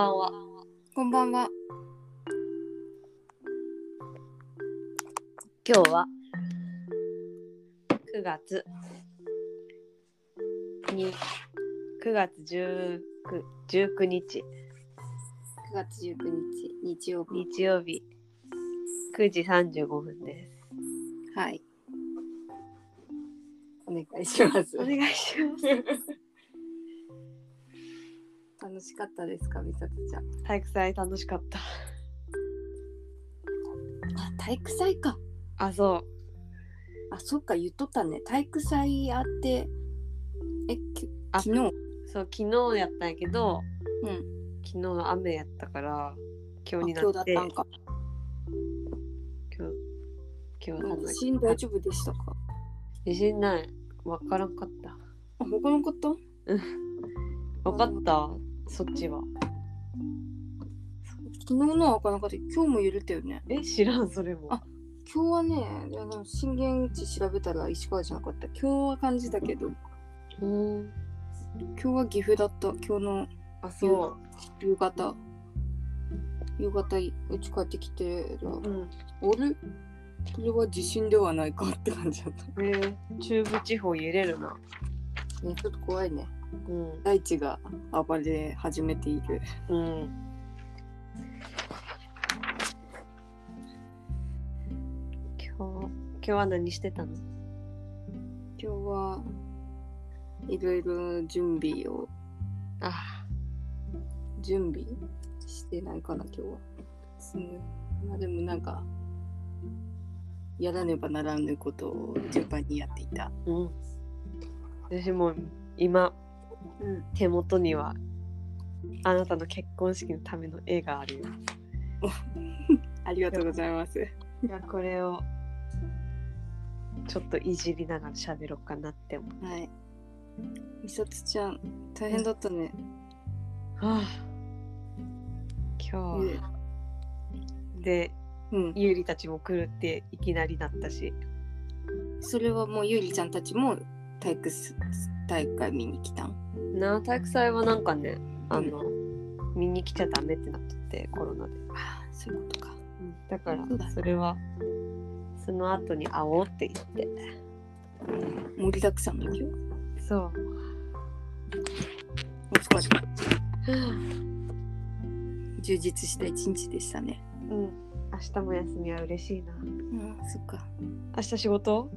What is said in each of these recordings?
ばんは。こんばんは。今日は9月に9月19 19日9月19日、日曜日。日曜日9時35分です。はい。お願いします。お願いします。かったですか、みさとちゃん？体育祭楽しかった。あ、体育祭か。あ、そあ、そっか、言っとったね。体育祭あって、え、きあ昨日？う。そう、昨日やったんやけど、うん。昨日雨やったから今日になあ今日だっってたんか。今日今日は地楽し震大丈夫でしたか？自信ない。わからんかった。あ、他の方わかったそっちは。昨日のは開かなかった。今日も揺れたよね。え、知らん、それも。あ今日はね、あの震源地調べたら石川じゃなかった。今日は感じだけど、うん。今日は岐阜だった。今日のあ、そ夕方夕方うち帰ってきてらう。うん。あれ？これは地震ではないかって感じだった、えー、中部地方揺れるな。ね、ちょっと怖いねうん。大地が暴れ始めている。うん。今日、今日は何してたの？今日はいろいろ準備を。あ、準備してないかな今日は。まあでもなんかやらねばならぬことを順番にやっていた。うん。私も今、うん。手元にはあなたの結婚式のための絵があるよ。ありがとうございます。いや、これをちょっといじりながら喋ろうかなって思う。はい。みさとちゃん大変だったね、はあ、今日はでうん、ゆりたちも来るっていきなりなったし。それはもうゆりちゃんたちも体育す大会見に来たん？なあ体育祭はなんかねあの、見に来ちゃダメってなっとってコロナで、ああそういうことか。だからそうだね。それはその後に会おうって言って。盛りだくさんの今日そう。お疲れ充実した一日でしたね。うん。明日も休みは嬉しいな。うんそっか。明日仕事？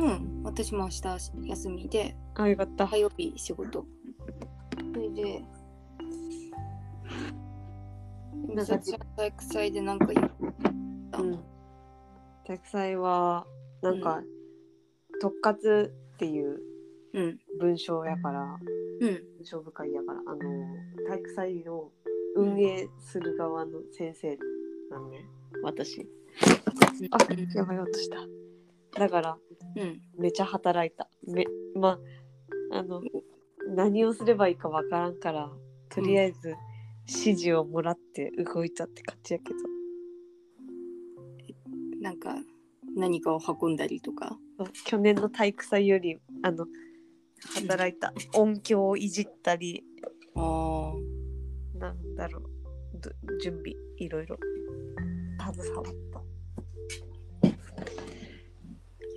うん。私も明日休みであよかった。火曜日仕事。それでなんか体育祭でなんか言った。うん。体育祭はなんか、特活っていううん。文章やからうん。文章部会やからあの体育祭を運営する側の先生なのね私。あやばい落としただからうん。めちゃ働いた。めまああの何をすればいいかわからんからとりあえず指示をもらって動いたって感じやけど、なんか何かを運んだりとか。去年の体育祭よりあの働いた。音響をいじったりああなんだろう。ど準備いろいろ。携わった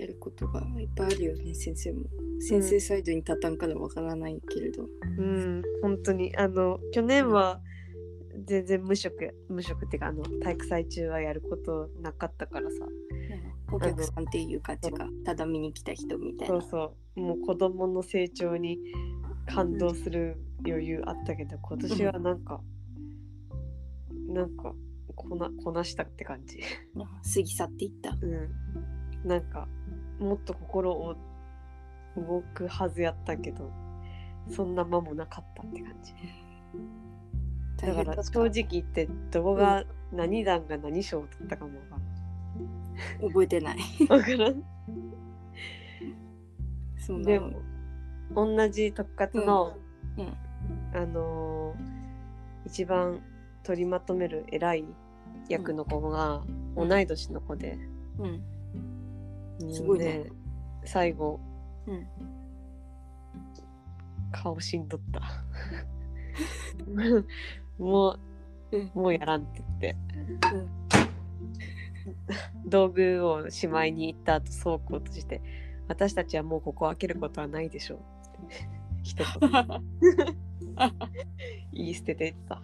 やることがいっぱいあるよね。先生も。先生サイドに立たんからわからないけれど、うん本当に。あの去年は全然無職無職っていうかあの体育祭中はやることなかったからさ。お客さんっていう感じかただ見に来た人みたいな。そうそう。もう子供の成長に感動する余裕あったけど今年はなんか、なんかこなこなしたって感じ。過ぎ去っていった。うんなんかもっと心を動くはずやったけどそんな間もなかったって感じ。だから正直言ってどこが何段が何賞を取ったかもわ覚えてない。からん。わからんそでも同じ特活の、うん。うん。あのー一番取りまとめる偉い役の子がうん。同い年の子で、うんすごいね最後。うん。顔しんどった。もうん。うもうやらんって言って、道具をしまいに行った後倉庫として私たちはもうここを開けることはないでしょう一言 言い捨てていった。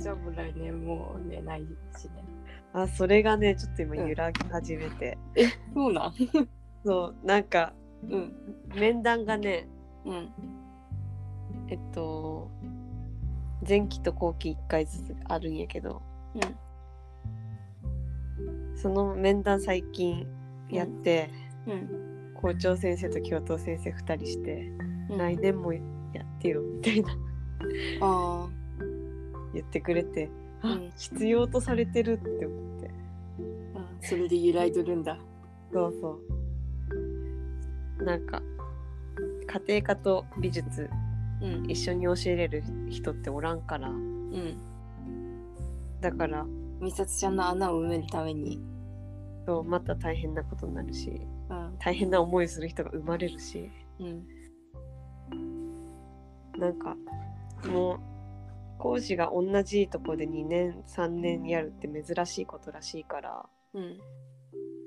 じゃあもう来年もうねないしね。あそれがねちょっと今うん揺らぎ始めて、そうなん？そうなんかうん。面談がねうん。えっと前期と後期1回ずつあるんやけどその面談最近やって、うん。校長先生と教頭先生2人して、うん。来年もやってよみたいなああ。言ってくれて、あうん必要とされてるって思ってあそれで揺らいどるんだ。そうそうなんか家庭科と美術うん。一緒に教えれる人っておらんからうん。だから美里ちゃんの穴を埋めるために。そうまた大変なことになるしうん。大変な思いする人が生まれるしうん。なんかもう講師が同じとこで2年3年やるって珍しいことらしいからうん。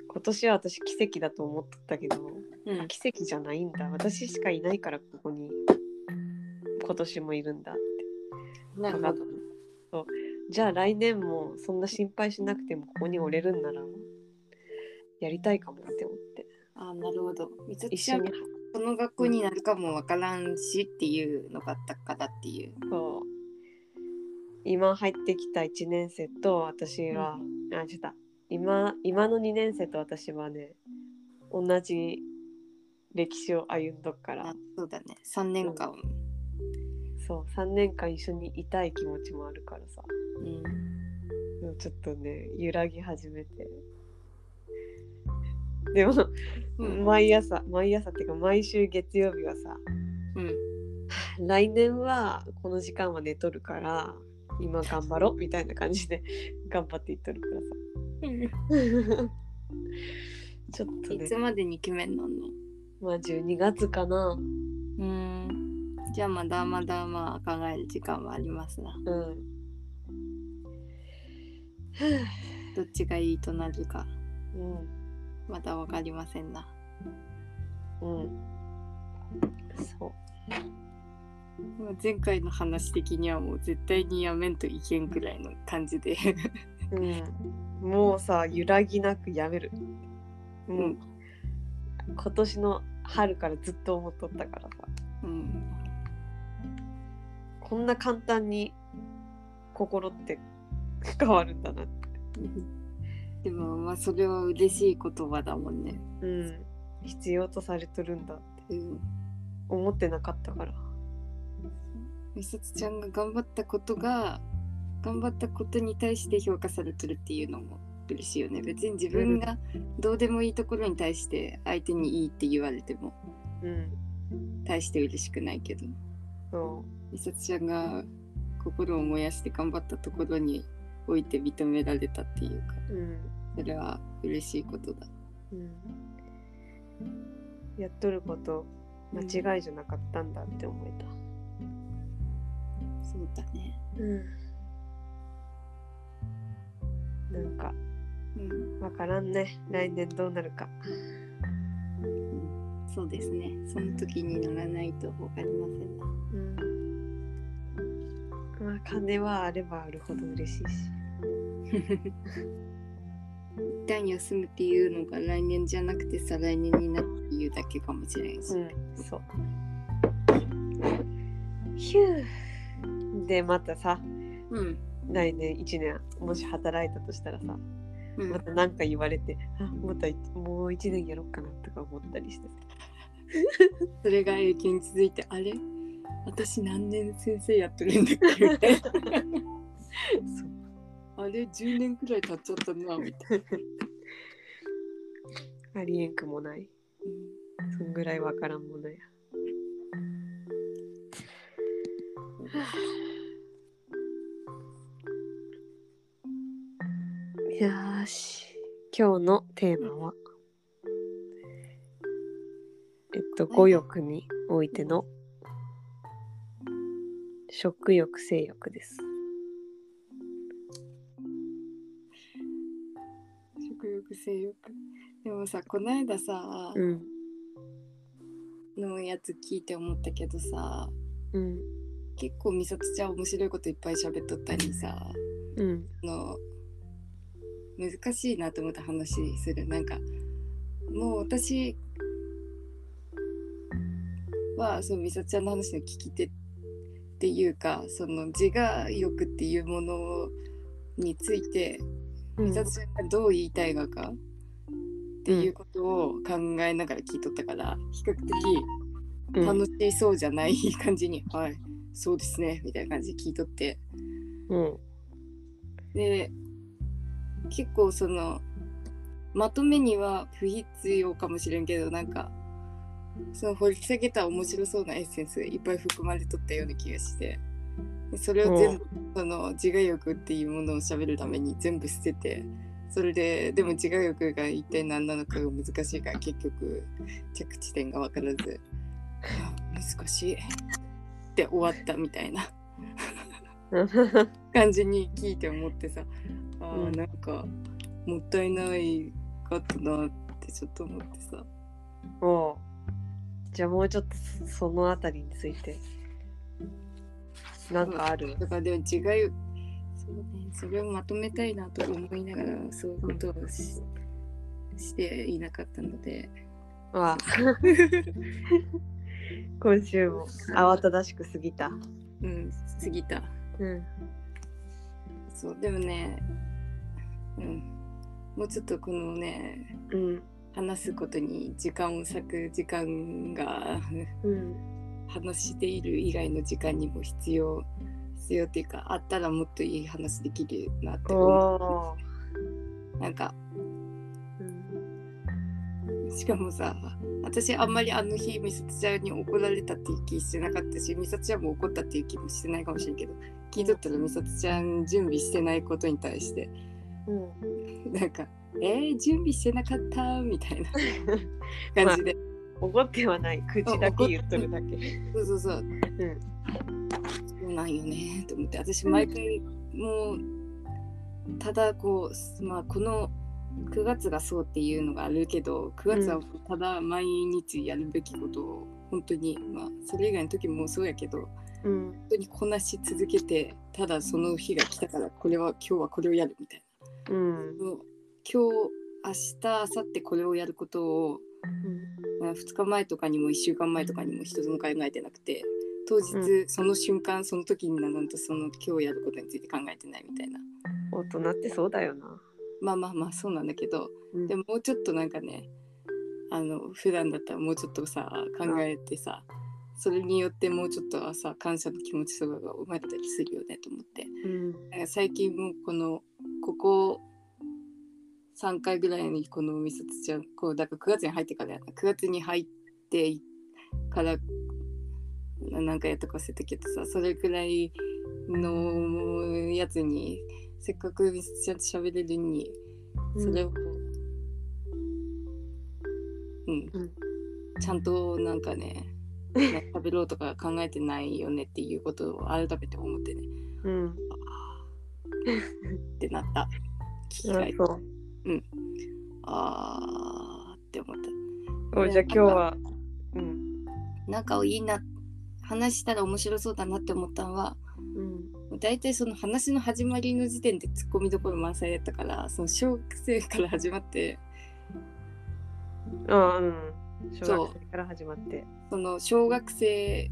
今年は私奇跡だと思っとったけど、うん。奇跡じゃないんだ私しかいないからここに今年もいるんだってなるほど。じゃあ来年もそんな心配しなくてもここにおれるんならやりたいかもって思ってああ、なるほど。一緒にこの学校になるかもわからんしっていうのがあったからっていう。そう今入ってきた1年生と私は、あちょっと今今の2年生と私はね同じ歴史を歩んどくからあそうだね。3年間。そう3年間一緒にいたい気持ちもあるからさうん。ちょっとね揺らぎ始めてでも、うん。毎朝毎朝っていうか毎週月曜日はさうん。来年はこの時間は寝とるから今頑張ろうみたいな感じで 頑張っていっとるからさ。ちょっとね。いつまでに決めんの？のまあ12月かな。うん。じゃあまだまだまあ考える時間はありますな。うん。どっちがいいとなるか。うん。まだわかりませんな。うん。そう。まあ前回の話的にはもう絶対にやめんといけんくらいの感じで。うん、もうさ揺らぎなくやめるもう、うん今年の春からずっと思っとったからさうん。こんな簡単に心って変わるんだなってでもまあそれは嬉しい言葉だもんね。うん必要とされとるんだってうん。思ってなかったからみさつちゃんが頑張ったことが頑張ったことに対して評価されてるっていうのも嬉しいよね。別に自分がどうでもいいところに対して相手にいいって言われてもうん大して嬉しくないけどそうみさつちゃんが心を燃やして頑張ったところにおいて認められたっていうかううんそれは嬉しいことだ。うんやっとること間違いじゃなかったんだって思えたそうだね。うんなんかうん。わからんね来年どうなるかうんそうですね。その時にならないとわかりませんな。うんまあ金はあればあるほど嬉しいし 一旦休むっていうのが来年じゃなくて再来年になるっていうだけかもしれないし。うんそうヒューでまたさうん。来年1年もし働いたとしたらさうん。また何か言われてあまたもう1年やろうかなとか思ったりしてさ。それが影響に続いて、あれ？私何年先生やってるんだっけ？みたいな。あれ ?10 年くらい経っちゃったな、みたいな。ありえんくもない。そんぐらいわからんものやよーし今日のテーマは？えっと語欲においての食欲性欲です。食欲性欲でもさこの間さ、うん。のやつ聞いて思ったけどさうん。結構美里ちゃん面白いこといっぱい喋っとったりさうん。あの難しいなと思った話する。なんかもう私はその美里ちゃんの話の聞き手っていうかその自我欲っていうものについてうん。美里ちゃんがどう言いたいがかっていうことを考えながら聞いとったから比較的うん。楽しそうじゃない感じに「はいそうですね」みたいな感じで聞いとって。うん。で結構そのまとめには不必要かもしれんけどなんかその掘り下げた面白そうなエッセンスがいっぱい含まれとったような気がしてでそれを全部その自我欲っていうものを喋るために全部捨ててそれででも自我欲が一体何なのかが難しいから結局着地点が分からずあ難しい。って終わったみたいな。感じに聞いて思ってさあー、うんなんかもったいないかったなってちょっと思ってさ。おうじゃあもうちょっとそそのあたりについて。なんかある？だからでも違いそうねそれをまとめたいなと思いながらそういうことをししていなかったので。あ。今週も慌ただしく過ぎた。うん過ぎた。うん。そうでもねうん。もうちょっとこのねうん話すことに時間を割く時間がうん話している以外の時間にも必要必要っていうかあったらもっといい話できるなって思うなんかうんしかもさ私あんまりあの日美里ちゃんに怒られたっていう気してなかったし美里ちゃんも怒ったっていう気もしてないかもしれんけど聞いとったら美里ちゃん準備してないことに対してうん。なんか「えー、準備してなかった」みたいな。感じで、怒ってはない口だけ言っとるだけ。そうそうそう、ん。そうなんよねと思って私毎回もうただこうまあこの9月がそうっていうのがあるけど9月はただ毎日やるべきことを本当にまあそれ以外の時もそうやけどうん。本当にこなし続けてただその日が来たからこれは今日はこれをやるみたいうん。今日明日明後日これをやることをまあ、2日前とかにも1週間前とかにも一つも考えてなくて当日、うその瞬間その時にならんとその今日やることについて考えてないみたいな。大人ってそうだよな。まあまあまあそうなんだけどうん。でももうちょっとなんかねあの普段だったらもうちょっとさ考えてさそれによってもうちょっとはさ感謝の気持ちとかが生まれたりするよねと思って。うん。最近もこのここ3回ぐらいにこのみさつちゃんこうだから9月に入ってからやな9月に入ってからななんかやったか忘れたけどさそれくらいのやつにせっかくみさつちゃんと喋れるにそれを、うん。うん。ちゃんとなんかね食べろとか考えてないよねっていうことを改めて思ってね。うん。ってなった。聞きあ換えそう。あーって思った。おじゃあ今日はうん。なんかいいな話したら面白そうだなって思ったのはうん。大体その話の始まりの時点でツッコミどころ満載だったからその小学生から始まってあうん小学生から始まって。その小学生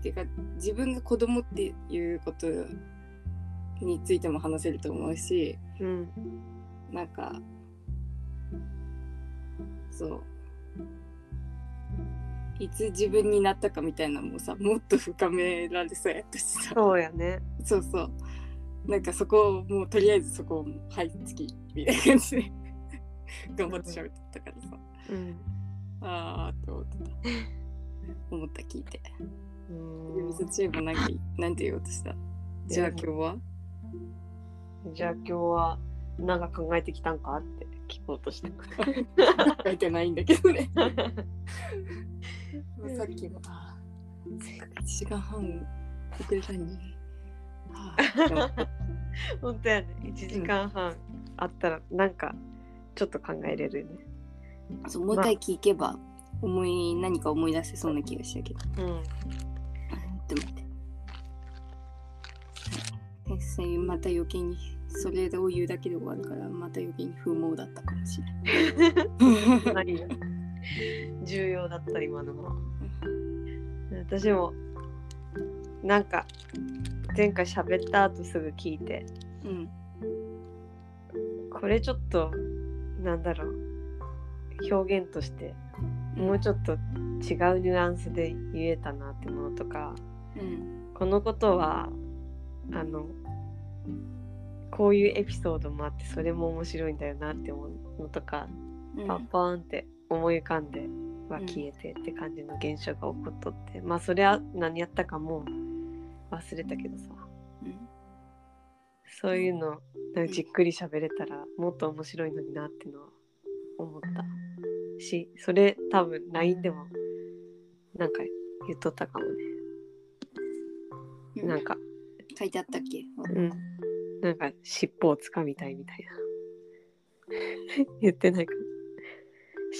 っていうか自分が子供っていうことについても話せると思うしうん。なんかそう。いつ自分になったかみたいなのもさもっと深められそうやったしさ。そうやね。そうそう。なんかそこをもうとりあえずそこをはいつきみたいな感じで。頑張って喋ってたからさ。うんあーって思ってた。思った聞いて。うでみそちえばなんかなんて言おうとした？じゃあ今日は？んじゃあ今日は何か考えてきたんかって聞こうとして 書いてないんだけどね。さっきもあーせっかく1時間半送るに。はあ、本当やね。1時間半あったらなんかちょっと考えれるよねそうもう一回聞けば思い、何か思い出せそうな気がしたけど。うんでも待って。天才また余計にそれを言うだけで終わるからまた余計に不毛だったかもしれない。重要だった今のは私もなんか前回喋った後すぐ聞いてうん。これちょっとなんだろう表現としてもうちょっと違うニュアンスで言えたなってものとかうん。このことはあのこういうエピソードもあってそれも面白いんだよなって思うのとかうん。パッパーンって思い浮かんでは消えてって感じの現象が起こっとって、まあそれは何やったかもう忘れたけどさ。うん。そういうのじっくり喋れたらもっと面白いのになってのは思ったしそれ多分 LINE でもなんか言っとったかもね。うん。なんか。書いてあったっけ？うん。なんか尻尾をつかみたいみたいな。言ってないか。な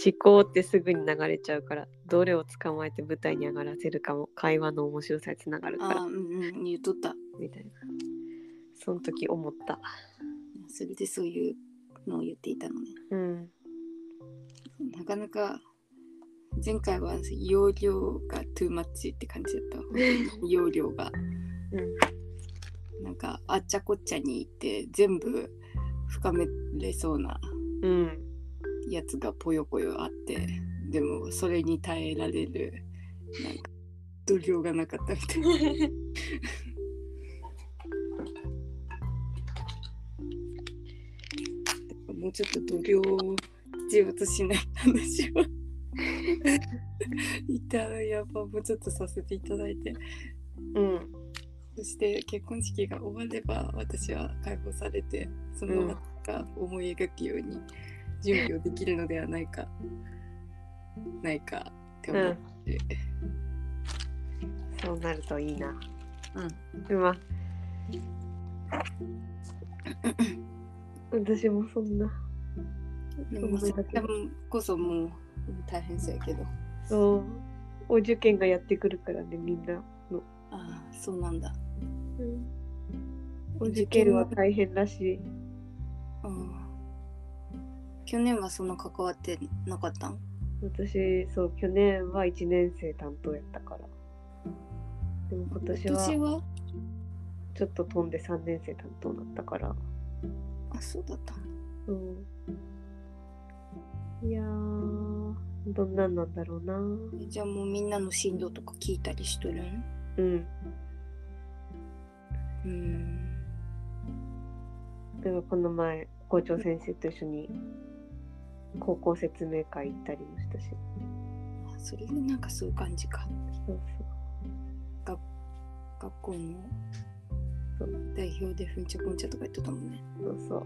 思考ってすぐに流れちゃうからどれを捕まえて舞台に上がらせるかも会話の面白さにつながるから。ああ、うんうん、言っとった。みたいな。その時思った。それでそういうのを言っていたのね。うんなかなか前回は容量が too much って感じだった。容量が。うんなんかあっちゃこっちゃに行って全部深めれそうなうんやつがぽよぽよあってでもそれに耐えられるなんか度量がなかったみたいな。もうちょっと度量を必要としない話を。いたらやっぱもうちょっとさせていただいて。うん。そして結婚式が終われば私は解放されてそのままが思い描くように準備をできるのではないか、ないかって思って、そうなるといいな。うん。でも 私もそんなでもこそもう大変そうやけど。そう。お受験がやってくるからねみんなの、ああそうなんだ、お受験は大変らし。いうん、去年はそんな関わってなかったん？私そう去年は1年生担当やったから。でも今年はちょっと飛んで3年生担当だったから。あそうだったうんいやー。どんなんなんだろうな。じゃあもうみんなの進路とか聞いたりしとるん？うん。うん。だからこの前校長先生と一緒に高校説明会行ったりもしたし。あそれでなんかそういう感じか。そう学校のそう。代表でふんちゃこんちゃとか言ってたもんね。そうそう。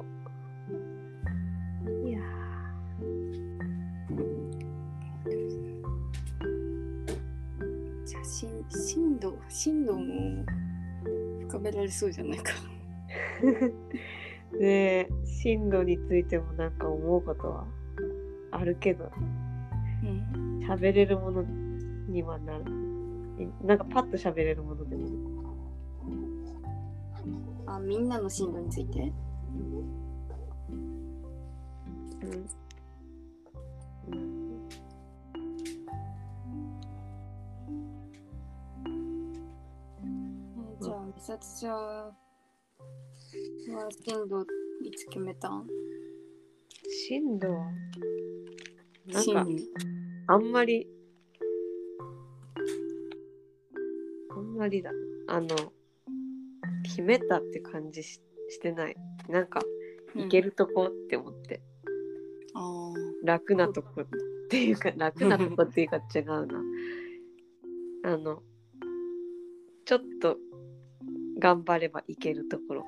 そういやじゃあしん進路進路も深められそうじゃないか。ーで進路についてもなんか思うことはあるけど。うん。喋れるものにはなる。なんかパッと喋れるものでも。あみんなの進路について？うんじゃあ美咲ちゃんは進路いつ決めたん？進路？はなん進かあんまりあんまりだ。あの決めたって感じししてない。なんか行けるとこって思って、あ楽なとこっていうか 楽なとこっていうか違うな。あのちょっと頑張れば行けるところ。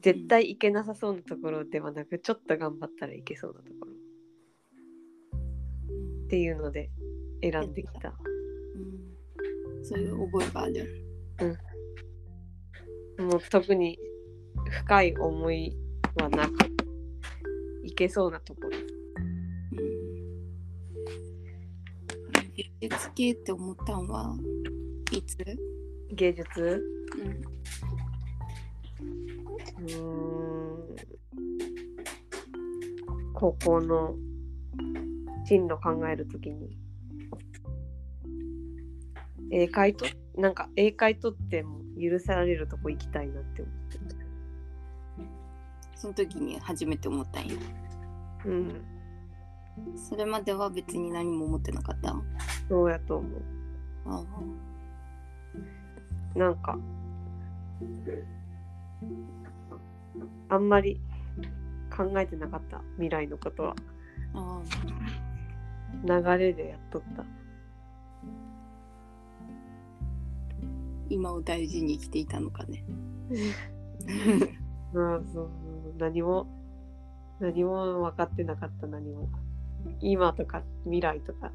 絶対行けなさそうなところではなくちょっと頑張ったらいけそうなところ。っていうので選んできた。うん、そういう覚えがある。もう特に深い思いはなくいけそうなところ。芸術系って思ったんはいつ？芸術？うん。高校の進路考えるときに。英会と？なんか英会とっても許されるとこ行きたいなって思って。るその時に初めて思ったんや。うん。それまでは別に何も思ってなかったそうやと思う。あなんかあんまり考えてなかった未来のことは。あ流れでやっとった。今を大事に生きていたのかね。うんそう何も何も分かってなかった何も。今とか未来とか。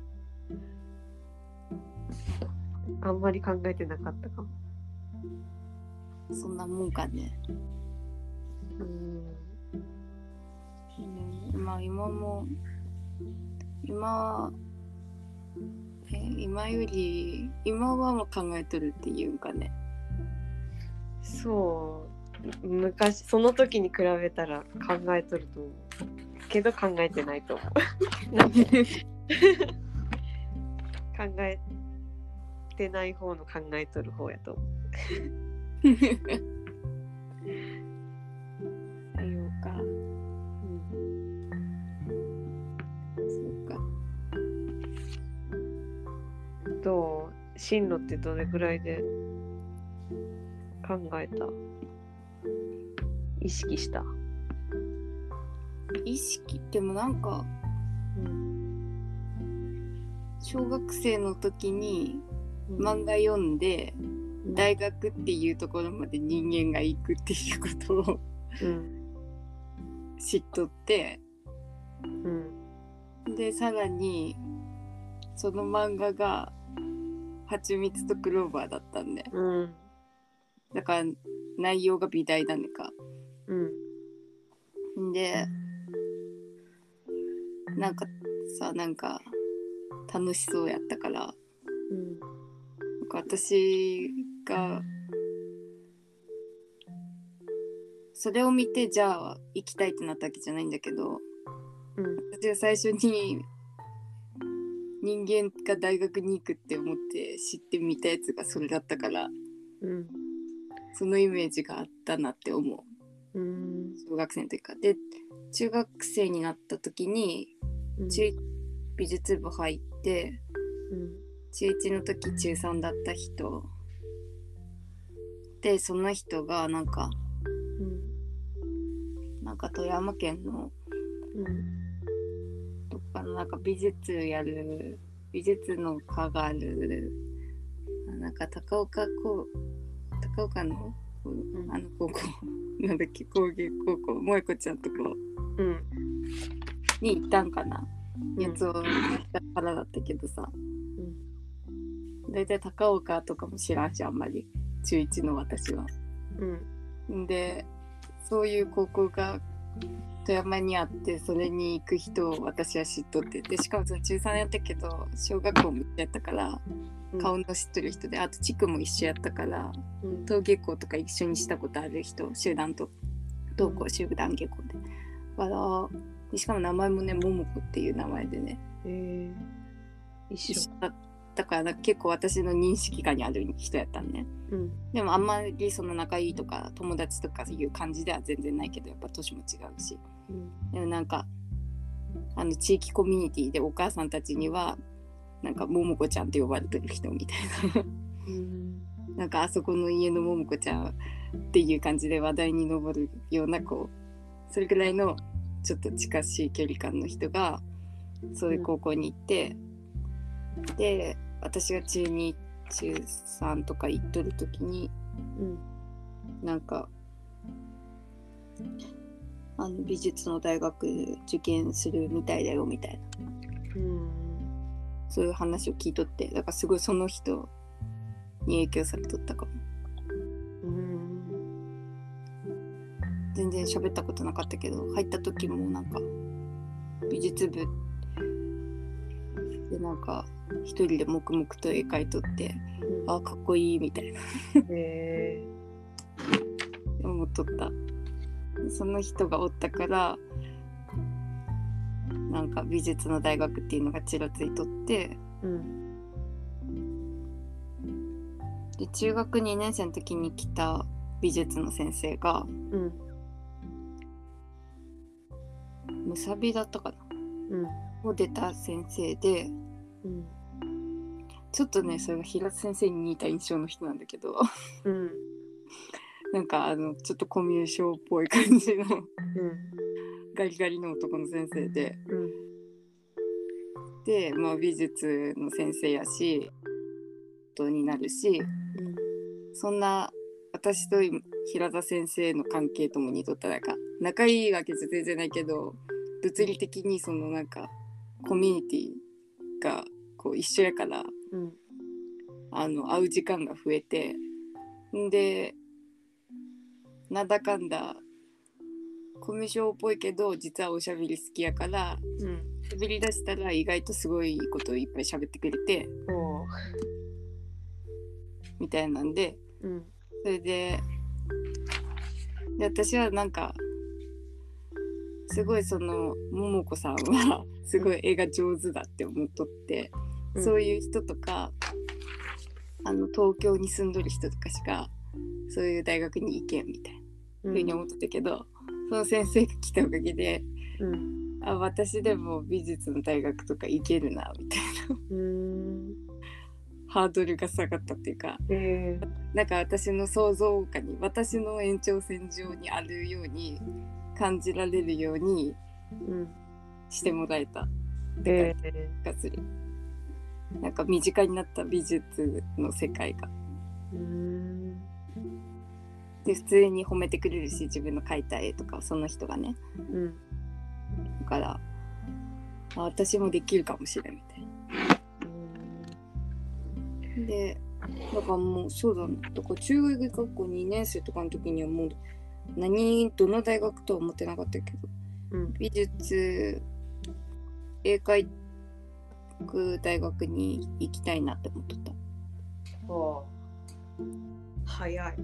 あんまり考えてなかったかもそんなもんかね、うん。うん、まあ今も今え今より今はもう考えとるっていうんかね。そう。昔その時に比べたら考えとると思う。けど考えてないと思う。なんで考えてない方の考えとる方やと思うさようか。うん。そうか。どう進路ってどれぐらいで考えた？意識した、意識でもなんか小学生の時に漫画読んで大学っていうところまで人間が行くっていうことをうん知っとってうんでさらにその漫画が「蜂蜜とクローバー」だったんで。うんだから内容が美大だねか。うんでなんかさなんか楽しそうやったから。うん。なんか私がそれを見てじゃあ行きたいってなったわけじゃないんだけどうん。私が最初に人間が大学に行くって思って知ってみたやつがそれだったからうん。そのイメージがあったなって思う。うん。小学生の時から。で中学生になった時にうん。中美術部入ってうん。中1の時中3だった人でその人がなんかうん。なんか富山県のうん。どっかのなんか美術やる美術の科があるあなんか高岡高高岡のん。あの高校 なんだっけ工芸高校萌子ちゃんとこうん。に行ったんかな。うん。やつをからだったけどさ。大体高岡とかも知らんしあんまり中1の私は。うん。でそういう高校が富山にあってそれに行く人を私は知っとって。でしかもその中3やったけど小学校も一緒やったからうん。顔の知ってる人であと地区も一緒やったからうん。登下校とか一緒にしたことある人集団と登校集団下校で。だからでしかも名前もね桃子っていう名前でね。えー、一緒。一緒だったから結構私の認識下にある人やったんね。うん。でもあんまりその仲いいとか友達とかいう感じでは全然ないけどやっぱ年も違うし。うん。でもなんかあの地域コミュニティでお母さんたちにはなんか桃子ちゃんって呼ばれてる人みたいな。うん。なんかあそこの家の桃子ちゃんっていう感じで話題に上るようなこうそれぐらいのちょっと近しい距離感の人がそういう高校に行って、で私が中2中3とか行っとる時にうん。なんかあの美術の大学受験するみたいだよみたいな。うん。そういう話を聞いとってだからすごいその人に影響されとったかも。うん。全然喋ったことなかったけど入った時もなんか美術部でなんか一人で黙々と絵描いとってあかっこいいみたいな。へえ思っとった。その人がおったからなんか美術の大学っていうのがちらついとってうん。で中学2年生の時に来た美術の先生がうん。むさびだったかな。うん。を出た先生でうんちょっとねそれが平津先生に似た印象の人なんだけど。うん。なんかあのちょっとコミュ障っぽい感じの。ガリガリの男の先生で。うん。で、まあ、美術の先生やし人になるし。そんな私と平田先生の関係とも似とったなんか仲いいわけじゃ全然ないけど物理的にそのなんかコミュニティがこう一緒やからうん。あの会う時間が増えてんでなんだかんだコミュ障っぽいけど実はおしゃべり好きやからうん喋り出したら意外とすごいことをいっぱい喋ってくれてみたいなんでうんそれでで私はなんかすごいその桃子さんはすごい絵が上手だって思っとって、そういう人とかあの東京に住んどる人とかしかそういう大学に行けんみたいなうん。ふうに思ってたけど、その先生が来たおかげでうん。あ私でも美術の大学とか行けるなみたいな。うん。ハードルが下がったっていうかえなんか私の想像下に私の延長線上にあるように感じられるようにうん。してもらえたえ気がする。なんか身近になった美術の世界が。うんで普通に褒めてくれるし自分の描いた絵とかその人がね。うんだからあ私もできるかもしれんみたいな。でだからもうそうだなだから中学学校2年生とかの時にはもう何どの大学とは思ってなかったけどうん美術絵描く大学に行きたいなって思っとった。おう早い。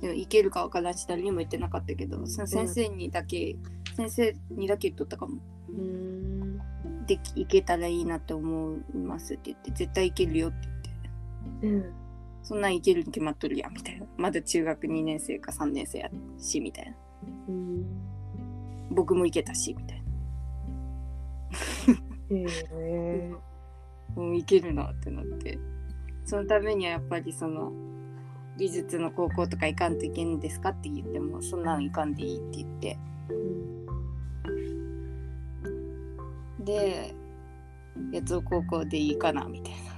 でも行けるか分からんし誰にも言ってなかったけど先生にだけ、先生にだけ言っとったかも。うん。で行けたらいいなって思いますって言って絶対行けるよって言って。うん。そんなん行けるに決まっとるやんみたいな。まだ中学2年生か3年生やしみたいな。うん。僕も行けたしみたいなへ えもう行けるなってなって。そのためにはやっぱりその美術の高校とか行かんといけんですかって言ってもそんなん行かんでいいって言って。で八尾高校でいいかなみたいな。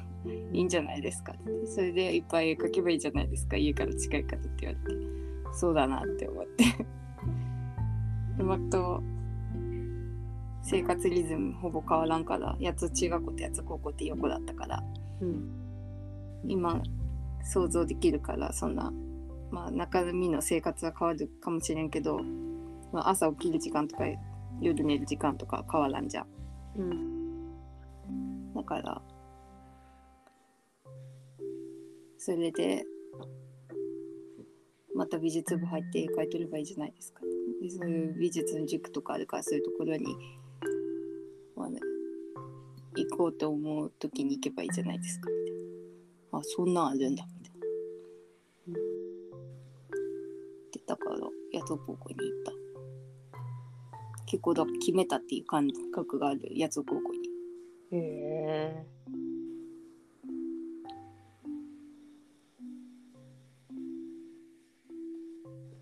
いいんじゃないですか。ってそれでいっぱい絵描けばいいじゃないですか。家から近いからって言われて。そうだなって思って。でまと生活リズムほぼ変わらんから八尾中学校と八尾高校って横だったから。うん今想像できるからそんなまあ中身の生活は変わるかもしれんけど、まあ、朝起きる時間とか夜寝る時間とか変わらんじゃん。うん。だからそれでまた美術部入って絵描いてればいいじゃないですか。でそういう美術の塾とかあるからそういうところに、まあね、行こうと思う時に行けばいいじゃないですかみたいな。あそんなんあるんだみたいな、でだから八尾高校に行った。結構だ決めたっていう感覚がある八尾高校に。へえ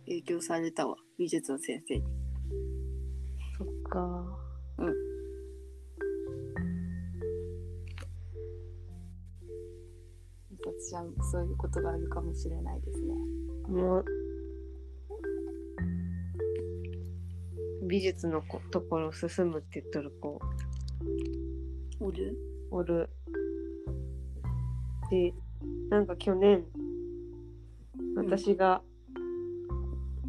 影響されたわ美術の先生に。そっか。美里ちゃんそういうことがあるかもしれないですね。もう美術のこところ進むって言っとる子。おる？おる。でなんか去年私が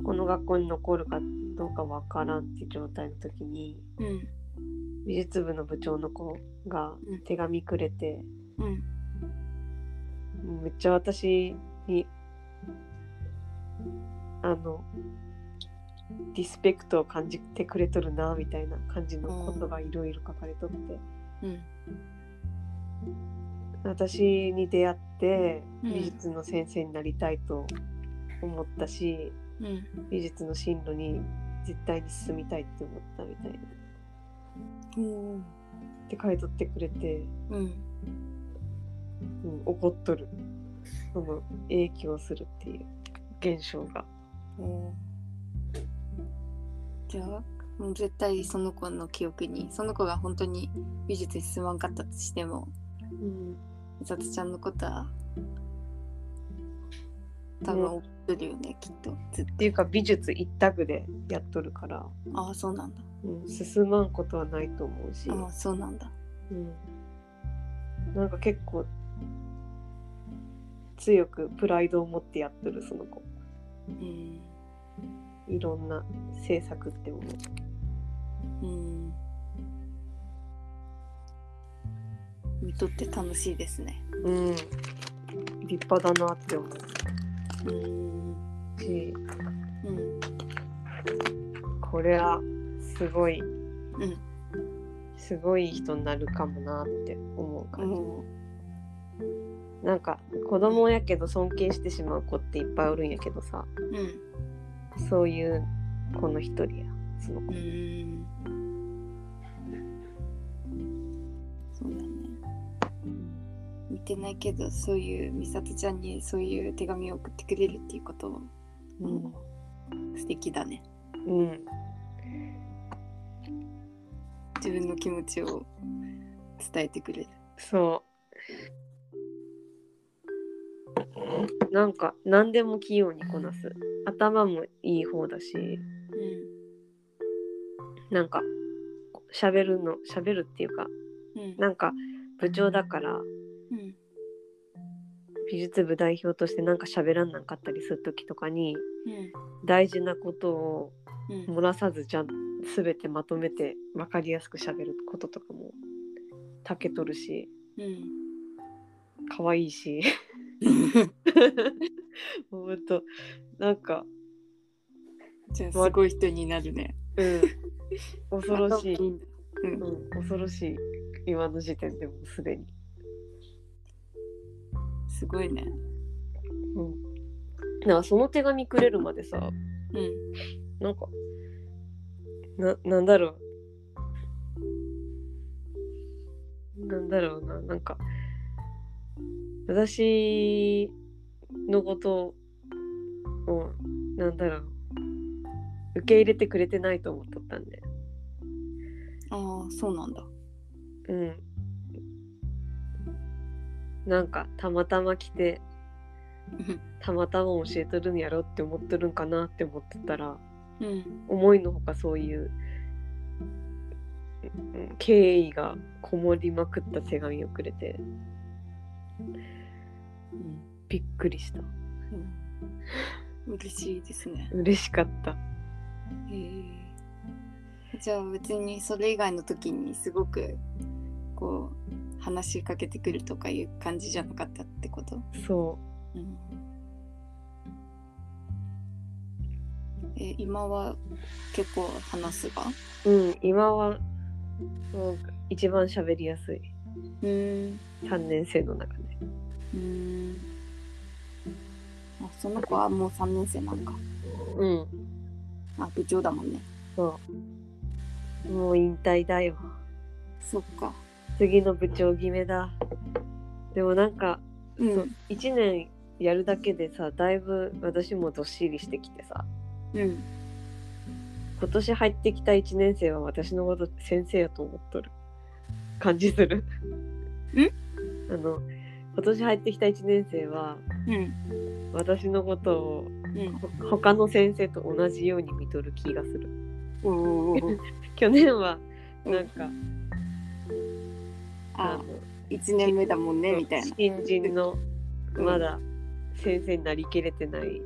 この学校に残るかどうかわからんって状態の時にうん。美術部の部長の子がうん。手紙くれて、うんめっちゃ私にあのリスペクトを感じてくれとるなみたいな感じのことがいろいろ書かれとって、うん。私に出会ってうん。美術の先生になりたいと思ったし、うん。美術の進路に絶対に進みたいって思ったみたいな。うん。って書いとってくれて、うん。うん、怒っとるその影響するっていう現象が。じゃあもう絶対その子の記憶にその子が本当に美術に進まんかったとしてもうん。美里ちゃんのことは多分覚えてるよねきっと。ずっっていうか美術一択でやっとるから、とああそうなんだ。うん、進まんことはないと思うし、ああそうなんだ。うん、なんか結構強くプライドを持ってやってるその子。うん。いろんな制作ってもの。うん。見とって楽しいですね。うん。立派だなって思う。ん。うしうん。これはすごいうん。すごい人になるかもなって思うう感じ、んなんか子供やけど尊敬してしまう子っていっぱいおるんやけどさ。うんそういう子の一人やその子。うん。そうだね。見てないけどそういう美里ちゃんにそういう手紙を送ってくれるっていうことはうん、素敵だね。うん、自分の気持ちを伝えてくれる。そうなんか何でも器用にこなす。頭もいい方だし。うなんか喋るの喋るっていうかんうん。なんか部長だからうん。美術部代表としてなんか喋らんなんかったりする時とかにうん。大事なことをうん。漏らさずじゃん全てまとめて分かりやすく喋ることとかもたけとるしうん。可愛いし ほんと。なんか。じゃあすごい人になるね。うん。恐ろしい、うん。うん、恐ろしい。今の時点でもうすでに、すごいね。うん、なんかその手紙くれるまでさうん。なんかななんだろう。なんだろうな。なんか私のことをなんだろう受け入れてくれてないと思っとったんで。ああそうなんだ。うん。なんかたまたま来てうん。たまたま教えとるんやろって思っとるんかなって思ってたらうん。思いのほかそういううん敬意がこもりまくった手紙をくれて。うんびっくりした。うん。嬉しいですね。嬉しかった。へえ。じゃあ別にそれ以外の時にすごくこう話しかけてくるとかいう感じじゃなかったってこと、そう。ん。え今は結構話すが？ううん今はもう一番喋りやすい。うん。3年生の中で。うんあその子はもう3年生なんか。うん。あ部長だもんね。そう。もう引退だよ。そっか。次の部長決めだ。でもなんか、うそう1年やるだけでさだいぶ私もどっしりしてきてさ。うん。今年入ってきた1年生は私のこと先生やと思っとる感じする。ん？あの今年入ってきた1年生はうん私のことをうん。ほ他の先生と同じように見とる気がする。去年はなんか、ああの1年目だもんねみたいな。新人のうん。まだ先生になりきれてない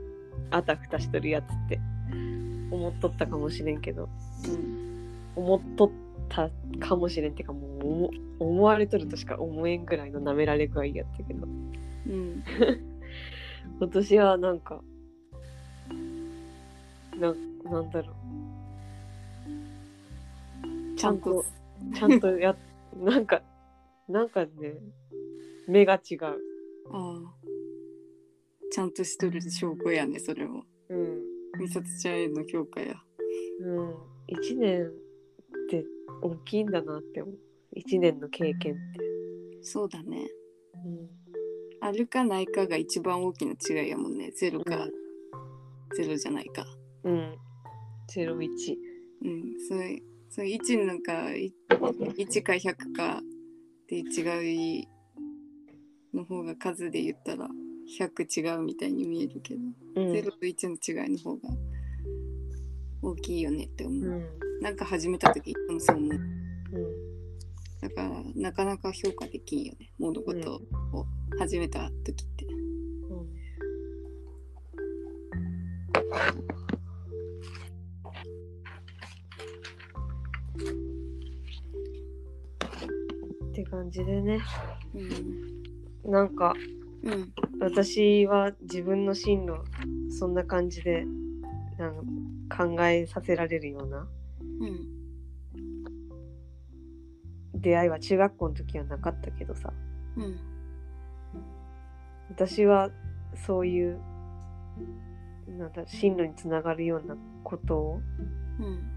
あたふたしとるやつって思っとったかもしれんけど。うん。思っとったかもしれんっていうかもう思思われとるとしか思えんぐらいの舐められ具合やったけど。うん 今年はなんかななんだろう。ちゃんとちゃんとや なんかなんかね目が違う。ああ。ちゃんとしとる証拠やねそれも。うん。美里ちゃんへの評価や。うん。1年って大きいんだなって思う。1年の経験って、そうだね。うんあるかないかが一番大きな違いやもんね。ゼロかうんゼロじゃないか。うん、01うん。それそれ1なんかい1か100かで違いの方が数で言ったら100違うみたいに見えるけど、うんゼロと1の違いの方が大きいよねって思う。うんなんか始めた時いつもそう思う。うんだからなかなか評価できんよね。物事を始めた時って。って感じでね。うん。なんかうん。私は自分の進路そんな感じでなんか考えさせられるようなうん出会いは中学校の時はなかったけどさ。うん。私はそういうなんだ進路につながるようなことを。うん。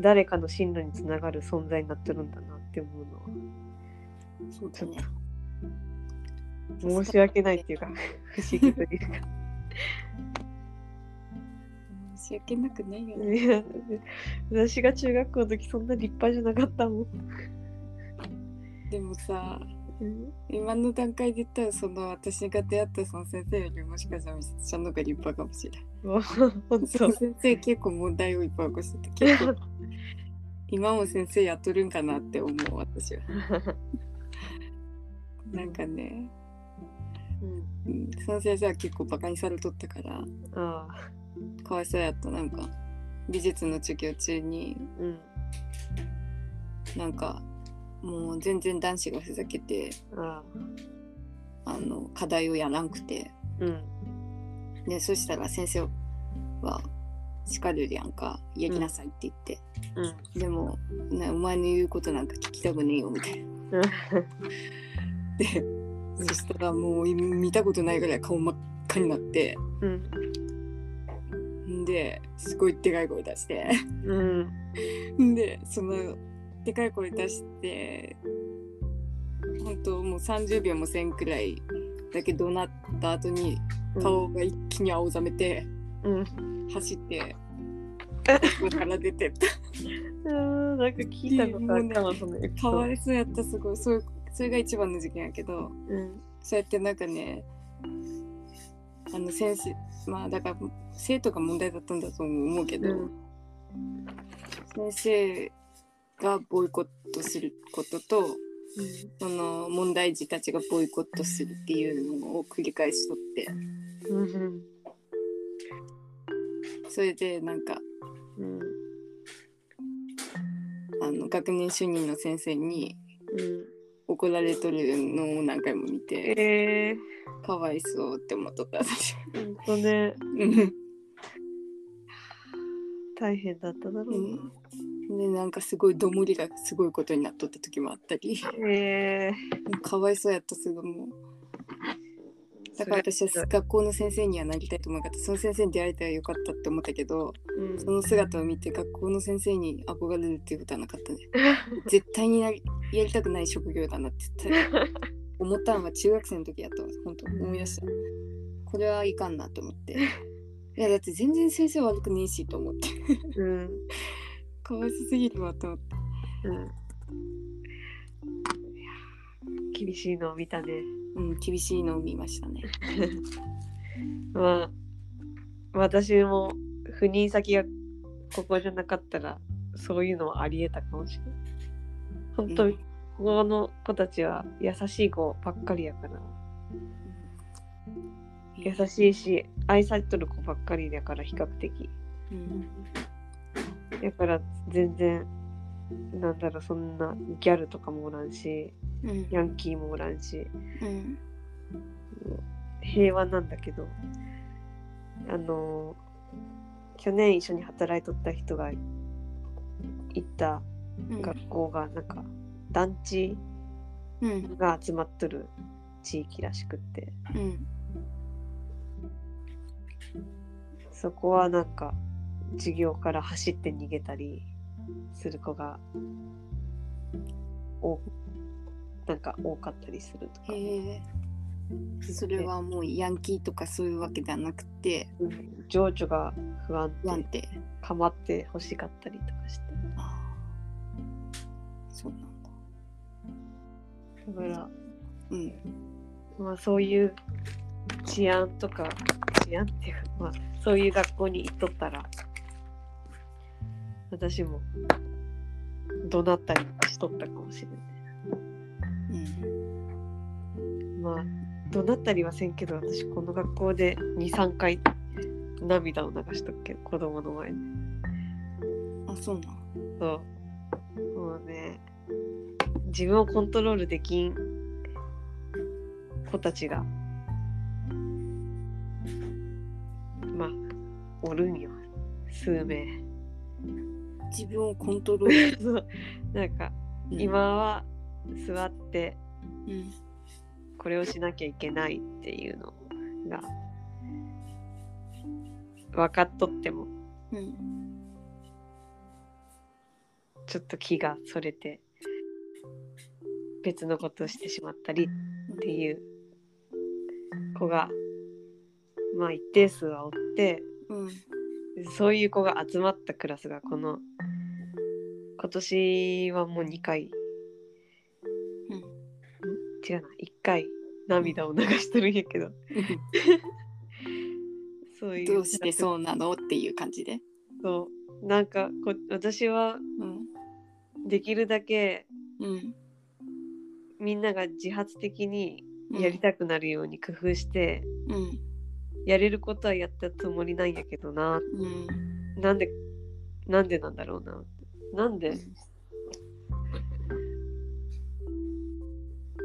誰かの進路につながる存在になってるんだなって思うのは。そうだね。申し訳ないっていうか不思議というか。申 し訳なくないよね。いや私が中学校の時そんな立派じゃなかったもん。でもさうん今の段階で言ったらその私が出会ったその先生よりもしかしたら美里ちゃんの方が立派かもしれない。その当。先生結構問題をいっぱい起こしてて結構今も先生やっとるんかなって思う私は。なんかね、うんうん、その先生は結構バカにされとったからああかわいそうやったなんか。美術の授業中に。うん。なんかもう全然男子がふざけてあの課題をやらんくて。うん。でそしたら先生は叱るやんか。やりなさいって言って、うん。でも、ね、お前の言うことなんか聞きたくねえよみたいな。でそしたらもう見たことないぐらい顔真っ赤になって。うんんですごいでかい声出して。うんんでそのでかい声出して本当もう30秒もせんくらいだけどなった後に顔が一気に青ざめてうん。走って そこから出てった。うんなんか聞いたことあるかもそのエピソーかわいそうやったすごいそうそれが一番の事件やけどドうん。そうやってなんかねあの先生まあだから生徒が問題だったんだと思うけど、うん。先生がボイコットすることとその問題児たちがボイコットするっていうのを繰り返しとってうんうん。それでなんかうん。あの学年主任の先生にうん怒られとるのを何回も見てええかわいそうって思っとった私。ほんとね。うん。大変だっただろうな。でなんかすごいどもりがすごいことになっとった時もあったり。ええかわいそうやったすごいもうだから私は学校の先生にはなりたいと思うからその先生に出会えたらよかったって思ったけどうん。その姿を見て学校の先生に憧れるっていうことはなかったね。絶対になりやりたくない職業だなって思ったのが中学生の時やったわ本当思い出した。これはいかんなと思って。いやだって全然先生悪くねえしと思って。うん。かわいそすぎるわと思って。うん。厳しいのを見たねうん厳しいのを見ましたね。まあ私も赴任先がここじゃなかったらそういうのはありえたかもしれない。本当にここの子たちは優しい子ばっかりやから。優しいし愛されとる子ばっかりだから比較的。うん。だから全然なんだろうそんなギャルとかもおらんしうん。ヤンキーもおらんしうん。平和なんだけどあの去年一緒に働いとった人が行ったうん。学校がなんか団地うん。が集まっとる地域らしくって。うん。そこはなんか授業から走って逃げたりする子が多なんか多かったりするとか、それはもうヤンキーとかそういうわけではなくてうん情緒が不安定不安定。かまって欲しかったりとかして。そうなんだ。だから、うん。まあ、そういう治安とか治安っていうか、まあ、そういう学校に行っとったら私も。怒鳴ったりしとったかもしれない。うんまあ怒鳴ったりはせんけど私この学校で23回涙を流しとくけど子供の前で。あそうなんそう。もうね自分をコントロールできん。子たちが。まあおるんよ。数名自分をコントロール。そう。なんかうん。今は座ってうん。これをしなきゃいけないっていうのが分かっとってもうん。ちょっと気がそれて別のことをしてしまったりっていう子がまあ一定数はおってうんそういう子が集まったクラスがこの今年はもう2回。うん。違うな。1回。涙を流しとるんやけど。そういう。どうしてそうなのっていう感じで。そう。なんかこ私はうんできるだけうん。みんなが自発的にやりたくなるように工夫して、うんやれることはやったつもりなんやけどな。うん。なんでなんでなんだろうな。なんで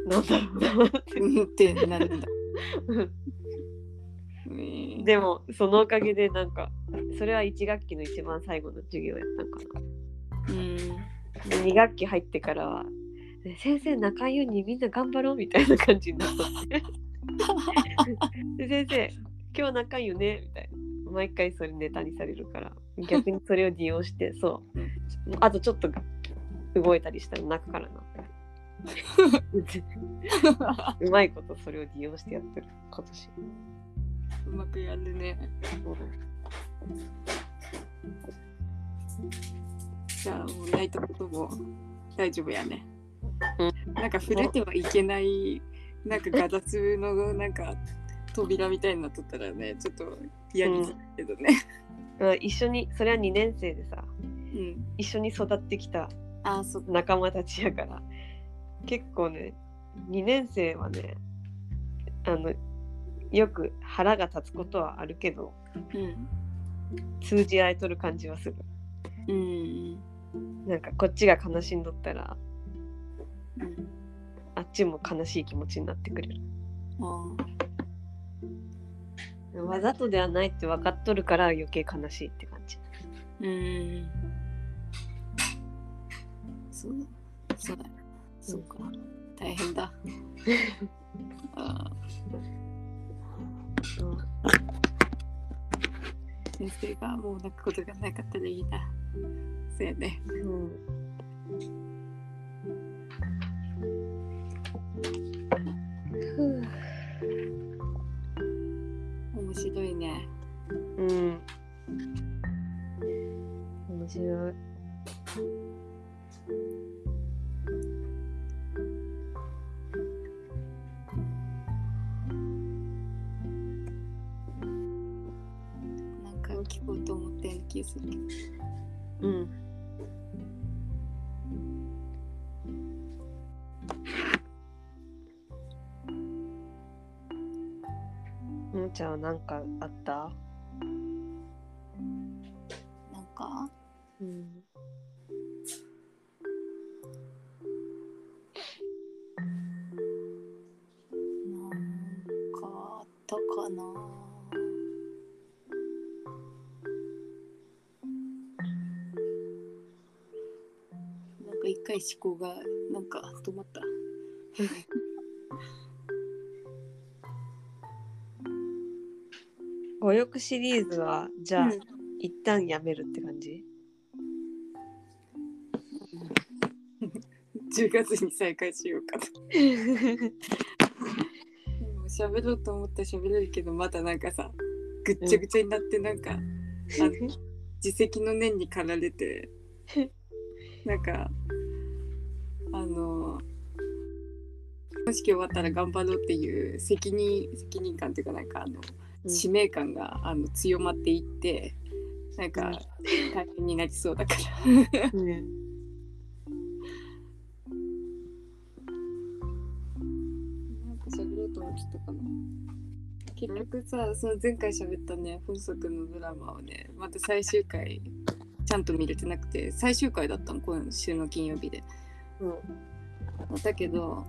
なんだろうなって。なるんだ。ねでもそのおかげでなんかそれは1学期の一番最後の授業やったんかな。うん。で2学期入ってからはね先生仲いいようにみんな頑張ろうみたいな感じになって で先生今日仲いいよね？みたいな。毎回それネタにされるから。逆にそれを利用して そう。あとちょっと動いたりしたら泣くからな。うまいことそれを利用してやってる今年。うまくやるね。じゃあもう泣いたことも大丈夫やね、なんか触れてはいけないなんかガラスのなんか扉みたいになっとったらねちょっと嫌にするけどね。うん。一緒にそれは2年生でさうん、一緒に育ってきた仲間たちやから。結構ね2年生はねあのよく腹が立つことはあるけどうん。通じ合えとる感じはする。うんなんかこっちが悲しんどったらうん。あっちも悲しい気持ちになってくれる。あわざとではないって分かっとるから余計悲しいって感じ。ーうん。そうそうだ。そうか。大変だ。あ先生がもう泣くことがなかったらいいな。そうやね。うん。ふう面白いね。うん。面白い。なんか聞こうと思ってる気がする。うんちゃんは何かあった？なんか？うん。なんかあったかな？なんか一回思考がなんか止まった。五欲シリーズはじゃあ、うん一旦やめるって感じ？10月に再開しようかと。もう喋ろうと思ったら喋れるけどまだなんかさぐっちゃぐちゃになってなんか、あ自責の念に駆られてなんかあの式終わったら頑張ろうっていう責任責任感っていうかなんかあの、使命感があの強まっていってなんか大変になりそうだから。う んなんか喋ろうと思ってたかな。結局さ、その前回喋ったね、本作のドラマをね、また最終回、ちゃんと見れてなくて、最終回だったの、今週の金曜日で。うんだけど、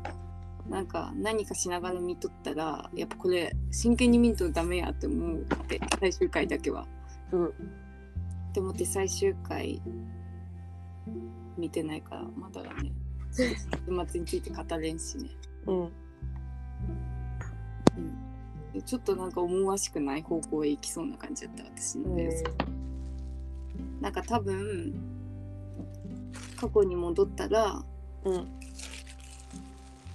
なんか何かしながら見とったら、やっぱこれ、真剣に見んとダメやって思って、最終回だけは。うん。って思って最終回見てないから、まだね、週末について語れんしね。うん。でちょっとなんか思わしくない方向へ行きそうな感じだった私の予想なんか多分過去に戻ったらうん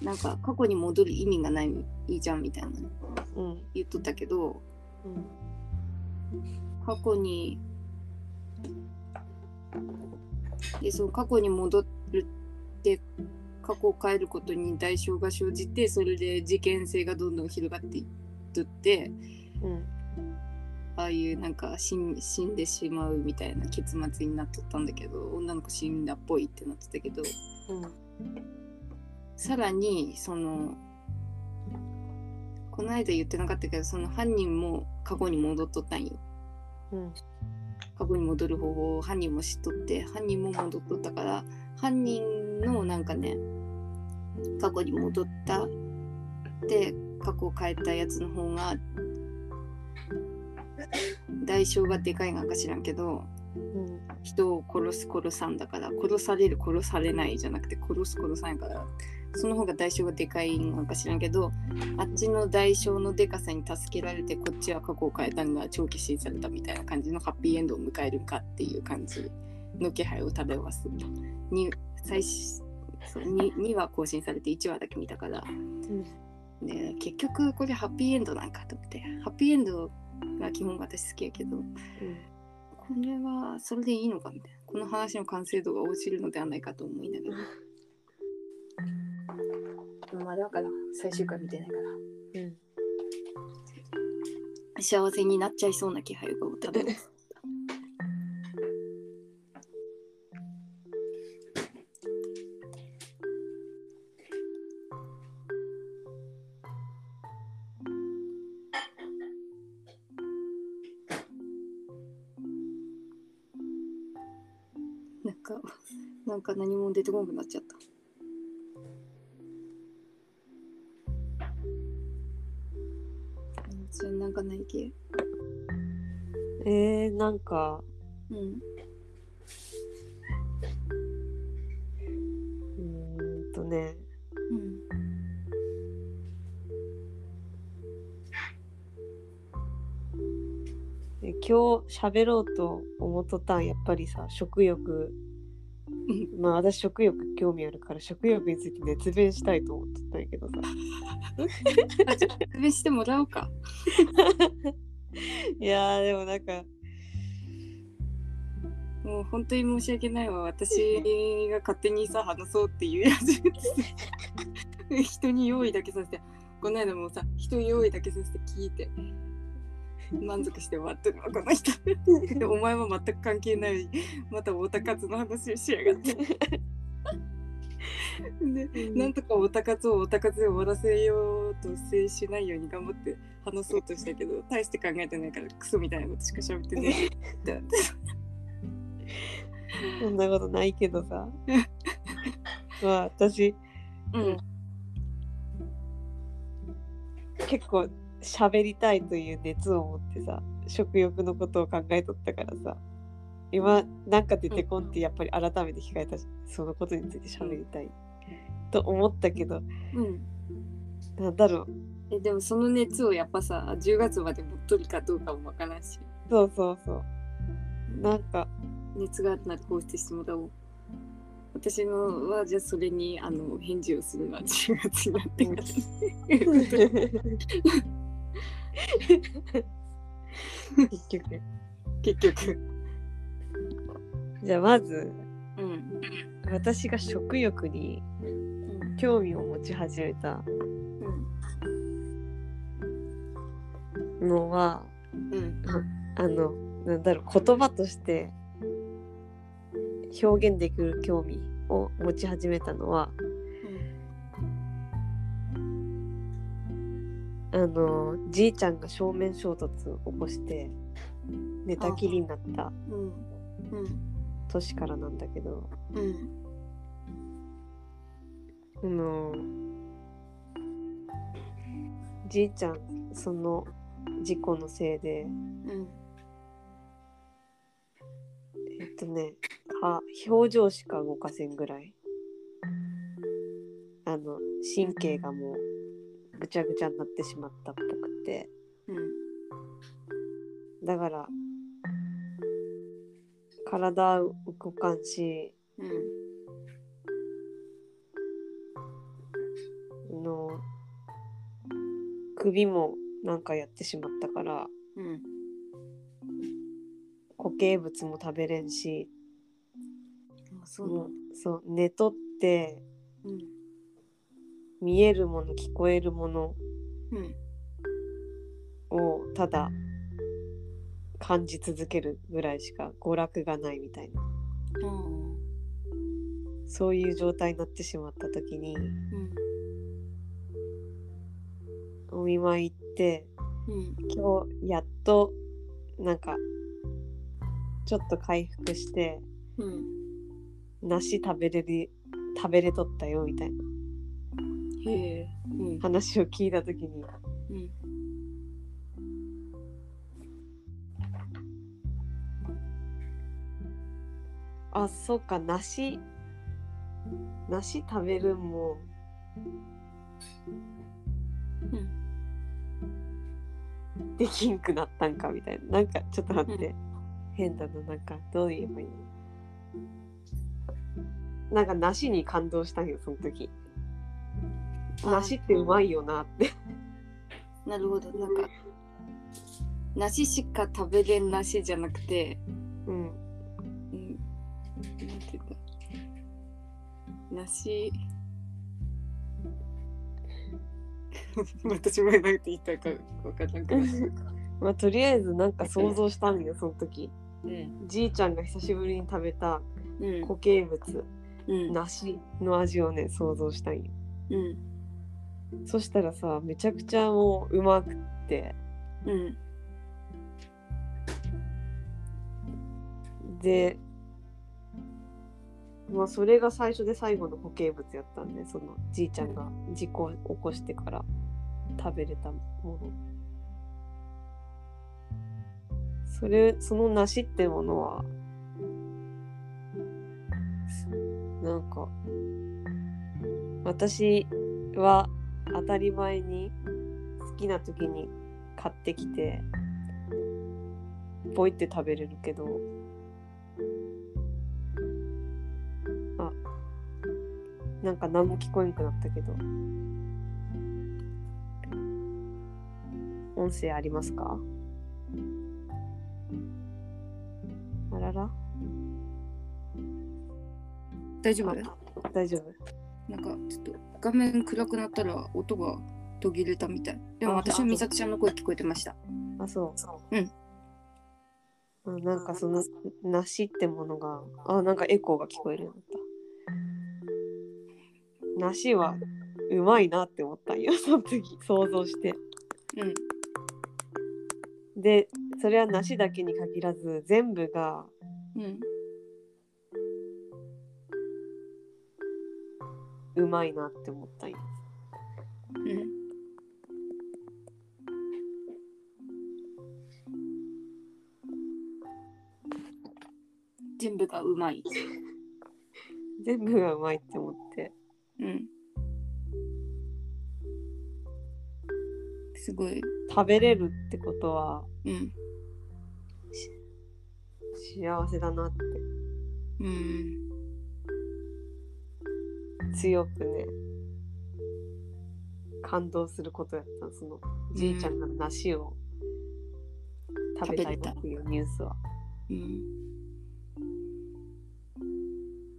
なんか過去に戻る意味がないいいじゃんみたいなのうん言っとったけどうん過去にでその過去に戻るって過去を変えることに代償が生じてそれで事件性がどんどん広がっていっとってうん。ああいうなんか死ん死んでしまうみたいな結末になっとったんだけど女の子死んだっぽいってなってたけどうんさらにそのこの間言ってなかったけどその犯人も過去に戻っとったんよ。うん。過去に戻る方法を犯人も知っとって犯人も戻っとったから犯人のなんかね過去に戻った。で過去を変えたやつの方が代償がでかいなんか知らんけどうん。人を殺す殺さんだから殺される殺されないじゃなくて殺す殺さんやからその方が代償がでかいのか知らんけどあっちの代償のでかさに助けられてこっちは過去を変えたのが長期支持されたみたいな感じのハッピーエンドを迎えるかっていう感じの気配を漂わすに最初そう 2, 2話更新されて1話だけ見たから、で結局これハッピーエンドなんかと思ってハッピーエンドが基本私好きやけどこれはそれでいいのかみたいな。この話の完成度が落ちるのではないかと思いながら まあだから最終回見てないから。うん。幸せになっちゃいそうな気配が漂うなんかなんか何も出てこなくなっちゃった。かないけえー、なんか。うんうーんとね。うん。え今日喋ろうと思っとったんやっぱりさ食欲。うんまあ私食欲興味あるから食欲について熱弁したいと思っとったんやけどさ。あじゃあ説明してもらおうか。いやーでもなんか。もう本当に申し訳ないわ。私が勝手にさ話そうっていうやつ。人に用意だけさせて。この間もさ人に用意だけさせて聞いて満足して終わってるわこの人。で お前は全く関係ない。また太田勝の話をしやがって。でなんとかおたかつをおたかつで終わらせようとせしないように頑張って話そうとしたけど大して考えてないからクソみたいなことしか喋ってないってそんなことないけどさ。まあ私。うん。結構喋りたいという熱を持ってさ食欲のことを考えとったからさ今なんか出てこんってやっぱり改めて聞かれたしそのことについて喋りたい。と思ったけどうん。なんだろう。えでもその熱をやっぱさ10月まで持っとるかどうかもわからんし。そうそうそう。なんか熱があったら放出してもらおう。私のはじゃあそれにあの返事をするのは10月になってから 結局。結局。じゃあまずうん。私が食欲に興味を持ち始めたうんのはうん。あのなんだろう言葉として表現できる興味を持ち始めたのはあのじいちゃんが正面衝突を起こして寝たきりになった年からなんだけどうんあのじいちゃんその事故のせいでうんえっとねか表情しか動かせんぐらいあの神経がもうぐちゃぐちゃになってしまったっぽくて。うんだから体動かんしうんあの首もなんかやってしまったからうん固形物も食べれんしあそうそう寝とってうん見えるもの聞こえるもの。うん。をただ感じ続けるぐらいしか娯楽がないみたいな。うん。そういう状態になってしまった時にうん。お見舞い行ってうん。今日やっとなんかちょっと回復してうん。梨食べれる食べれとったよみたいなうん。話を聞いた時に。うん。あそうか梨。梨食べるん。もうん。できんくなったんかみたいな。なんかちょっと待って、変だな。なんかどう言えばいいの？なんか梨に感動したんよその時。あ梨ってうまいよなって。なるほど。なんか梨しか食べれん梨じゃなくてうん。うんなんていうか梨。私も何て言ったか分からんから まあとりあえずなんか想像したんよその時。うん。じいちゃんが久しぶりに食べたうん。固形物うん。梨の味をね想像したんよ。うんそしたらさめちゃくちゃもううまくって。うん。でまあそれが最初で最後の固形物やったんでそのじいちゃんが事故を起こしてから食べれたもの。それその梨ってものはなんか私は当たり前に好きな時に買ってきてポイって食べれるけどあなんか何も聞こえんくなったけど音声ありますか？あらら。大丈夫？あ大丈夫なんかちょっと画面暗くなったら音が途切れたみたい。でもあ私は美咲ちゃんの声聞こえてました。あそう。うん。うんなんかその梨ってものがあなんかエコーが聞こえるようになっ梨はうまいなって思ったんよ。その時想像して。うん。でそれは梨だけに限らず全部がうんうまいなって思ったんようん全部がうまい。全部がうまいって思ってうん。すごい。食べれるってことはうん。幸せだなってうん。強くね感動することやったそのじいちゃんが梨を食べたいっていうニュースは。うん。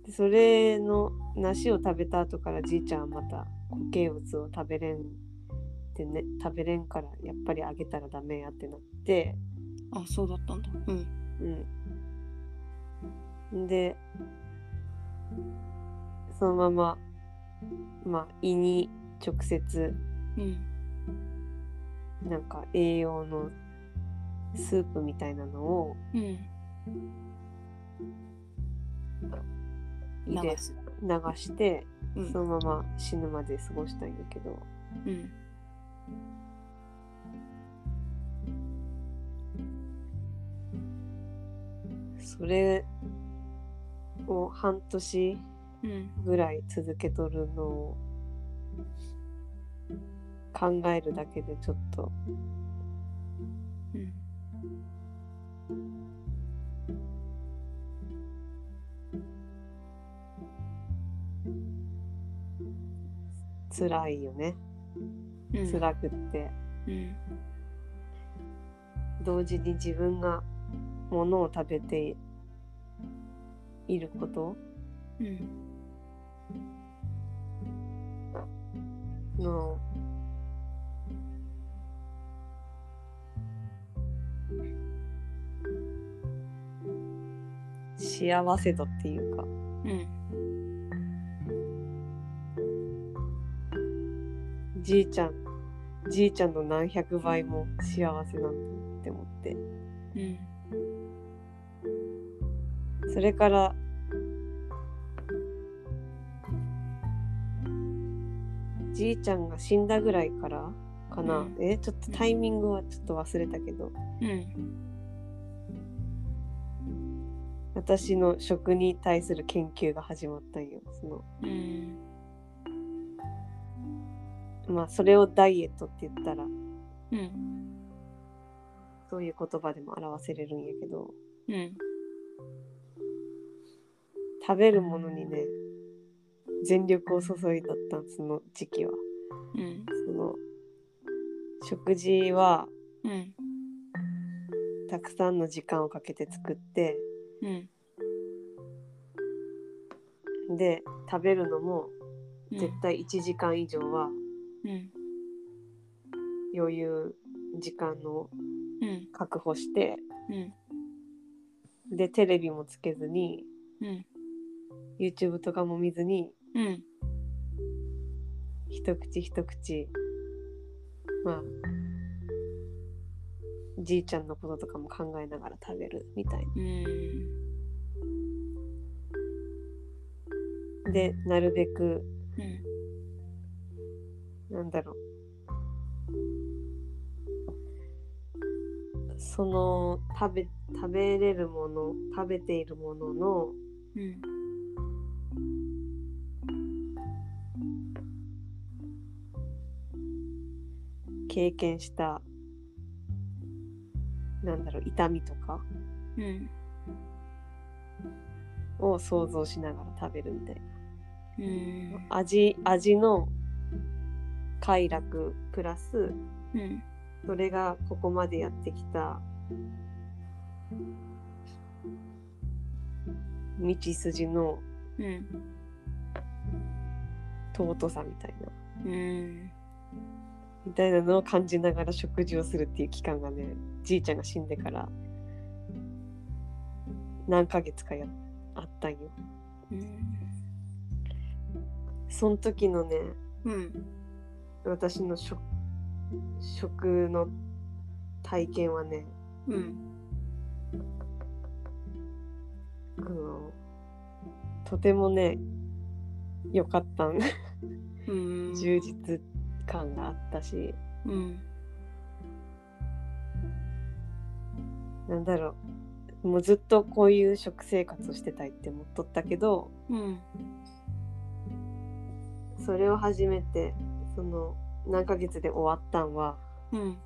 でそれの梨を食べた後からじいちゃんはまた固形物を食べれんってね食べれんからやっぱりあげたらダメやってなってあ、そうだったんだ。うん。うんでそのまままあ胃に直接うん。なんか栄養のスープみたいなのをうん。流す。流してうんそのまま死ぬまで過ごしたんやけどうん。それを半年うん。ぐらい続けとるのを考えるだけでちょっとうん。辛いよねうん。辛くってうん。同時に自分が物を食べていることうん。の幸せ度っていうかうん。じいちゃんじいちゃんの何百倍も幸せなんだって思ってうん。それからじいちゃんが死んだぐらいからかな、うんえちょっとタイミングはちょっと忘れたけどうん。私の食に対する研究が始まったんよそのうん。まあそれをダイエットって言ったらうん。そういう言葉でも表せれるんやけどうん。食べるものにね全力を注いだったその時期はうん。その食事はうん。たくさんの時間をかけて作ってうん。で食べるのもうん。絶対1時間以上はうん。余裕時間をうん。確保してうん。でテレビもつけずにうん。YouTube とかも見ずにうん。一口一口まあじいちゃんのこととかも考えながら食べるみたいうん。なでなるべくうん。なんだろうその食べ食べれるもの食べているもののうん。経験したなんだろう痛みとかうん。を想像しながら食べるみたいなうん。味味の快楽プラスうん。それがここまでやってきた道筋のうん。尊さみたいなうん。みたいなのを感じながら食事をするっていう期間がねじいちゃんが死んでから何ヶ月かやあったんよ。うん。その時のねうん私の食食の体験はねうん。あのとてもね良かったん。うん。充実感があったし。うん。なんだろう。もうずっとこういう食生活をしてたいって思っとったけどうん。それを始めてその何ヶ月で終わったんはうん。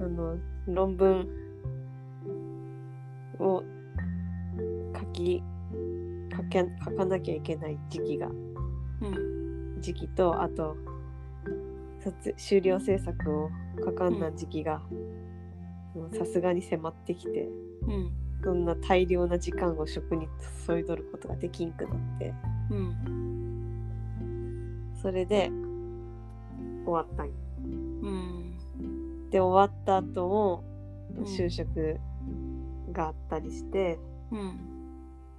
あの論文を書き書け書かなきゃいけない時期がうん。時期とあと卒修了制作を書かんな時期がさすがに迫ってきてうんそんな大量な時間を食に注いどることができんくなってうんそれで終わったんよ。うんで終わった後も就職があったりして、うん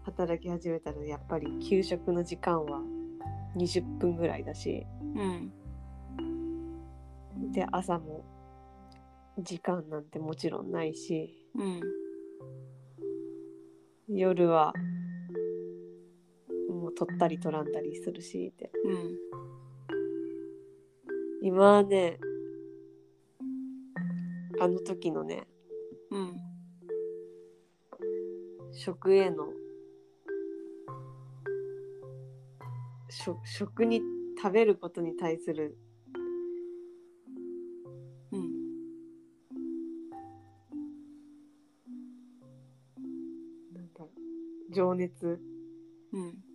働き始めたらやっぱり給食の時間は20分ぐらいだしうんで朝も時間なんてもちろんないし。うん夜はもう取ったり取らんだりするしって。うん今はねあの時のねうん食への食食に食べることに対する情熱。うん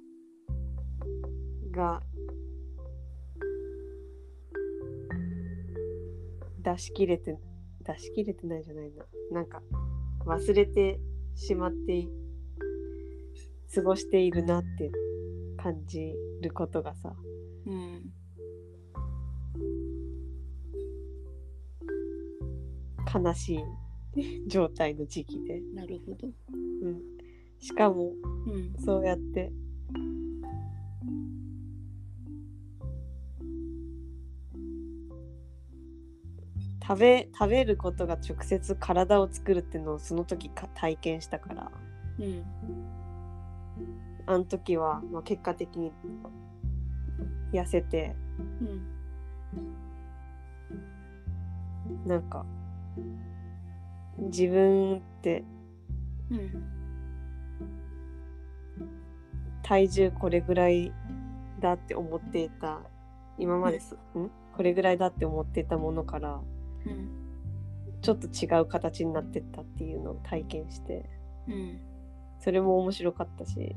が出し切れて出し切れてないじゃないな。なんか忘れてしまってい過ごしているなって感じることがさ。うん悲しい状態の時期で、なるほど。うん、しかもうん。そうやって。食べ食べることが直接体を作るっていうのをその時か体験したから。うん。あの時は、まあ、結果的に痩せてうん。なんか自分ってうん体重これぐらいだって思っていた今まです、ん？これぐらいだって思っていたものからうん。ちょっと違う形になってったっていうのを体験してうん。それも面白かったし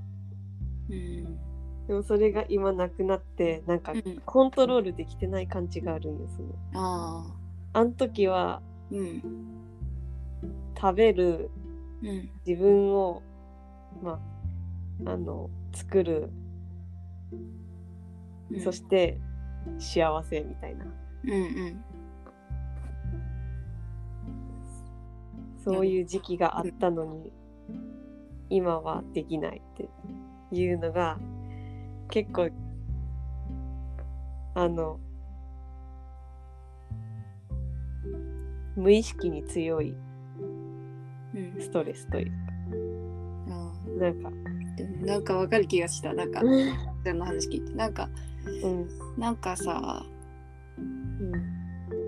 うん。でもそれが今なくなってなんかうん。コントロールできてない感じがあるんよその。あああの時はうん。食べるうん。自分をまああの作る、うん。そして幸せみたいな。うんうん。そういう時期があったのに今はできないっていうのが結構あの無意識に強いうん。ストレスというか。あなんかなんかわかる気がした。なんかうん。その話聞いて。なんかうん。なんかさ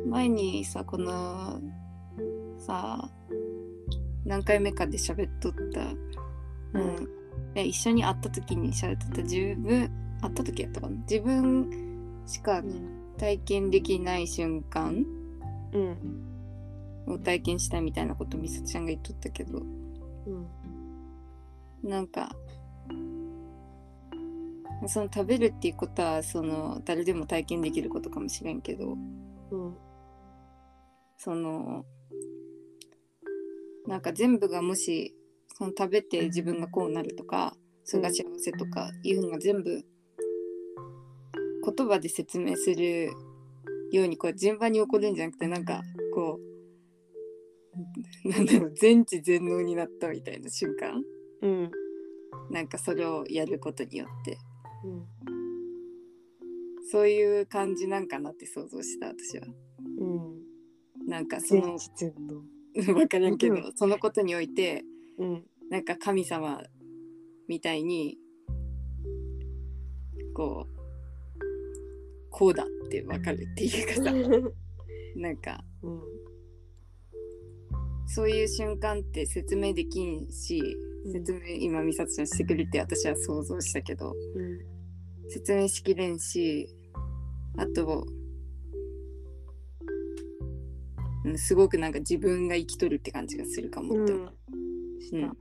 前にさこのさ何回目かで喋っとった、うん、で一緒に会った時に喋っとった自分会った時やったかな？自分しか体験できない瞬間うん。を体験したいみたいなことみさちゃんが言っとったけど。うん。なんかその食べるっていうことはその誰でも体験できることかもしれんけどうん。そのなんか全部がもしその食べて自分がこうなるとかそれが幸せとかいうのが全部言葉で説明するようにこう順番に起こるんじゃなくてなんかこうなんだろう全知全能になったみたいな瞬間？うん。なんかそれをやることによって。うんそういう感じなんかなって想像した私は。うん。なんかそ全の。分 からんけど、うそのことにおいてうん。なんか神様みたいにこうこうだって分かるっていうかさ。なんかうん。そういう瞬間って説明できんしうん。説明今美里ちゃんしてくれて私は想像したけどうん説明しきれんしあと、うん、すごくなんか自分が生きとるって感じがするかもって。思う、した、うん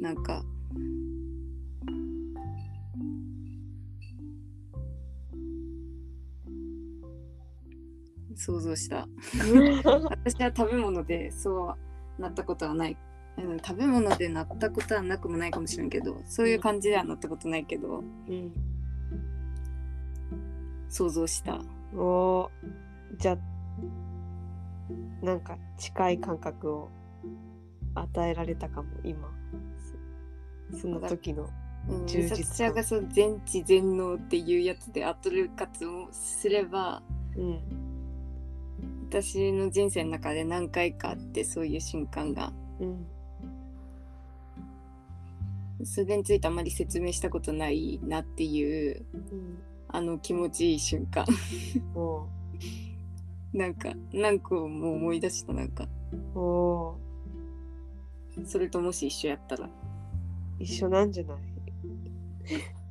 なんか想像した。私は食べ物でそうなったことはない、うん、食べ物でなったことはなくもないかもしれんけどそういう感じではなったことないけど。うん想像した。おーじゃあなんか近い感覚を与えられたかも今。そその時のうん充実感。美里ちゃんがそう全知全能っていうやつでアトル活をすればうん。私の人生の中で何回かあってそういう瞬間が。うん。それについてあまり説明したことないなっていう。うんあの気持ちいい瞬間。おなんか何個も思い出したなんか。ー。おそれともし一緒やったら。ー一緒なんじゃない？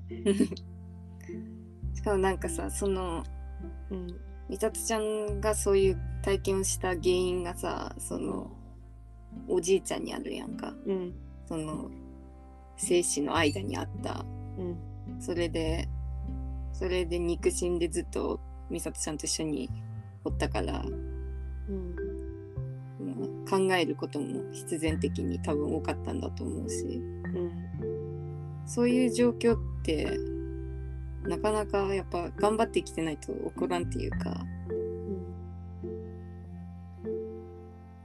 しかもなんかさそのうん。美里ちゃんがそういう体験をした原因がさそのおじいちゃんにあるやんか。うん。その生死の間にあった。うん。それでそれで肉親でずっと美里ちゃんと一緒におったからうん。うん考えることも必然的に多分多かったんだと思うし。うん。そういう状況ってなかなかやっぱ頑張って生きてないと起こらんっていうか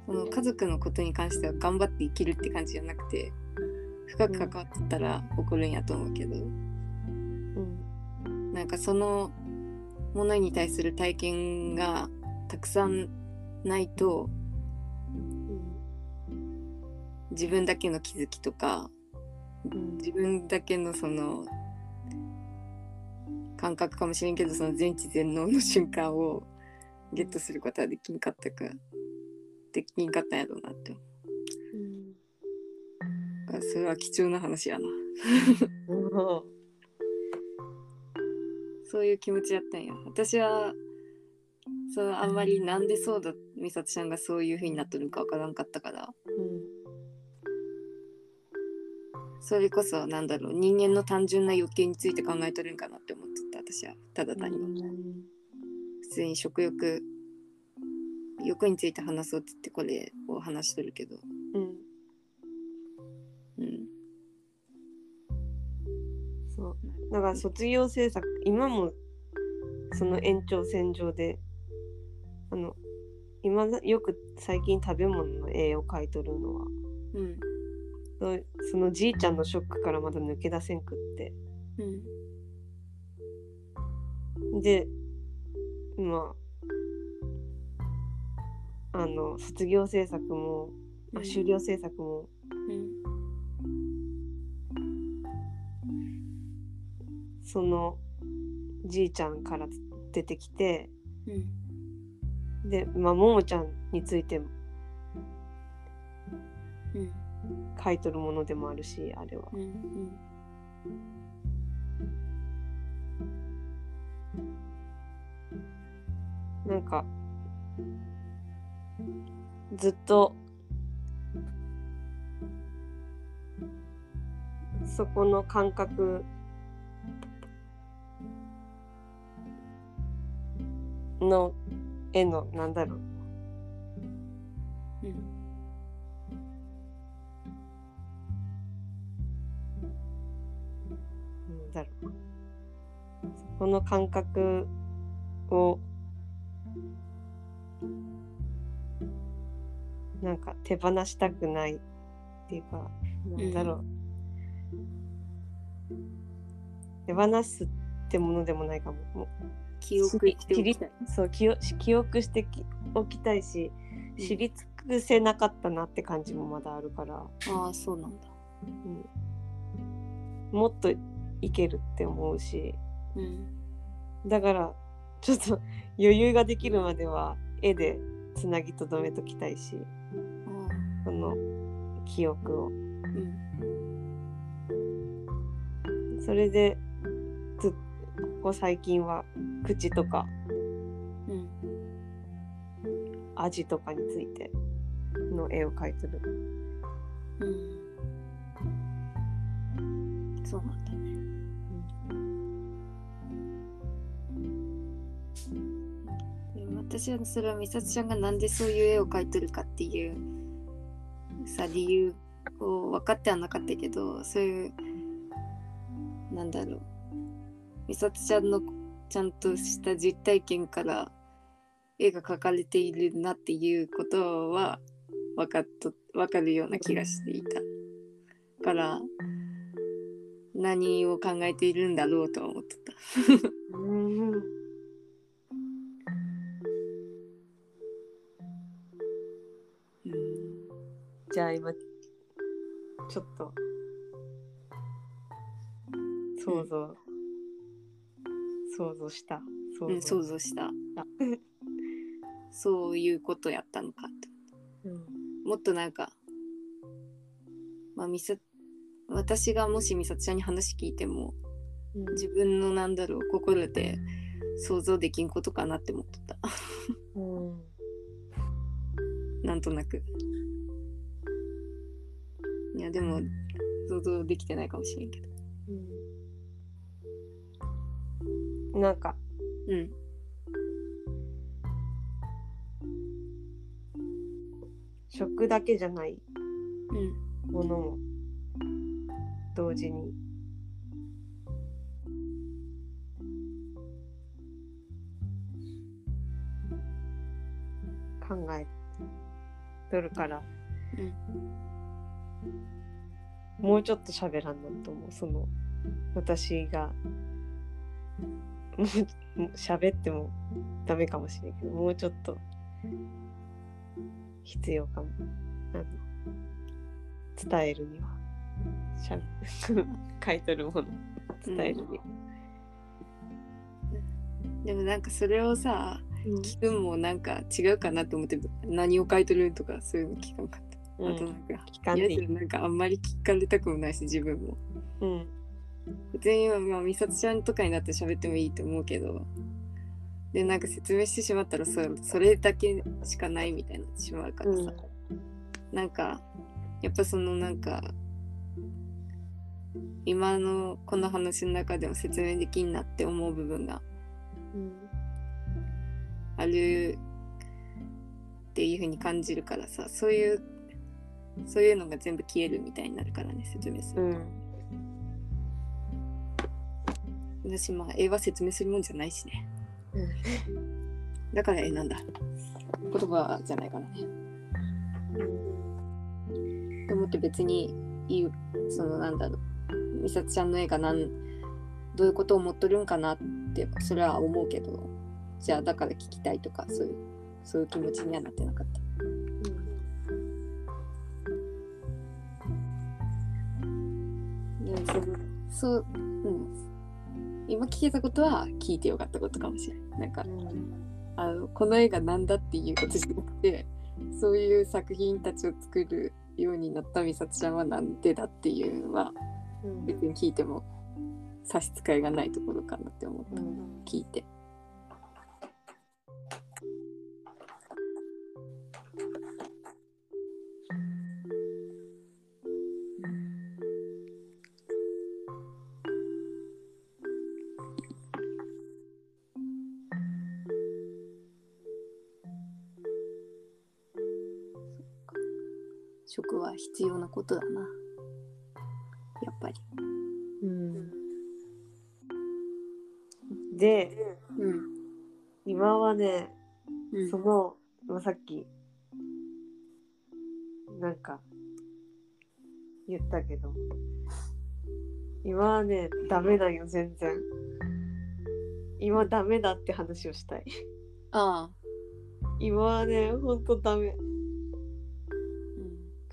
その家族のことに関しては頑張って生きるって感じじゃなくて深く関わってたら起こるんやと思うけど、うんなんかそのものに対する体験がたくさんないと自分だけの気づきとかうん。自分だけのその感覚かもしれんけどその全知全能の瞬間をゲットすることはできんかったかできんかったんやろうなって。思うそれは貴重な話やな。おそういう気持ちやったんや。私はそうあんまりなんでそうだ美里ちゃんがそういう風になっとるんかわからんかったから。うんそれこそなんだろう人間の単純な欲求について考えとるんかなって思ってた私は。ただ単に。普通に食欲欲について話そうって言ってこれを話しとるけど。うん。うんそう。だから卒業制作今もその延長線上であの今だよく最近食べ物の絵を描いとるのはうんそのじいちゃんのショックからまだ抜け出せんくって。うんでまああの卒業制作も、まあ、終了制作もうんそのじいちゃんから出てきてうんでまあももちゃんについてうん書いとるものでもあるしあれは。うんなんかずっとそこの感覚の絵のなんだろう。うん。なんだろう。そこの感覚をなんか手放したくないっていうかなんだろう、手放すってものでもないかも。もう記憶しておきたい。そう記憶記憶してきおきたいしうん知り尽くせなかったなって感じもまだあるから、ああ、そうなんだ。うん、もっといけるって思うしうん。だからちょっと余裕ができるまでは絵でつなぎとどめときたいしあこの記憶をあ、うん。それでずここ最近は口とかうん。味とかについての絵を描いてる。うん。そうなんだね。私はそれは美里ちゃんがなんでそういう絵を描いてるかっていうさ理由を分かってはなかったけどそういうなんだろう美里ちゃんのちゃんとした実体験から絵が描かれているなっていうことは分かっと分かるような気がしていたから何を考えているんだろうとは思ってた。うんじゃあ今ちょっと想像、想像した。想うん、想像。した。そういうことやったのかと。うん。もっとなんか、まあ、みさ私がもし美里ちゃんに話聞いてもうん。自分のなんだろう心で想像できんことかなって思ってた。うん。なんとなく。いやでも想像できてないかもしれんけど。うんなんか。うん。食だけじゃない。うん。ものも同時に。考えとるから。もうちょっと喋らんなと思う。その私が 喋ってもダメかもしれんけどもうちょっと必要かも。あの伝えるには。しゃ 書いとるもの。伝えるには、でもなんかそれをさうん。聞くんもなんか違うかなと思って何を書いてるとかそういうの聞かんかった、あとなんか聞かんなんかあんまり聞かれたくもないし自分も。うん別にまあ美里ちゃんとかになって喋ってもいいと思うけどでなんか説明してしまったらそそれだけしかないみたいになってしまうからさ、なんかやっぱそのなんか今のこの話の中でも説明できんなって思う部分がうんあるっていう風に感じるからさそういうそういうのが全部消えるみたいになるからね説明するうん私まあ絵は説明するもんじゃないしね。だから絵なんだ？言葉じゃないからねと思って別にいいそのなんだろう美里ちゃんの絵がなんどういうことを思っとるんかなってそれは思うけど。じゃあだから聞きたいとかそういうそういう気持ちにはなってなかった。でもそのそううん今聞けたことは聞いてよかったことかもしれない。なんかあのこの絵が何だっていうことじゃなくてそういう作品たちを作るようになった美里ちゃんはなんでだっていうのはうん。別に聞いても差し支えがないところかなって思った、うん。聞いて。必要なことだな。やっぱり。うんでうん。今はねうんその、まあ、さっきなんか言ったけど今はねダメなんよ全然今ダメだって話をしたいああ、今はねほんとダメうん、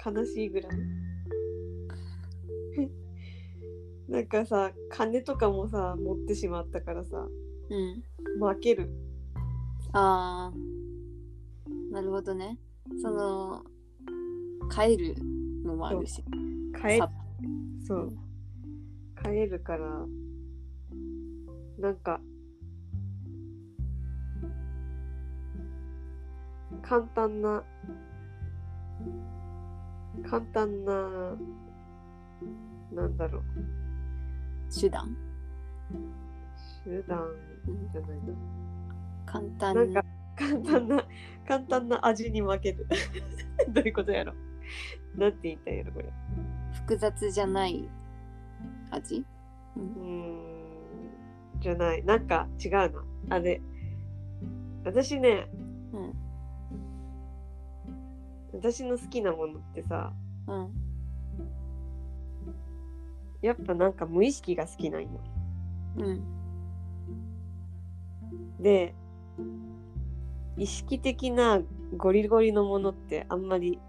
悲しいぐらい なんかさ金とかもさ持ってしまったからさうん。負けるああ、なるほどね。その、帰るのもあるし。帰さそう帰るからなんか簡単な簡単ななんだろう。手段？手段じゃないな。簡単。なんか簡単な簡単な味に負ける。どういうことやろ？なんて言いたいやろこれ。複雑じゃない味、う、ん。じゃない。なんか違うな。あれ。私ねうん私の好きなものってさうん。やっぱなんか無意識が好きなんよ。うん。で意識的なゴリゴリのものってあんまり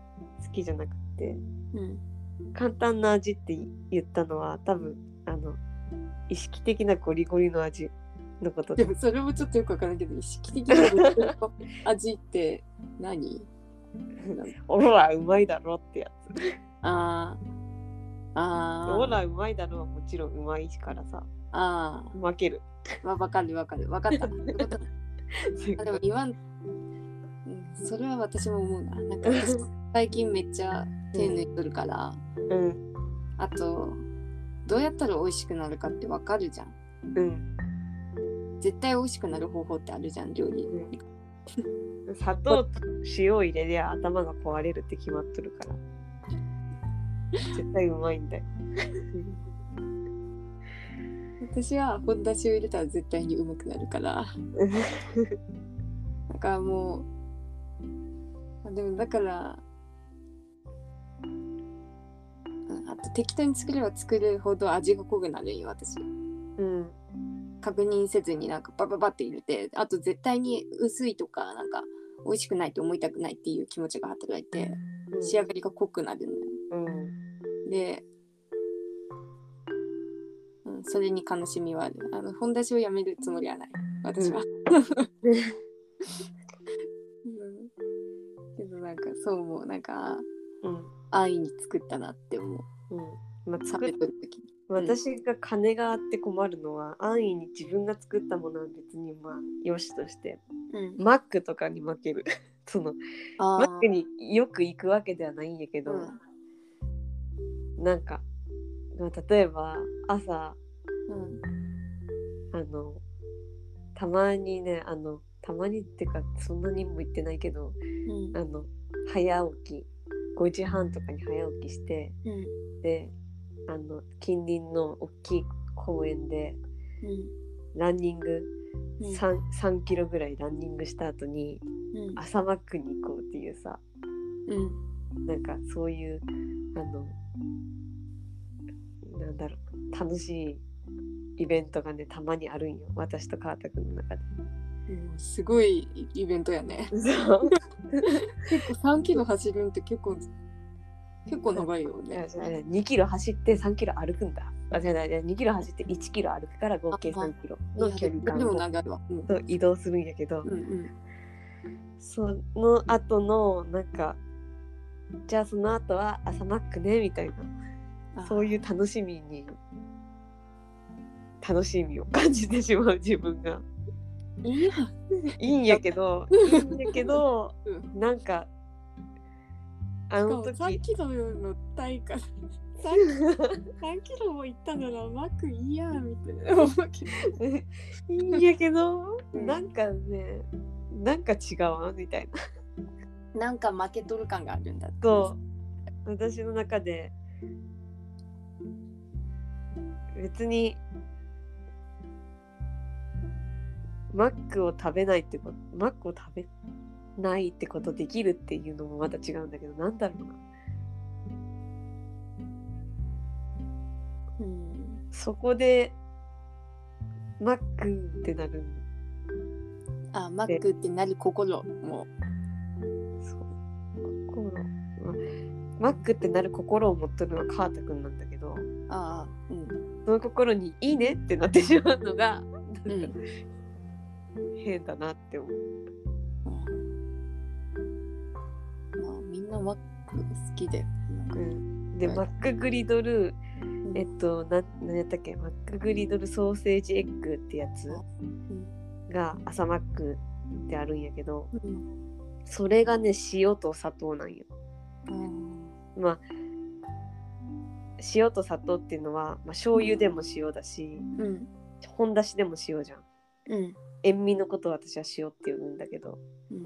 好きじゃなくてうん。簡単な味って言ったのは多分あの意識的なゴリゴリの味のことででもそれもちょっとよくわからんけど意識的な味って何？ほらうまいだろってやつ。あー。あー。ほらうまいだろはもちろんうまいからさ。あ負ける。ーわわかるわかる。わかった。あでも言わん、うん、それは私も思うな。なんか私 最近めっちゃ手抜いとるから、うん。あとどうやったら美味しくなるかってわかるじゃん。うん。絶対美味しくなる方法ってあるじゃん料理、うん砂糖と塩を入れりゃ頭が壊れるって決まっとるから。絶対うまいんだよ。私は本だしを入れたら絶対にうまくなるから。だからもうあでもだからうんあと適当に作れば作るほど味が濃くなるんよ私。うん確認せずになんかバババって入れてあと絶対に薄いとかなんか美味しくないと思いたくないっていう気持ちが働いて仕上がりが濃くなるのよ。うん。で、うん、それに悲しみはある。あの本出しをやめるつもりはない。私は、うん。けどなんかそう思う。なんかうん。安易に作ったなって思う。うん。まあ、食作っべとる時に私が金があって困るのは安易に自分が作ったものは別にまあよしとしてうん。マックとかに負ける。そのあマックによく行くわけではないんやけど、うん。なんか、まあ、例えば朝うん。あのたまにねあのたまにってかそんなにも行ってないけどうん。あの早起き5時半とかに早起きしてうん。であの近隣の大きい公園でうん。ランニングうん。3, 3キロぐらいランニングした後にうん。朝マックに行こうっていうさうん。なんかそういうあのなんだろう楽しいイベントがねたまにあるんよ私と川田くんの中で。うんすごいイベントやね。そう。結構3キロ走るんって結構結構長いよね。じゃあ2キロ走って3キロ歩くんだ。あじゃあ2キロ走って1キロ歩くから合計3キロの距離感でもを長いわ。うん。と移動するんやけど、うんうん。その後のなんかじゃあその後は朝マックねみたいな。あそういう楽しみに楽しみを感じてしまう自分が。いいやいいんやけどいいんやけどうん。なんかあの時。3キロの体感。3キロも行ったならマックいいやみたいな。思うけどいいんやけど、うん。なんかねなんか違うわみたいな。なんか負けとる感があるんだそう。私の中で。別に。マックを食べないってこと。マックを食べないってことできるっていうのもまた違うんだけどなんだろうな。うん。そこでマックってなる。あマックってなる心も。そう。心、まマックってなる心を持っとるのは川田くんなんだけどああうん。その心に「いいね」ってなってしまうのがうん。変だなって思う。なマック好きでうん、で、はい。マックグリドルえっとな何やったっけ？マックグリドルソーセージエッグってやつが朝マックってあるんやけどうん。それがね塩と砂糖なんよ。まあ塩と砂糖っていうのは、まあ、醤油でも塩だし、うん。本だしでも塩じゃん。うん。塩味のことを私は塩って言うんだけど。うん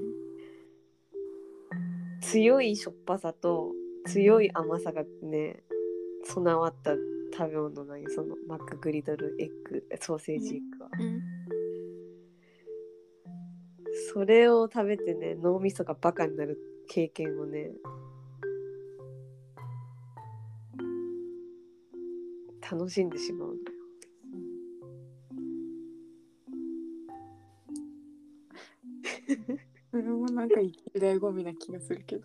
強いしょっぱさと強い甘さがね備わった食べ物なんよそのマックグリドルエッグソーセージエッグは。うんそれを食べてね脳みそがバカになる経験をね楽しんでしまうんだよ。それもなんか醍醐味な気がするけど。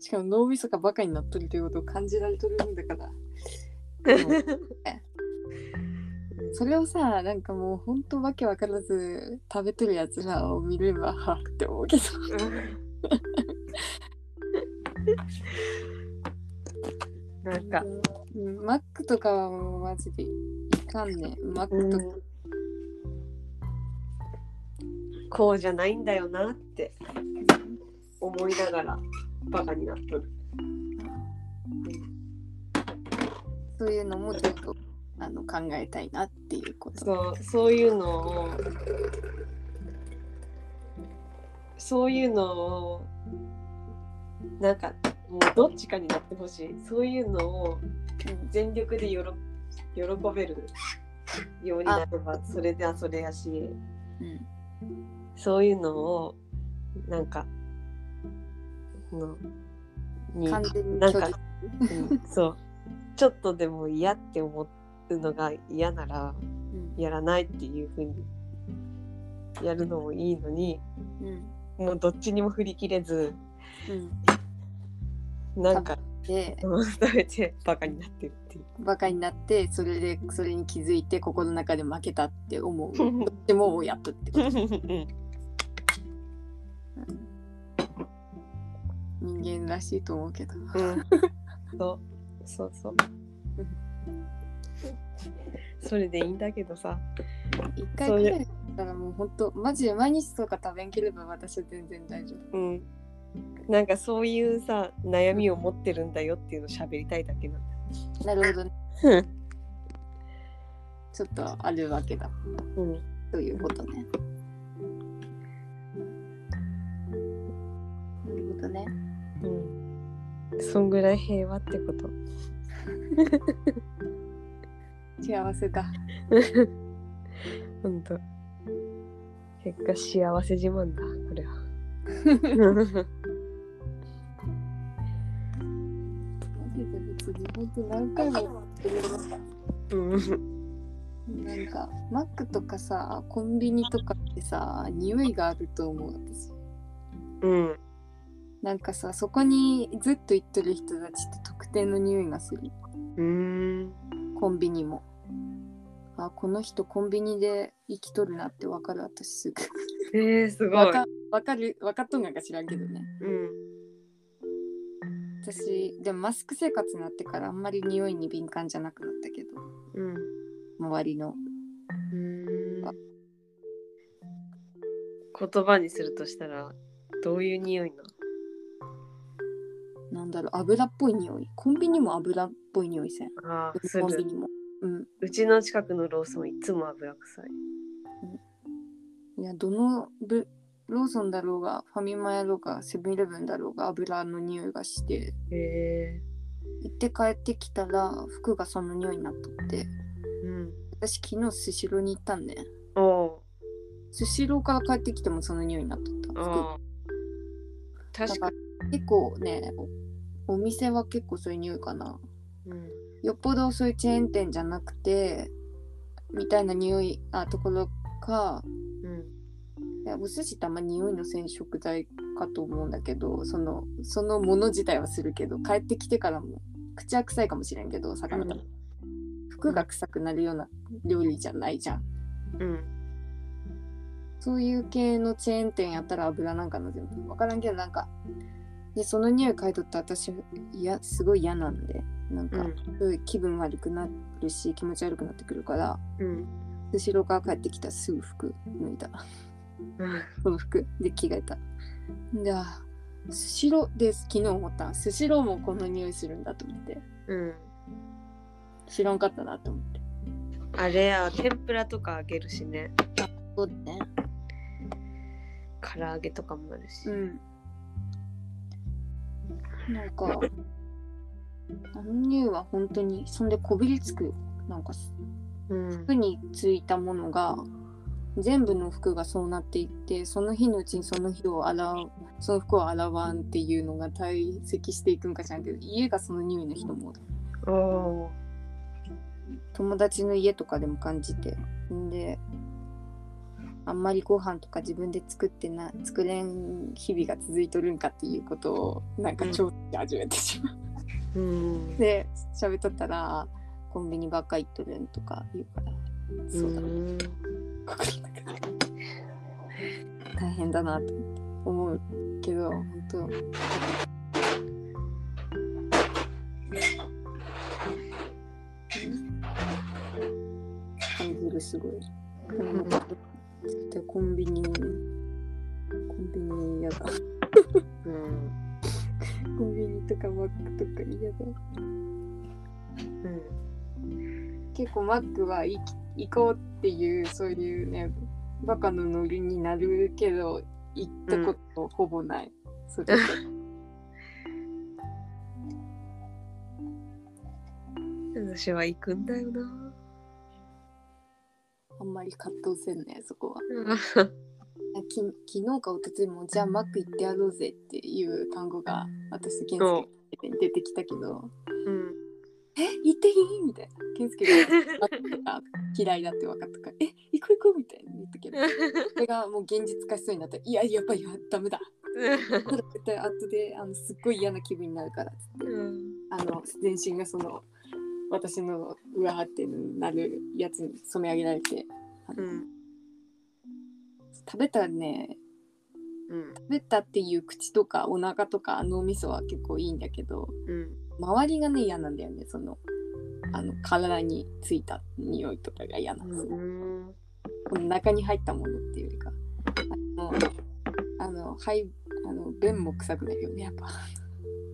しかも脳みそがバカになっとるということを感じられとるんだから。それをさ、なんかもうほんとわけわからず食べとるやつらを見ればはって思うけど。なんか、うん、マックとかはもうマジでいかんね。マックとか。こうじゃないんだよなって思いながらバカになっとる。そういうのもちょっとあの考えたいなっていうこと。そうそういうのをそういうのをなんかもうどっちかになってほしいそういうのを全力でよろ喜べるようになればそれではそれやしうんそういうのをなんかのに完全になんかうんそう。ちょっとでも嫌って思うのが嫌ならうん。やらないっていう風にやるのもいいのにうん。もうどっちにも振り切れずうん。なんかでうん食べてバカになってるっていう。バカになってそれでそれに気づいて心の中で負けたって思う。どっちもやっとってこと 人間らしいと思うけどうんそうそうそう。それでいいんだけどさ。一回くらいだったらもうほんとマジで毎日とか食べんければ私は全然大丈夫うん。なんかそういうさ悩みを持ってるんだよっていうのを喋りたいだけなんだ。なるほどねうんちょっとあるわけだうん。ということねなるほどねうん。そんぐらい平和ってこと。幸せだほんと。結果幸せ自慢だ、これは。何回も。なんかマックとかさコンビニとかってさ匂いがあると思う私うん。なんかさそこにずっと行ってる人たちって特定の匂いがするうん。コンビニもあこの人コンビニで生きとるなってわかる私すぐえー、すごい。わかわかるわかっとんがか知らんけどねうん。私でもマスク生活になってからあんまり匂いに敏感じゃなくなったけどうん。周りのうん言葉にするとしたらどういう匂いななんだろう油っぽい匂い。コンビニも油っぽい匂いせん。あーする。コンビニも。うん。うちの近くのローソンいつも油臭い。いやどのブローソンだろうがファミマやろうがセブンイレブンだろうが油の匂いがしてへえ行って帰ってきたら服がその匂いになっとって。うん。私昨日スシローに行ったんねおおスシロー。から帰ってきてもその匂いになっとった服あー確かに結構ねおお店は結構そういう匂いかな。うん。よっぽどそういうチェーン店じゃなくてみたいな匂いあところかうん。いやお寿司ってあんま匂いのせん食材かと思うんだけどそのそのもの自体はするけど帰ってきてからも口は臭いかもしれんけど魚とか、服が臭くなるような料理じゃないじゃん。うん。そういう系のチェーン店やったら油なんかな全部。分からんけどなんかでその匂い嗅いとったら私いやすごい嫌なんでなんか、うん。気分悪くなるし気持ち悪くなってくるからうん。後ろから帰ってきたらすぐ服脱いだ。その服で着替えた。であスシローで昨日思った。スシローもこの匂いするんだと思って。うん。知らんかったなと思って。あれや天ぷらとか揚げるしね。そうだね。唐揚げとかもあるし、うんなんかあの匂いは本当にそんでこびりつくなんかうん。服についたものが全部の服がそうなっていってその日のうちにその日を洗うその服を洗わんっていうのが堆積していくんかしらんけど家がその匂いの人も友達の家とかでも感じて。んであんまりご飯とか自分で作ってな作れん日々が続いとるんかっていうことをなんか調査し始めてしまう。ーうん。で喋っとったらコンビニばっか行っとるんとか言うからそうだ、ん心の中で大変だなと思うけど本当。感じるすごい。うん絶対コンビニコンビニ嫌だ。うん。コンビニとかマックとか嫌だ。うん。結構マックは行き行こうっていうそういうねバカのノリになるけど行ったことほぼない、それで。私は行くんだよな。あんまり葛藤せんねそこは。うん。き昨日か一昨日もじゃあマック行ってやろうぜっていう単語が私と健介に出てきたけど。う。んえ行っていい？みたいな。健介がが嫌いだって分かったからえ行こう行こうみたいな言ったけど それがもう現実化しそうになった。らいややっぱりダメだ。絶対後であのすっごい嫌な気分になるからっつって。うん。あの全身がその私の上はってなるやつに染め上げられて。うん。食べたらねうん。食べたっていう口とかお腹とか脳みそは結構いいんだけどうん。周りがね嫌なんだよねそのあの体についた匂いとかが嫌なんですよ、うん。この中に入ったものっていうよりか。あのあの肺あの便も臭くなるよねやっぱ。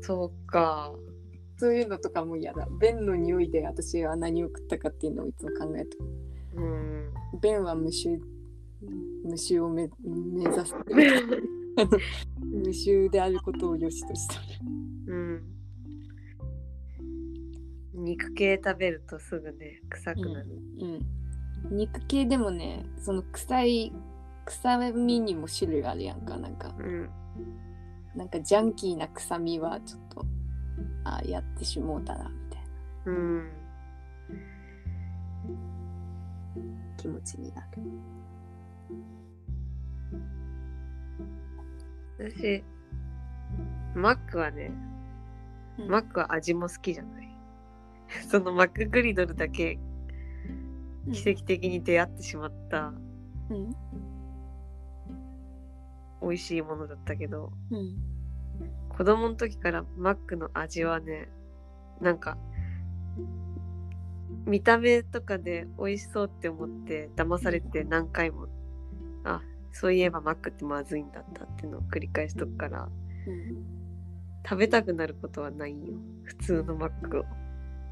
そうかそういうのとかも嫌だ。便の匂いで私は何を食ったかっていうのをいつも考えて。うん便は無臭無臭を目目指す無臭であることを良しとした。うん。肉系食べるとすぐね臭くなる。うん。肉系でもねその臭い臭みにも種類あるやんかなんか。うん。なんかジャンキーな臭みはちょっとあやってしもうたなみたいな。うん。気持ちになる。私マックはねうん。マックは味も好きじゃない。そのマックグリドルだけ奇跡的に出会ってしまったうん。美味しいものだったけどうん子供の時からマックの味はねなんか見た目とかで美味しそうって思って騙されて何回もあそういえばマックってまずいんだったっていうのを繰り返しとくからうん食べたくなることはないよ。普通のマックを、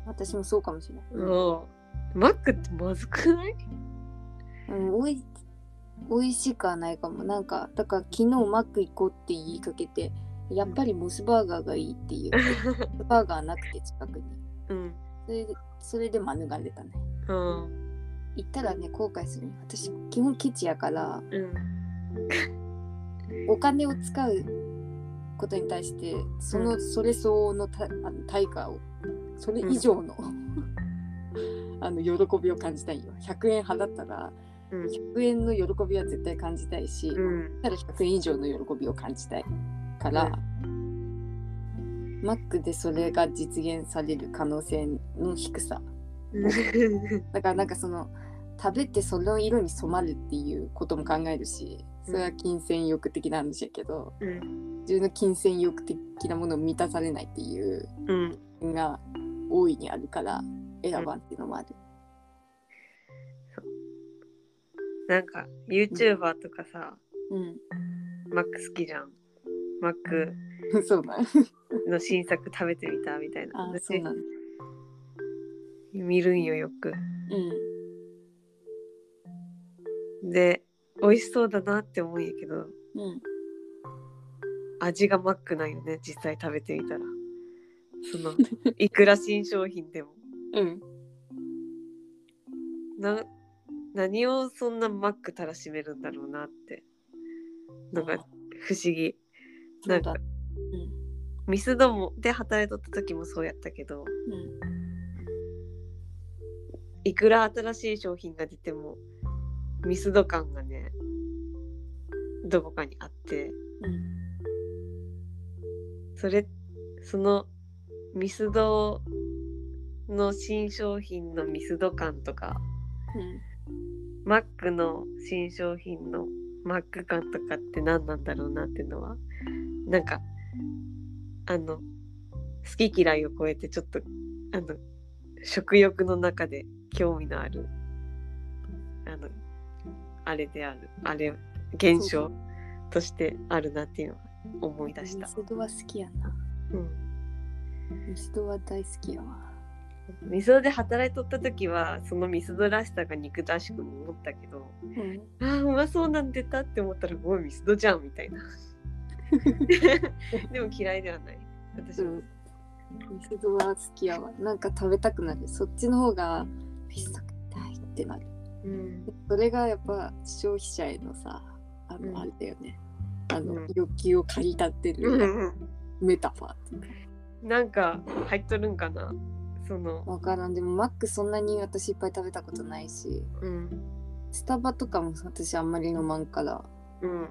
私もそうかもしれない、うん、マックってまずくない？うん、おい美味しくはないかも。なんかだから昨日マック行こうって言いかけてやっぱりモスバーガーがいいっていう。バーガーなくて近くに。うん。それでそれで免れたね。うん。行ったらね後悔するね私基本ケチやからうん。お金を使うことに対してその、うん。それ相応のたあの対価をそれ以上の、あの喜びを感じたいよ。100円払ったらうん。100円の喜びは絶対感じたいし、うん。ただ100円以上の喜びを感じたいから、マックでそれが実現される可能性の低さ。だからなんかその食べてその色に染まるっていうことも考えるしそれは金銭欲的な話やけど、うん。自分の金銭欲的なものを満たされないっていうが大いにあるから選ばんっていうのもある。なんか YouTuber とかさ、うん、マック好きじゃん。マック そうなん。の新作食べてみたみたいな。あ、そうなん。見るんよよく。うん。で美味しそうだなって思うんやけどうん。味がマックなんよね実際食べてみたら。その いくら新商品でも。うん。な何をそんなマックたらしめるんだろうなってのが不思議なんかそうだ。ミスドもで働いとった時もそうやったけどうん。いくら新しい商品が出てもミスド感がねどこかにあってうん。それそのミスドの新商品のミスド感とかマックの新商品のマック感とかって何なんだろうなっていうのはなんかあの好き嫌いを超えてちょっとあの食欲の中で興味のあるあのあれであるあれ現象としてあるなっていうのは思い出したミ。スドは好きやな。うんミスドは大好きやわ。ミスドで働いとった時はそのミスドらしさが憎たしくも思ったけどうん。あーうまそうなん出たって思ったらもうミスドじゃんみたいな でも嫌いではない私も、うん。ミスドは好きやわ。なんか食べたくなる。そっちの方がピスタ食いたいってなる。うんそれがやっぱ消費者へのさ、あの、うんあれだよね。あの、うん欲求を駆り立ってるメタファーっていうか。なんか入っとるんかなそのわからん。でもマックそんなに私いっぱい食べたことないし、うんスタバとかも私あんまり飲まんからうん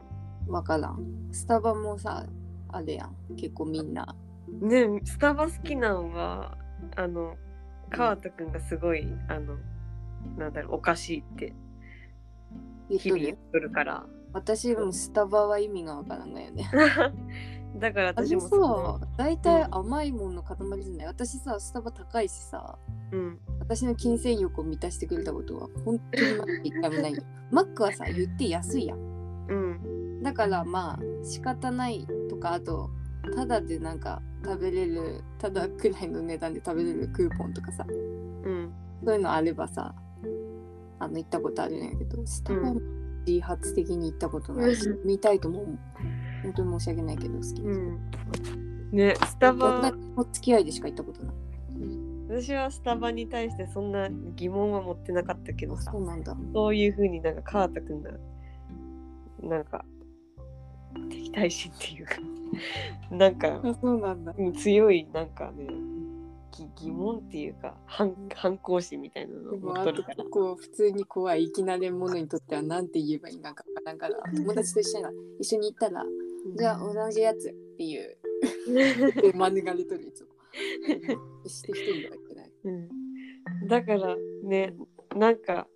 わからん。スタバもさ、あれやん。結構みんな。ねスタバ好きなんはあの川田くんがすごいあのなんだろうおかしいって日々言っとるから私もスタバは意味がわからんがよね。だから私もそさ、大体甘いものの塊じゃない？私さ、スタバ高いしさ、ううん私の金銭欲を満たしてくれたことは本当にマック一回もないよ。マックはさ、言って安いやん。うんだからまあ仕方ないとか、あと、ただでなんか食べれる、ただくらいの値段で食べれるクーポンとかさ、うんそういうのあればさ、あの行ったことあるんやけど、スタバも自発的に行ったことないし、う見たいとも思う。本当に申し訳ないけど好きです。うんねスタバ女の付き合いでしか行ったことない。私はスタバに対してそんな疑問は持ってなかったけどさそうなんだ。そういうふうになんか川田くんがなんか敵対心っていうか。なんかあ、そうなんだ。うん強いなんかねぎ疑問っていうか反反抗心みたいなのを持っとるから。こう普通に怖いいきなりものにとっては何て言えばいいのかわからんから友達と一緒に一緒に行ったらじゃあ同じやつっていう で免れとるいつも。決して一人ではいけない。うん、だからねなんか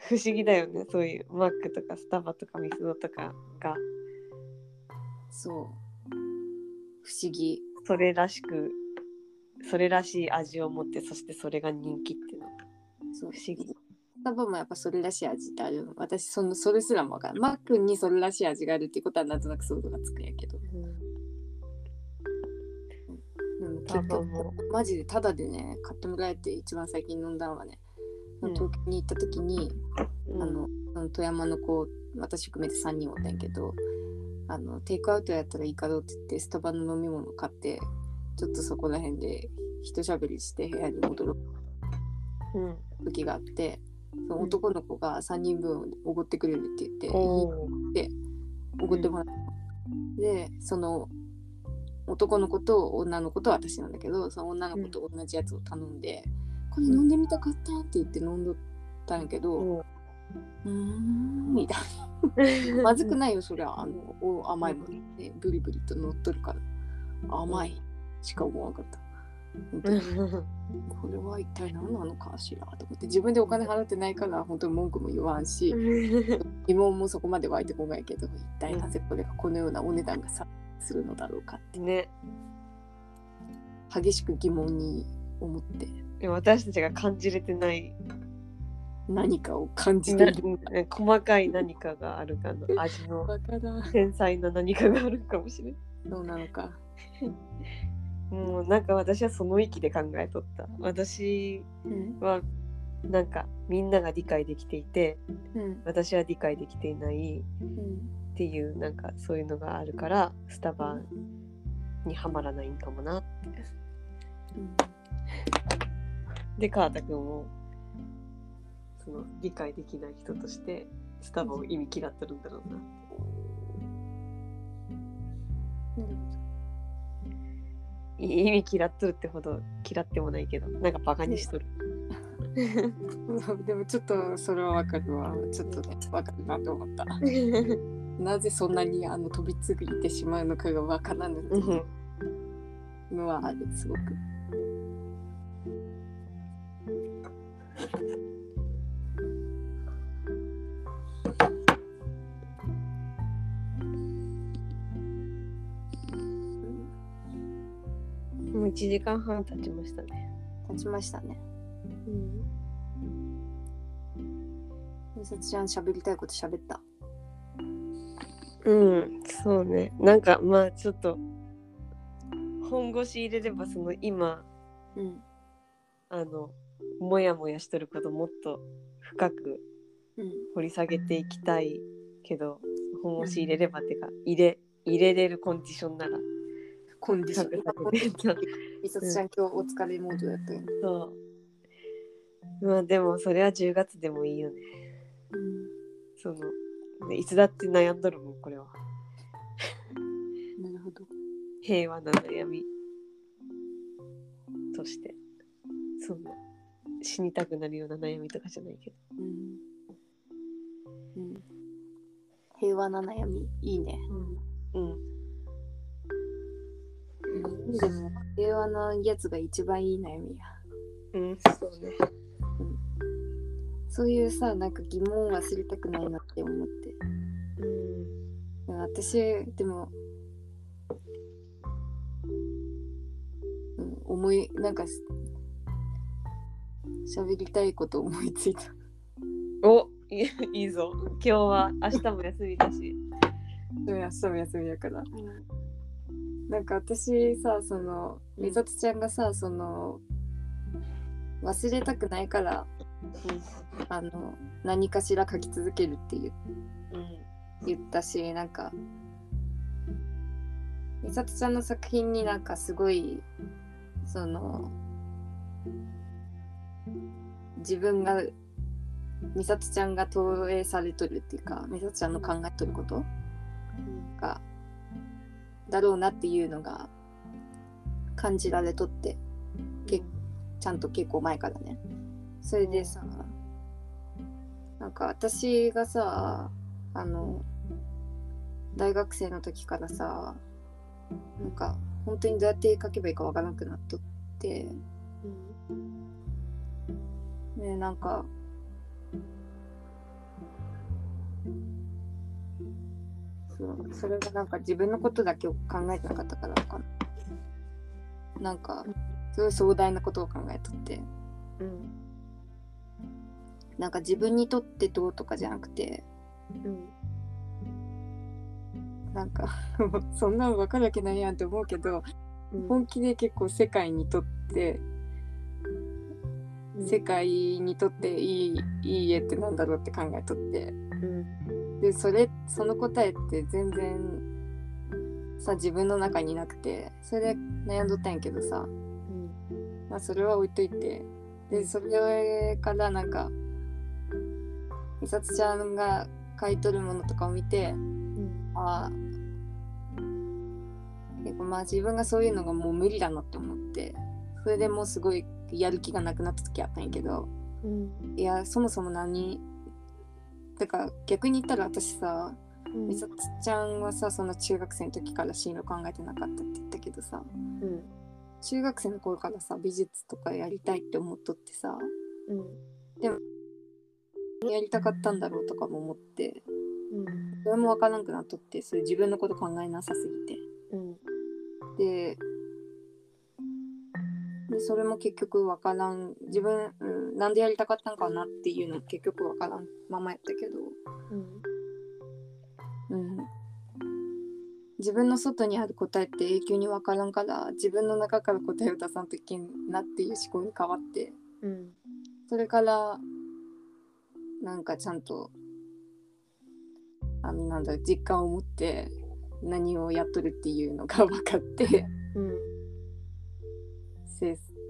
不思議だよね。そういうマックとかスタバとかミスドとかが。そう。不思議。それらしくそれらしい味を持ってそしてそれが人気っていうの。がそう。不思議。スタバもやっぱそれらしい味ってある。の私そのそれすらもわからんマックにそれらしい味があるっていうことはなんとなく想像がつくんやけど。でもスタ結構マジでタダでね買ってもらえて一番最近飲んだのはね、うん東京に行った時に、うん。あの富山の子私含めて3人おったんやけどあのテイクアウトやったらいいかどうって言ってスタバの飲み物買ってちょっとそこら辺で一しゃべりして部屋に戻るうん。時があってその男の子が3人分おごってくれるって言って、おー。おごってもらった。の、でその男の子と女の子と私なんだけどその女の子と同じやつを頼んで、これ飲んでみたかったって言って飲んどったんやけど、うん。みたいな。まずくないよそりゃあのお甘いものねブリブリと乗っとるから。甘い。しか思わなかった。これは一体何なのかしらと思って。自分でお金払ってないから本当に文句も言わんし疑問もそこまで湧いてこないけど一体なぜこれがこのようなお値段がさするのだろうかって。ね。激しく疑問に思ってでも私たちが感じれてない。何かを感じてなる細かい何かがあるかの味の繊細な何かがあるかもしれないそうなのか。もうなんか私はその域で考えとった。私うんはなんかみんなが理解できていてうん私は理解できていない。うんっていうなんかそういうのがあるからスタバにはまらないんかもなってで川田君もその理解できない人としてスタバを意味嫌ってるんだろうな意味嫌っとるってほど嫌ってもないけどなんかバカにしとる。でもちょっとそれはわかるわ。ちょっとねわかるなと思った。なぜそんなにあの飛びついてしまうのかがわからぬっていのはあるすごく。もう1時間半経ちましたね。経ちましたね。うん。みさちゃん喋りたいこと喋った？うん、そうね。なんかまあちょっと本腰入れればその今うん。あのもやもやしとることもっと深くうん。掘り下げていきたいけど本腰入れればってか入れ入れれるコンディションなら。コンディション。深く下げてみさ ちゃん今日お疲れモードやったよね。そう。まあでもそれは10月でもいいよね。うん。そのねいつだって悩んどるもんこれは。なるほど。平和な悩みとして。そんな死にたくなるような悩みとかじゃないけど。うん。うん。平和な悩み。いいね。うん。でも平和なやつが一番いい悩みや。うん。そうね。そういうさなんか疑問を忘れたくないなって思って。うん。私でも、うん、思いなんか喋りたいこと思いついた。おいい いいぞ。今日は明日も休みだし。でも明日も休みやから。なんか私さそのうん。みさとちゃんがさその忘れたくないからあの何かしら書き続けるって言うん。言ったしなんかみさとちゃんの作品になんかすごいその自分がみさとちゃんが投影されとるっていうかみさとちゃんの考えとること？がだろうなっていうのが感じられとってけちゃんと結構前からね。それでさなんか私がさあの大学生の時からさなんか本当にどうやって書けばいいかわからなくなっとってねなんか。そうそれがなんか自分のことだけを考えてなかったからかな。なんかすごい壮大なことを考えとって。うん。なんか自分にとってどうとかじゃなくて。うんなんか そんなの分かるわけないやんって思うけどうん。本気で結構世界にとって世界にとっていいいい家ってなんだろうって考えとって。うん。でそれその答えって全然さ自分の中になくてそれで悩んどったんやけどさ、うん。まあ、それは置いといて。でそれからなんか美里ちゃんが買い取るものとかを見てうん。ああ結構まあ自分がそういうのがもう無理だなって思ってそれでもうすごいやる気がなくなった時あったんやけどうん。いやそもそも何？だから逆に言ったら私さうん。みさつちゃんはさその中学生の時から進路考えてなかったって言ったけどさうん。中学生の頃からさ美術とかやりたいって思っとってさうん。やりたかったんだろうとかも思ってうん。それもわからんくなっとってそれ自分のこと考えなさすぎて。うん。ででそれも結局わからん。自分、うん、なんでやりたかったんかなっていうのも結局わからんままやったけど、うん。うん、自分の外にある答えって永久にわからんから自分の中から答えを出さんといけんなっていう思考に変わって。うん。それからなんかちゃんとあのなんだ実感を持って何をやっとるっていうのが分かって。うん。せ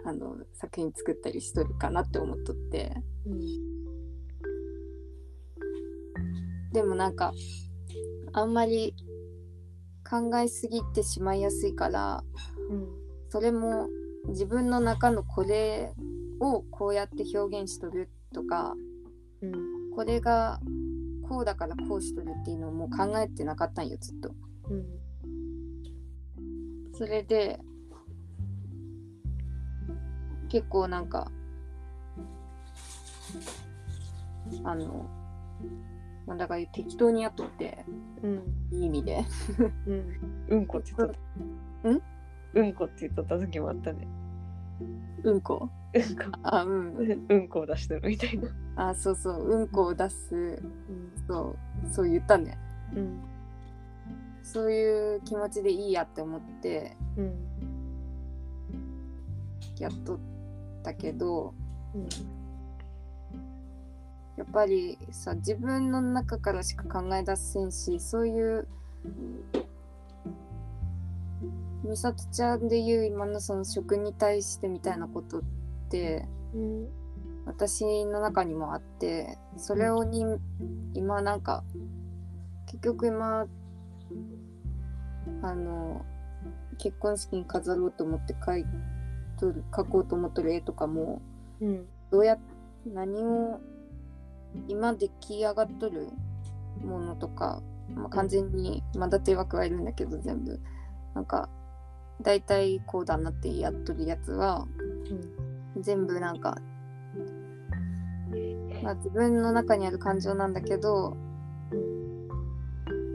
あの作品作ったりしとるかなって思っとって。うんでもなんかあんまり考えすぎてしまいやすいからうんそれも自分の中のこれをこうやって表現しとるとかうんこれがこうだからこうしとるっていうのをもう考えてなかったんよずっと。うん。それで結構なんかあのなんだか適当にやっとってうん。いい意味で。うん。うんこって言っとった。ん？うんこって言っとった時もあったね。うんこ？うんこ。あうん。うんこを出してるみたいな。あそうそう。うんこを出す。うん。そう。そう言ったね。うん。そういう気持ちでいいやって思ってうん。やっとったけどうん。やっぱりさ自分の中からしか考え出せんしそういう美里ちゃんで言う今のその食に対してみたいなことってうん私の中にもあってそれをに今なんか結局今あの結婚式に飾ろうと思って描いとる描こうと思っとる絵とかもうん。どうや何を今出来上がっとるものとか、まあ、完全にまだ手は加えるんだけど全部。なんか大体こうだなってやっとるやつは全部なんか、まあ、自分の中にある感情なんだけど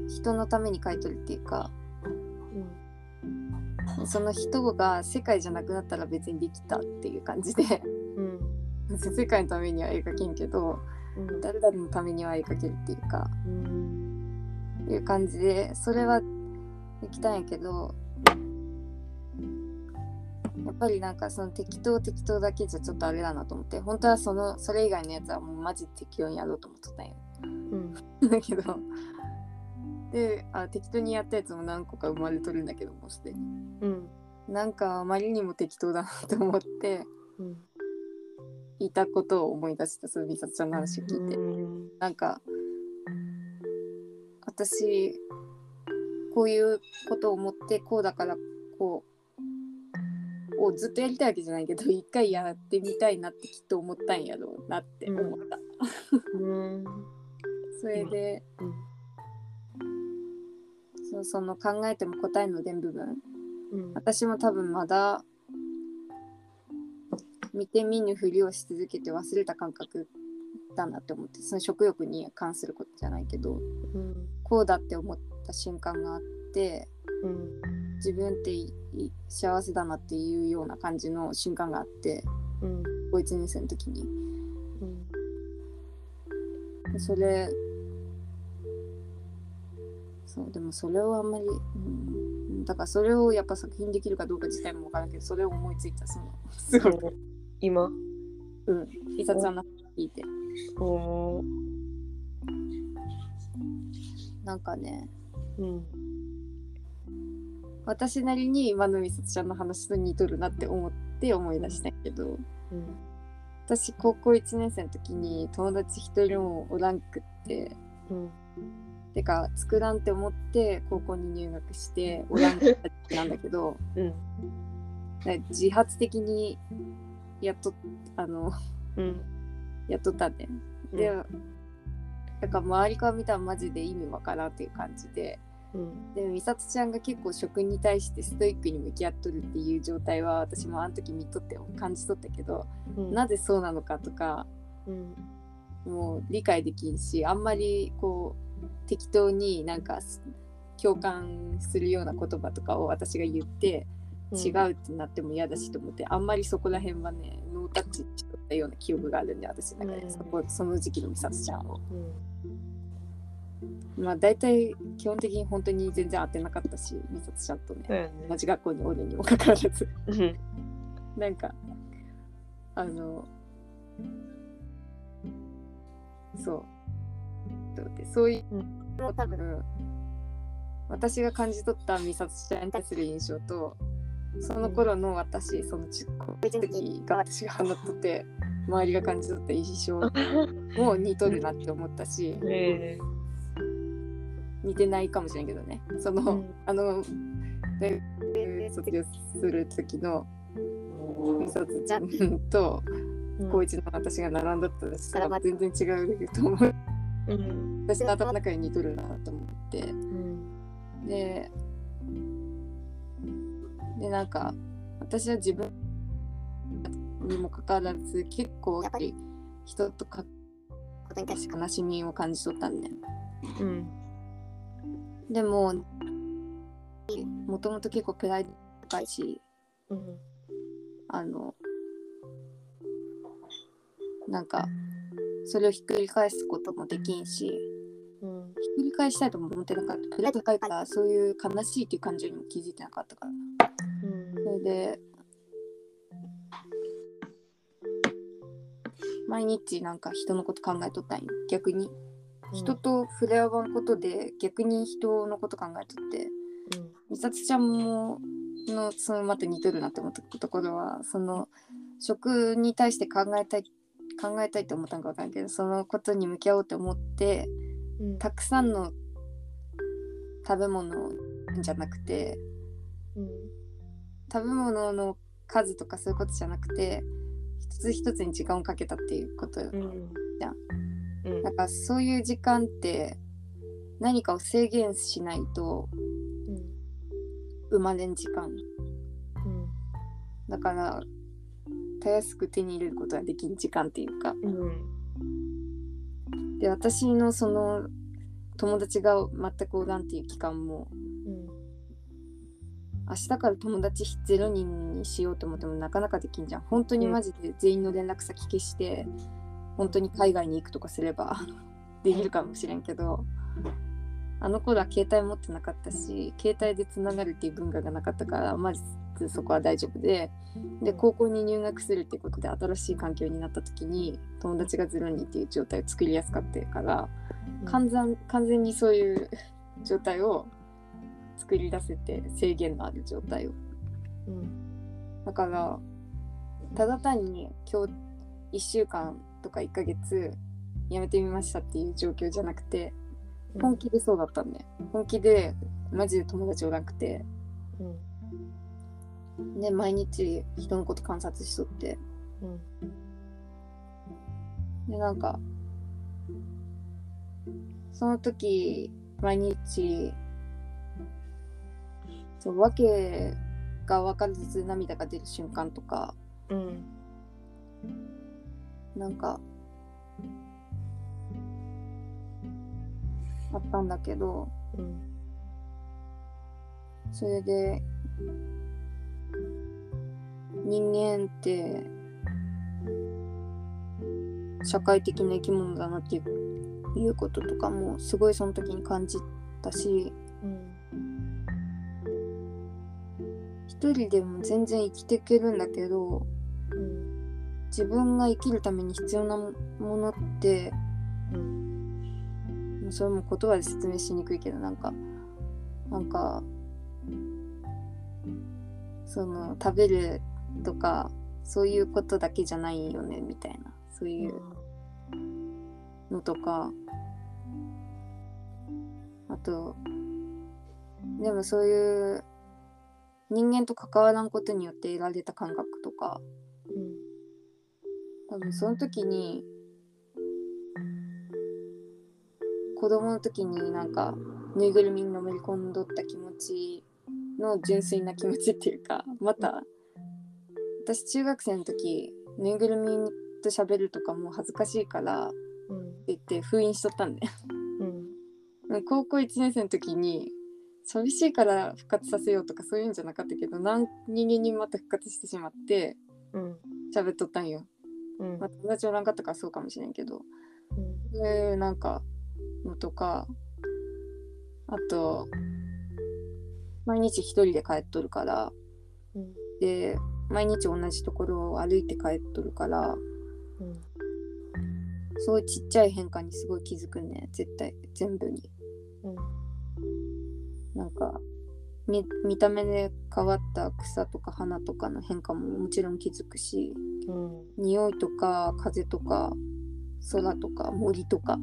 人のために書いとるっていうか その人が世界じゃなくなったら別にできたっていう感じで。うん。世界のためには絵描けんけどうん。誰々のためには絵描けるっていうかうんいう感じでそれはできたんやけどやっぱりなんかその適当適当だけじゃちょっとあれだなと思って本当はそのそれ以外のやつはもうマジで適当にやろうと思っとったんようん。だけどであ適当にやったやつも何個か生まれとるんだけどもうすでに。うん。なんかあまりにも適当だなと思ってうん。いたことを思い出したその美里ちゃんの話を聞いて、うん。なんか私こういうことを思ってこうだからこうをずっとやりたいわけじゃないけど一回やってみたいなってきっと思ったんやろうなって思った、うん。それでそその考えても答えの出ん部分。うん。私も多分まだ見て見ぬふりをし続けて忘れた感覚だなって思ってその食欲に関することじゃないけどうん。こうだって思った瞬間があってうん自分っていい幸せだなっていうような感じの瞬間があってうん。高1年生の時に。うん。でそれそうでもそれをあんまり、うん、だからそれをやっぱ作品できるかどうか自体も分からんけどそれを思いついたそのすごい今。うん。いさちゃんの話聞いて。おー。なんかね。うん。私なりに今のみさちゃんの話と似とるなって思って思い出したけどうん。私高校1年生の時に友達一人もおらんくってうんてか作らんって思って高校に入学しておらんかった時期なんだけど うん。自発的にやっとあのうん。やっとったね。で、うなんか周りから見たらマジで意味わからんっていう感じで。うん。でも美里ちゃんが結構食に対してストイックに向き合っとるっていう状態は私もあの時見とって感じ取ったけど、うん。なぜそうなのかとかうん。もう理解できんしあんまりこう適当になんかす共感するような言葉とかを私が言って違うってなっても嫌だしと思って、あんまりそこら辺はねノータッチしとったような記憶があるんで私の中で、うん。そこその時期の美里ちゃんを。うん。まあ大体基本的に本当に全然会ってなかったし美里ちゃんとね。同じ学校におるにもかかわらず。うん。なんかあのそうだってそういううのを多分私が感じ取った美里ちゃんに対する印象とその頃の私その中高時が私が放っとって周りが感じ取った印象も似とるなって思ったし え似てないかもしれんけどね。その、うん。あの大学卒業する時の美里ちゃんとえ高一の私が並んだったら全然違うと思ううん。私の頭の中に似とるなと思って。うんででなんか私は自分にもかかわらず結構やっぱり人とかことに対して悲しみを感じ取ったんだよ。うん。でももともと結構プライド高いしうん。あのなんかそれをひっくり返すこともできんしうん。ひっくり返したいとも思ってなかった。プライド高いからそういう悲しいっていう感情にも気づいてなかったから。それで毎日なんか人のこと考えとったんよ。逆に。人と触れ合わんことで逆に人のこと考えとって。美里ちゃんものそのまた似とるなって思ったところはその食に対して考えたい考えたいって思ったんか分からんけどそのことに向き合おうって思ってうん。たくさんの食べ物じゃなくてうん。食べ物の数とかそういうことじゃなくて一つ一つに時間をかけたっていうこと。じゃん。うん。なんかそういう時間って何かを制限しないと生まれん時間。うん。だからたやすく手に入れることができる時間っていうか。うん。で私のその友達が全くおらんっていう期間も明日から友達0人にしようと思ってもなかなかできんじゃん。本当にマジで全員の連絡先消して本当に海外に行くとかすれば できるかもしれんけどあの頃は携帯持ってなかったし携帯でつながるっていう文化がなかったからまずそこは大丈夫でで高校に入学するっていうことで新しい環境になった時に友達が0人っていう状態を作りやすかったから完全完全にそういう 状態を作り出せて制限のある状態を。うん。だからただ単に今日1週間とか1ヶ月やめてみましたっていう状況じゃなくて本気でそうだったんで本気でマジで友達おらんくて。うん。で毎日人のこと観察しとって。うん。でなんかその時毎日そう訳が分からず涙が出る瞬間とかうん。なんかあったんだけどうんそれで人間って社会的な生き物だなっていうこととかもすごいその時に感じたしうん一人でも全然生きていけるんだけどうん自分が生きるために必要なものってうんもうそれも言葉で説明しにくいけどなんかなんかその食べるとかそういうことだけじゃないよねみたいな。そういうのとか。あとでもそういう人間と関わらんことによって得られた感覚とか。多分その時に子供の時になんかぬいぐるみにのめり込んどった気持ちの純粋な気持ちっていうか また私中学生の時ぬいぐるみと喋るとかも恥ずかしいからってうん言って封印しとったんでうん。高校1年生の時に寂しいから復活させようとかそういうんじゃなかったけど何人にまた復活してしまってうん。喋っとったんよ。うん。まあ、友達おらんかったからそうかもしれんけど。うん。でなんかのとかあと毎日一人で帰っとるから。うん。で毎日同じところを歩いて帰っとるから。うん。そういうちっちゃい変化にすごい気づくね。絶対。全部に。うん。なんか見見た目で変わった草とか花とかの変化ももちろん気づくしうん。匂いとか風とか空とか森とか。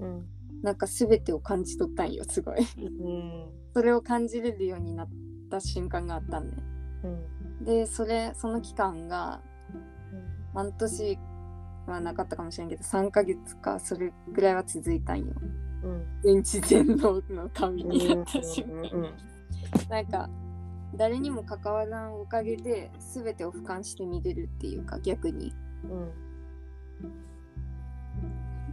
うんなんか全てを感じ取ったんよすごい。うんそれを感じれるようになった瞬間があったんね。うん。でそれその期間が半年はなかったかもしれんけど3ヶ月かそれぐらいは続いたんよ。うん。全知全能の神になった瞬間、うん。なんか誰にも関わらんおかげで全てを俯瞰して見れるっていうか逆に。うん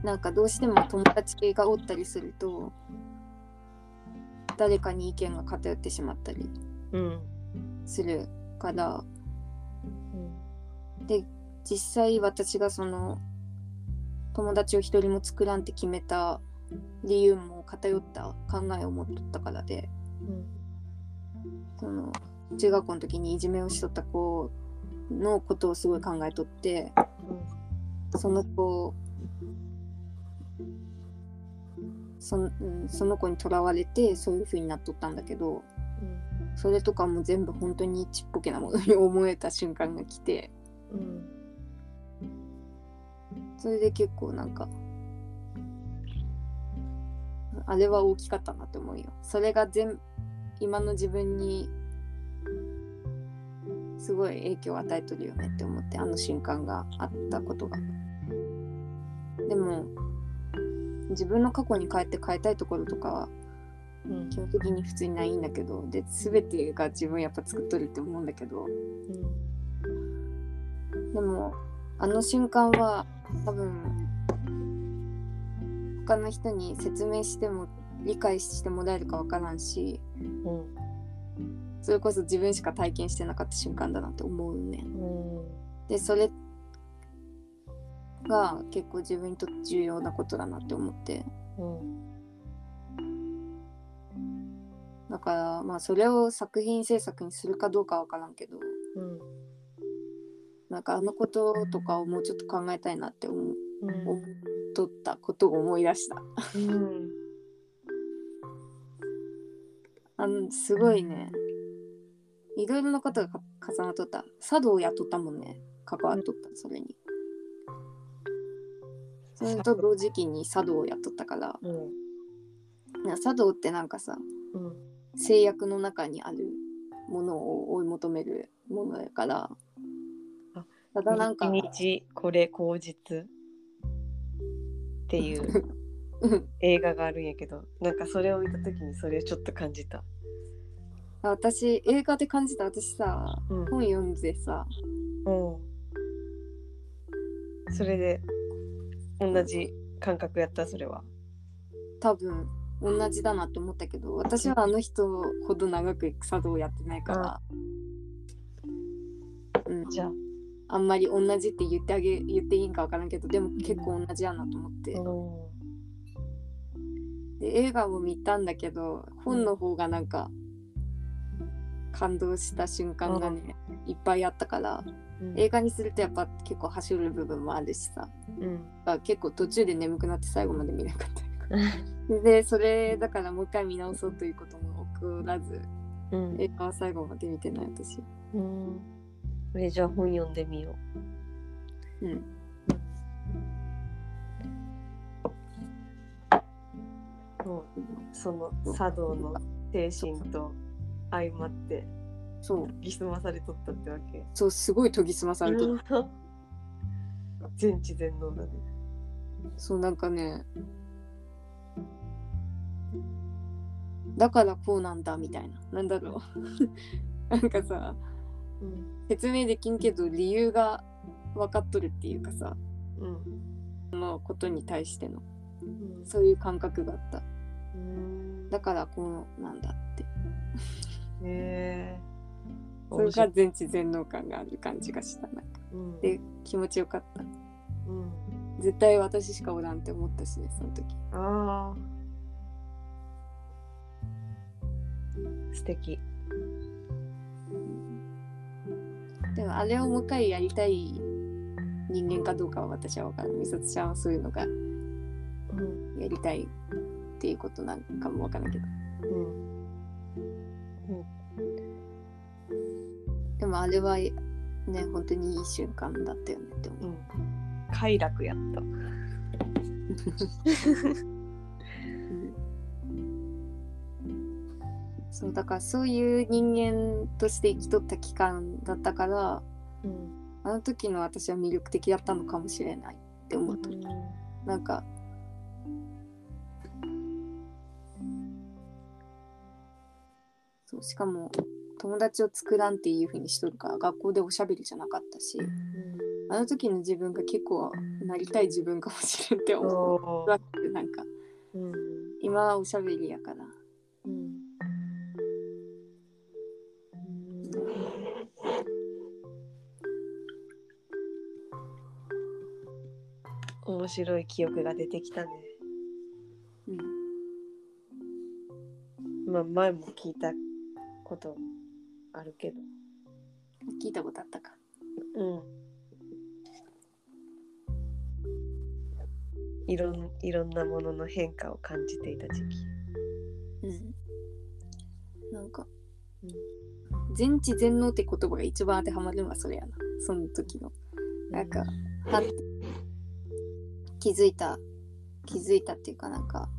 なんかどうしても友達がおったりすると誰かに意見が偏ってしまったりうんするから。うん。で実際私がその友達を一人も作らんって決めた理由も偏った考えを持っとったからでその中学校の時にいじめをしとった子のことをすごい考えとってその子その,、うん、その子にとらわれてそういう風になっとったんだけどそれとかも全部本当にちっぽけなものに 思えた瞬間が来て。うん。それで結構なんかあれは大きかったなって思うよ。それが全今の自分にすごい影響を与えとるよねって思ってあの瞬間があったことが。でも自分の過去に帰って変えたいところとかはうん。基本的に普通にないんだけどで全てが自分やっぱ作っとるって思うんだけど。でもあの瞬間は多分他の人に説明しても理解してもらえるかわからんしうん。それこそ自分しか体験してなかった瞬間だなって思うねうん。でそれが結構自分にとって重要なことだなって思って。うんだからまあそれを作品制作にするかどうかわからんけどうん。なんかあのこととかをもうちょっと考えたいなって思ううん。思っとったことを思い出した。うん。あのすごいね。いろいろなことがか重なっとった。茶道をやっとったもんね。関わっとったそれにそれと同時期に茶道をやっとったから。うんな茶道ってなんかさうん制約の中にあるものを追い求めるものやから。あただなんか。一日これ口実っていうう ん映画があるんやけどなんかそれを見た時にそれをちょっと感じた。あ私映画で感じた。私さうん。本読んでさ。うん、それで同じ感覚やったそれは。多分同じだなって思ったけど私はあの人ほど長く茶道やってないから、うん、じゃあ、あんまり同じって言ってあげ言っていいんか分からんけどでも結構同じやなと思って。で映画も見たんだけど本の方がなんか感動した瞬間がねいっぱいあったからうん映画にするとやっぱ結構走る部分もあるしさ。うん。結構途中で眠くなって最後まで見なかった。でそれだからもう一回見直そうということも起こらずうん。映画は最後まで見てない私。うん。えじゃあ本読んでみよう。ん。う。もうその茶道の精神と相まってそう。ぎすまされとったってわけ。そうすごい研ぎ澄まされてるうん全知全能だね。そうなんかね。だからこうなんだみたいな。なんだろう。なんかさうん。説明できんけど理由が分かっとるっていうかさ。うん。そのことに対しての。うん。そういう感覚があった。うん。だからこうなんだって。へえそれが全知全能感がある感じがした。なんか。うん。で気持ちよかった。うん。絶対私しかおらんって思ったしねその時。ああ素敵。でもあれをもう一回やりたい人間かどうかは私は分からない。みさつちゃんはそういうのがうん。やりたいっていうことなんかも分からんけど。うんでもあれはね本当にいい瞬間だったよねって思う。うん。快楽やった。そうだからそういう人間として生きとった期間だったからうん。あの時の私は魅力的だったのかもしれないって思った、なんかそうしかも友達を作らんっていう風にしとるから学校でおしゃべりじゃなかったしあの時の自分が結構なりたい自分かもしれんって思う。おーなんか。うん。今はおしゃべりやから。うん。面白い記憶が出てきたね。うん。まあ前も聞いたことあるけど。聞いたことあったかうん。いろんいろんなものの変化を感じていた時期。うんなんか、うん全知全能って言葉が一番当てはまるのはそれやなその時のなんかはって気づいた気づいたっていうかなんか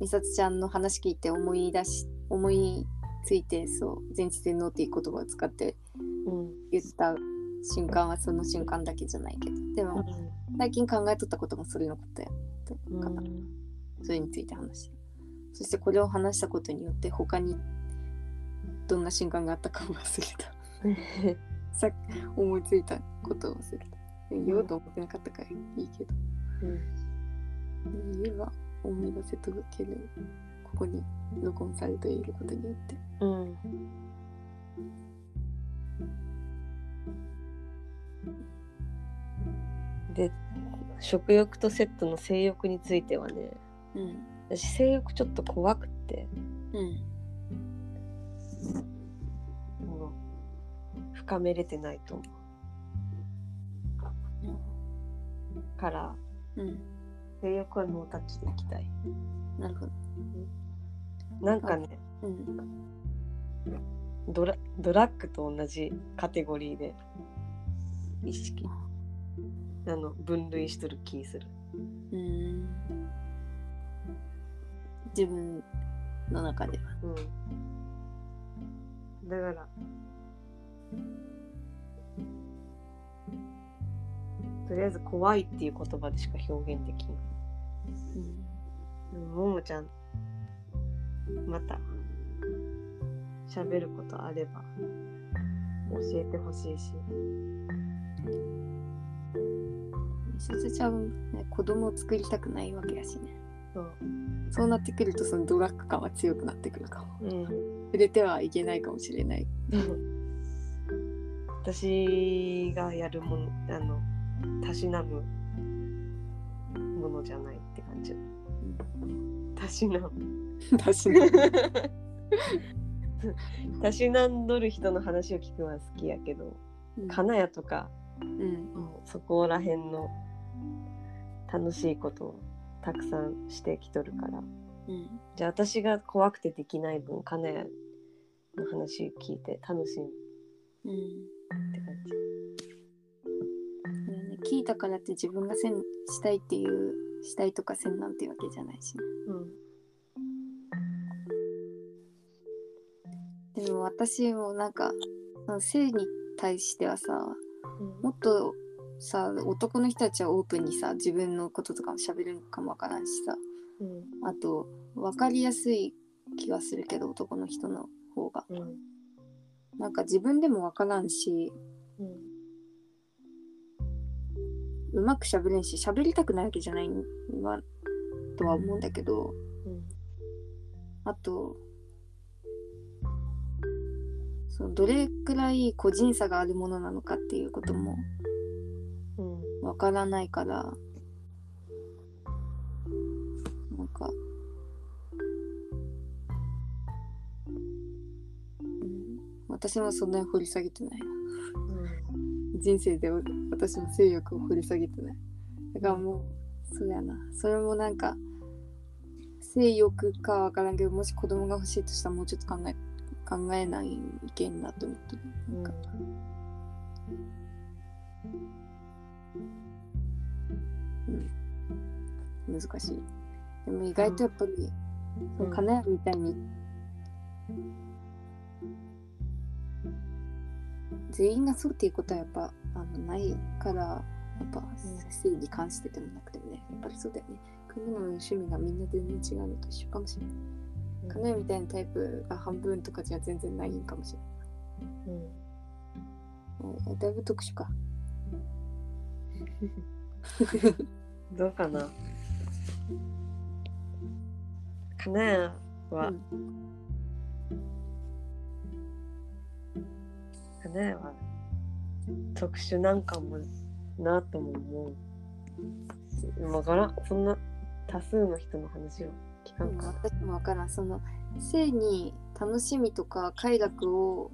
美里ちゃんの話聞いて思い出し思いついてそう全知全能っていう言葉を使ってうん。言った瞬間はその瞬間だけじゃないけど。でも最近考えとったこともそれのことやうんかな。それについて話した。そしてこれを話したことによって他にどんな瞬間があったかを忘れた。さっき思いついたことを忘れた。言おうと思ってなかったからいいけど。うん。言えば思い出せとけるここに録音されていることによって。うんで食欲とセットの性欲についてはねうん。私性欲ちょっと怖くって。うん。もう深めれてないと思う。からうん。性欲はノータッチでいきたい。なるほどなんかねうん。ドラドラッグと同じカテゴリーで意識。あの分類しとる気する。うん。自分の中では。うん。だからとりあえず怖いっていう言葉でしか表現できんうん。ももちゃんまた喋ることあれば教えてほしいし。みすずちゃん、ね、子供を作りたくないわけやしね。そう、そうなってくるとそのドラッグ感は強くなってくるかも。うん、触れてはいけないかもしれない。私がやるものあのたしなむものじゃないって感じ。たしなむ 私のたしなんどる人の話を聞くのは好きやけど金谷とかうんそこら辺の楽しいことをたくさんしてきとるから。うん。じゃあ私が怖くてできない分金谷の話聞いて楽しむ。うん。って感じ。ね聞いたからって自分がせんしたいっていうしたいとかせんなんていうわけじゃないしね。うん私もなんか性に対してはさもっとさ男の人たちはオープンにさ自分のこととかも喋るかもわからんしさ。うん。あと分かりやすい気がするけど男の人の方が。うん。なんか自分でも分からんしうん。うまく喋れんし喋りたくないわけじゃないわとは思うんだけどうん。あとそのどれくらい個人差があるものなのかっていうこともうん。わからないからなんか、うん、私もそんなに掘り下げてない。な人生で私の性欲を掘り下げてない。だからもうそうやな。それもなんか性欲かわからんけどもし子供が欲しいとしたらもうちょっと考え考えない意見だと思ってるなんか、難しい。でも意外とやっぱり、その金谷みたいに全員がそうっていうことはやっぱあのないからやっぱ性に関してでもなくてもねやっぱりそうだよね。組むのの趣味がみんな全然違うのと一緒かもしれない金谷みたいなタイプが半分とかじゃ全然ないんかもしれうん。ないだいぶ特殊か。どうかな。金谷は、うん。金谷は特殊なんかもなとも思うわからんそんな多数の人の話を聞かん。か私もわからん。その性に楽しみとか快楽を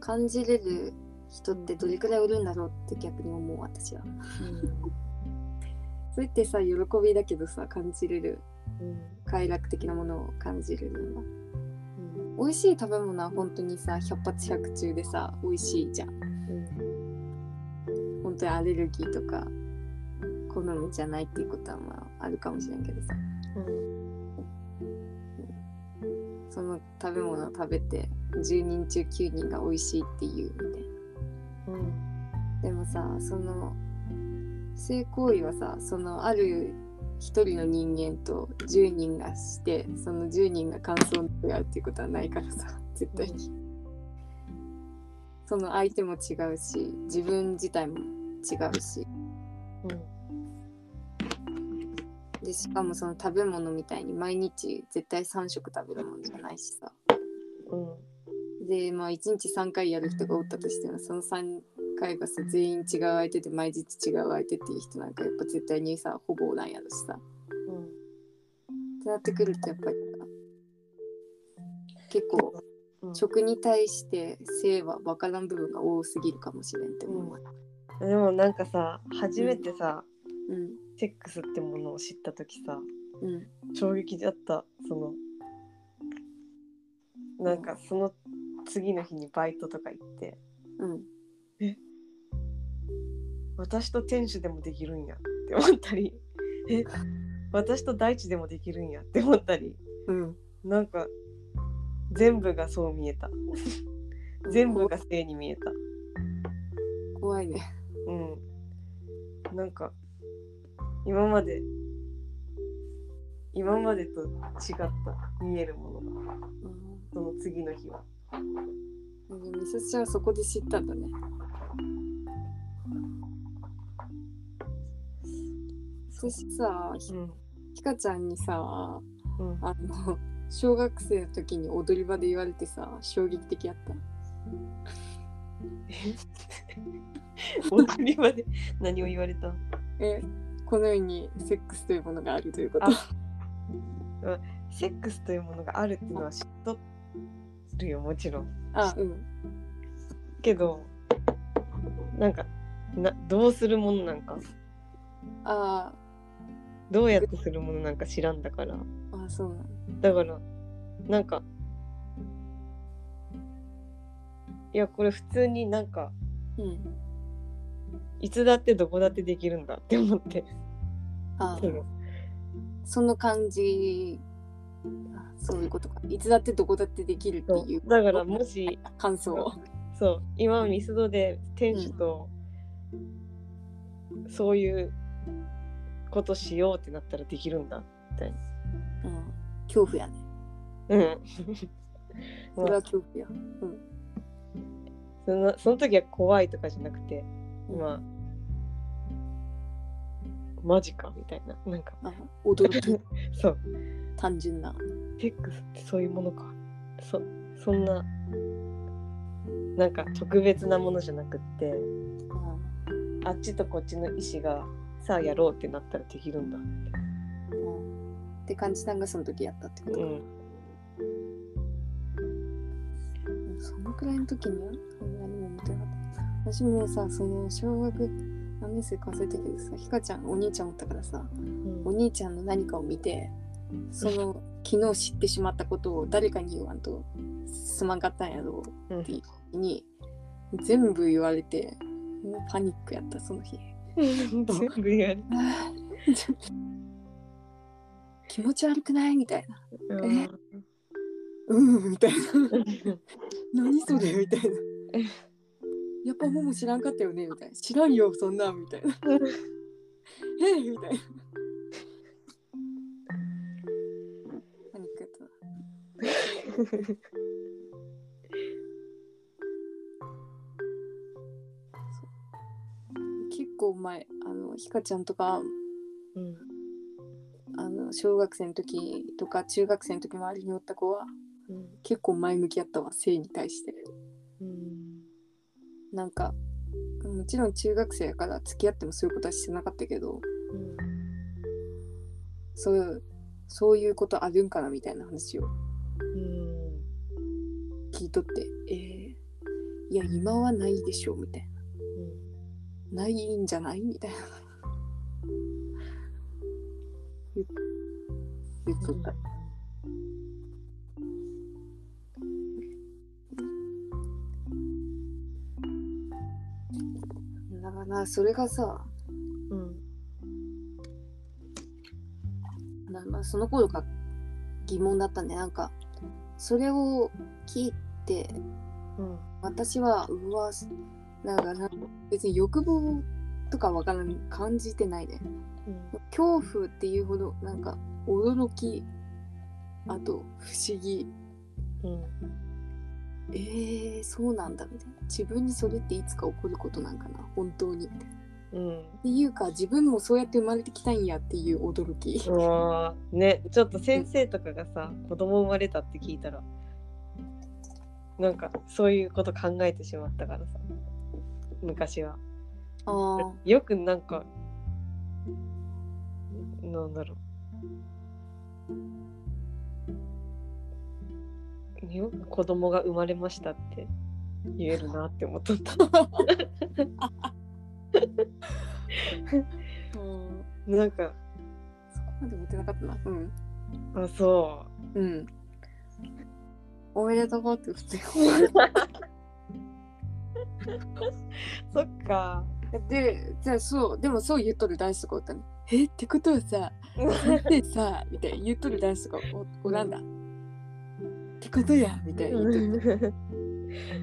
感じれる人ってどれくらいいるんだろうって逆に思う私は。それってさ喜びだけどさ感じれるうん。快楽的なものを感じるのは。うん。美味しい食べ物は本当にさ百発百中でさ美味しいじゃん。うん。本当にアレルギーとか好みじゃないっていうことはまああるかもしれんけどさその食べ物を食べて10人中9人が美味しいっていうみたいな。うん。でもさその性行為はさそのある一人の人間と10人がしてその10人が感想を合うっていうことはないからさ絶対に、その相手も違うし自分自体も違うしでしかもその食べ物みたいに毎日絶対3食食べるもんじゃないしさ。うん。でまあ1日3回やる人がおったとしてもその3回がさ全員違う相手で毎日違う相手っていう人なんかやっぱ絶対にさほぼなんやろしさ。うん。ってなってくるとやっぱりさ結構うん。食に対して性は分からん部分が多すぎるかもしれんって思う、でもなんかさ初めてさ、うんセックスってものを知った時さうん。衝撃だったそのなんかその次の日にバイトとか行ってうん。私と店主でもできるんやって思ったりえ私と大地でもできるんやって思ったりうん。なんか全部がそう見えた。全部が性に見えた。怖いね。うん。なんか今まで今までと違った見えるものが。うんその次の日は。でみさちゃんはそこで知ったんだね。そしてさひうん。ひかちゃんにさうん。あの小学生の時に踊り場で言われてさ衝撃的やった。踊り場で何を言われたえ？この世にセックスというものがあるということ。あセックスというものがあるっていうのは知っとるよもちろん。あうん。けどなんかなどうするものなんか。あどうやってするものなんか知らんだから。ーあそうなの。だからなんかいやこれ普通になんかうんいつだってどこだってできるんだって思ってあその感じあそういうことかいつだってどこだってできるっていうだからもし感想そう今ミスドで店主とそういうことしようってなったらできるんだみたいな。うん、恐怖やね。うん。それは恐怖や。うん。そのその時は怖いとかじゃなくて、まあ、マジかみたいな。なんか、あ驚き、そう、単純な。セックスってそういうものか。そそんな、なんか特別なものじゃなくって、うんあっちとこっちの意思がさあやろうってなったらできるんだ。うんって感じたんがその時やったってこと。うん。そのくらいの時に私もさ、その小学何年生か忘れたけどさ、ひかちゃん、お兄ちゃんおったからさ、お兄ちゃんの何かを見て、その昨日知ってしまったことを誰かに言わんとすまんかったんやろうんうっていう時に、全部言われて、もうパニックやった、その日。全部やる？気持ち悪くない？みたいな。うんうん、みたいな。何それ？みたいな。やっぱもも知らんかったよねみたいな。知らんよ、そんなんみたいな。えみたいな。パニックやった 結構前、あの、ひかちゃんとか、うんあの、小学生の時とか中学生の時周りにおった子は、うん結構前向きやったわ、性に対して。うんなんかもちろん中学生やから付き合ってもそういうことはしてなかったけどそういうそういうことあるんかなみたいな話をうん聞いとってえー、いや今はないでしょみたいな。ないんじゃない？みたいな。言っとったなそれがさうん。なまあ、その頃が疑問だったんでなんかそれを聞いてうん。私はうわなんかな別に欲望とかわからん感じてないね。恐怖っていうほどなんか驚きあと不思議。うんえー、そうなんだみたいな。自分にそれっていつか起こることなんかな本当に。みたいなっうんていうか自分もそうやって生まれてきたんやっていう驚き。ねちょっと先生とかがさ子供生まれたって聞いたらなんかそういうこと考えてしまったからさ。昔は。ああよくなんかなんだろうよく子供が生まれましたって言えるなって思っとったうんなんかそこまで思ってなかったな。うん。あそうん。おめでとうって普通にうそっかで、じゃあそう、でもそう言っとる男子とかおったね。え？ってことはさ、先生さ、みたいな言っとる男子とかおおらんだ。ってことや、みたいな。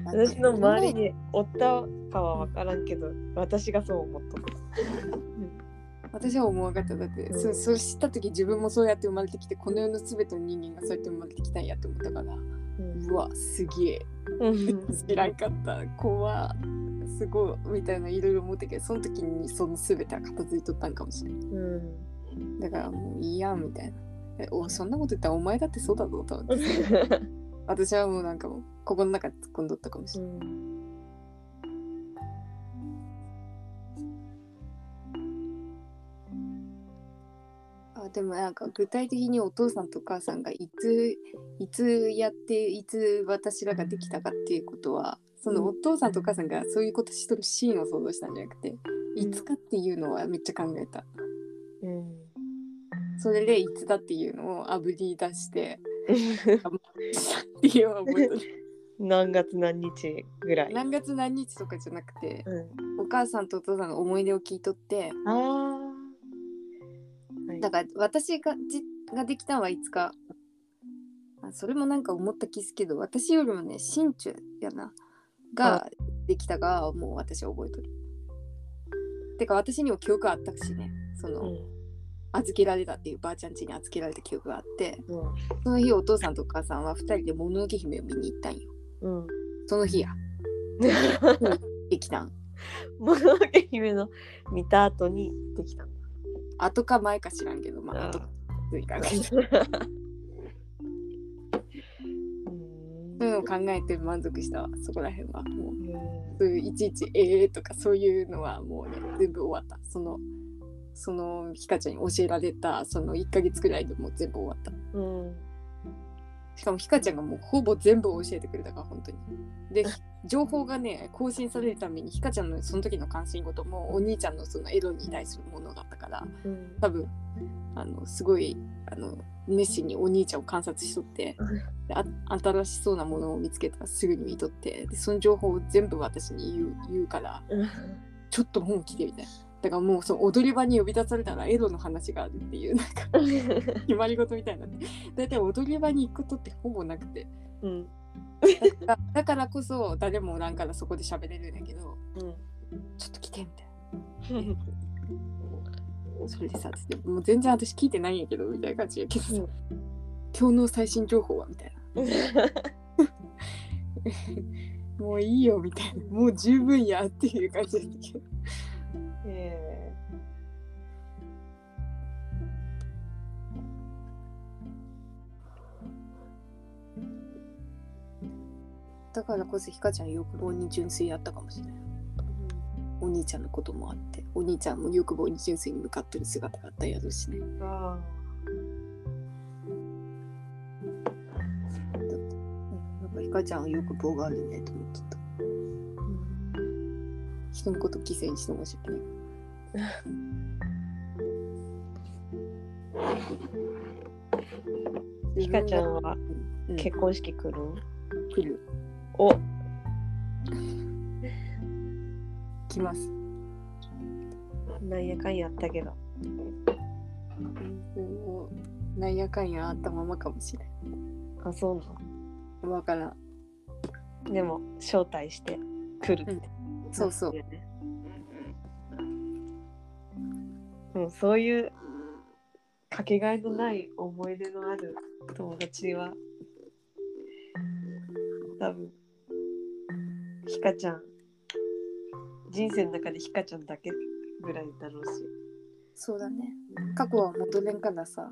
私の周りにおったかは分からんけど私がそう思っとった私は思わなかった。だって、うんそそう知った時自分もそうやって生まれてきて、この世の全ての人間がそうやって生まれてきたんやって思ったから、うんうわ、すげえ。うん知らんかった。怖すごい。みたいないろいろ思ったけど、その時にその全ては片付いとったんかもしれない。うんだからもういいやんみたいな。えおそんなこと言ったらお前だってそうだぞと思って。私はもうなんかもう心の中で突っ込んどったかもしれない。あでもなんか具体的にお父さんとお母さんがいついつやっていつ私らができたかっていうことはそのお父さんとお母さんがそういうことしとるシーンを想像したんじゃなくていつかっていうのはめっちゃ考えた。うんそれでいつだっていうのをあぶり出してっていうのを覚えてる。何月何日ぐらい？何月何日とかじゃなくてうん。お母さんとお父さんの思い出を聞いとってああはい。だから私がじができたのはいつか。あそれもなんか思った気すけど私よりもね心中やな。ができたがもう私は覚えとる。てか私にも記憶あったしねその、うん預けられたっていうばあちゃん家に預けられた記憶があってうん。その日お父さんとお母さんは2人でもののけ姫を見に行ったんよ。うんその日や。できたん。もののけ姫の見た後にできたんだ。後か前か知らんけどまああ後かく うんそういうのを考えて満足したわそこら辺は。もううん。そういういちいち「ええー」とかそういうのはもうね全部終わった。そのそのひかちゃんに教えられたその1ヶ月くらいでもう全部終わった。うん。しかもひかちゃんがもうほぼ全部教えてくれたから本当に。で情報がね更新されるためにひかちゃんのその時の関心事もお兄ちゃんのそのエロに対するものだったからうん。多分あのすごいあの熱心にお兄ちゃんを観察しとって新しそうなものを見つけたらすぐに見とってでその情報を全部私に言う言うからちょっと本気でみたいなだからもうその踊り場に呼び出されたらエロの話があるっていうなんか 決まり事みたいにな大体踊り場に行くことってほぼなくて。うん。だだからこそ誰もおらんからそこで喋れるんだけどうん。ちょっと来てみたいなそれでさつってもう全然私聞いてないんやけどみたいな感じやけどさ、うん。今日の最新情報はみたいな。もういいよみたいな。もう十分やっていう感じだったけどえだからこそひかちゃん欲望に純粋やったかもしれない。お兄ちゃんのこともあってお兄ちゃんも欲望に純粋に向かってる姿があったやろうしね。ー。あなんかひかちゃんは欲望があるねと思ってた。人のこと犠牲にしてもし訳ない。ー ひかちゃんはうん。結婚式来る？来る。お。来ます。なんやかんやあったけど。なんやかんやあったままかもしれあそうなんわからん。のでも招待して来るって、そうそう。なそういうかけがえのない思い出のある友達は多分ひかちゃん。人生の中でひかちゃんだけぐらいだろうし。そうだね。過去は戻れんからさ。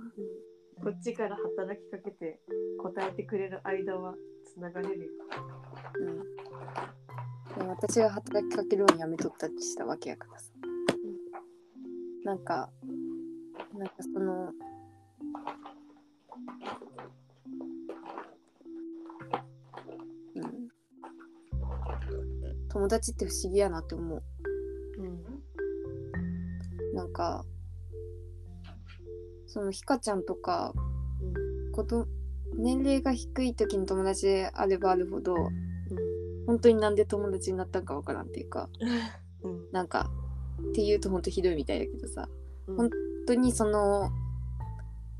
こっちから働きかけて答えてくれる間はつながれるよ。うん。私が働きかけるようにやめとったりしたわけやからさなんかなんかそのうん。友達って不思議やなって思う。うん。なんかそのひかちゃんとかこと年齢が低い時に友達であればあるほど本当になんで友達になったんかわからんっていうか。うん。なんかっていうと本当ひどいみたいだけどさうん。ほん本当にその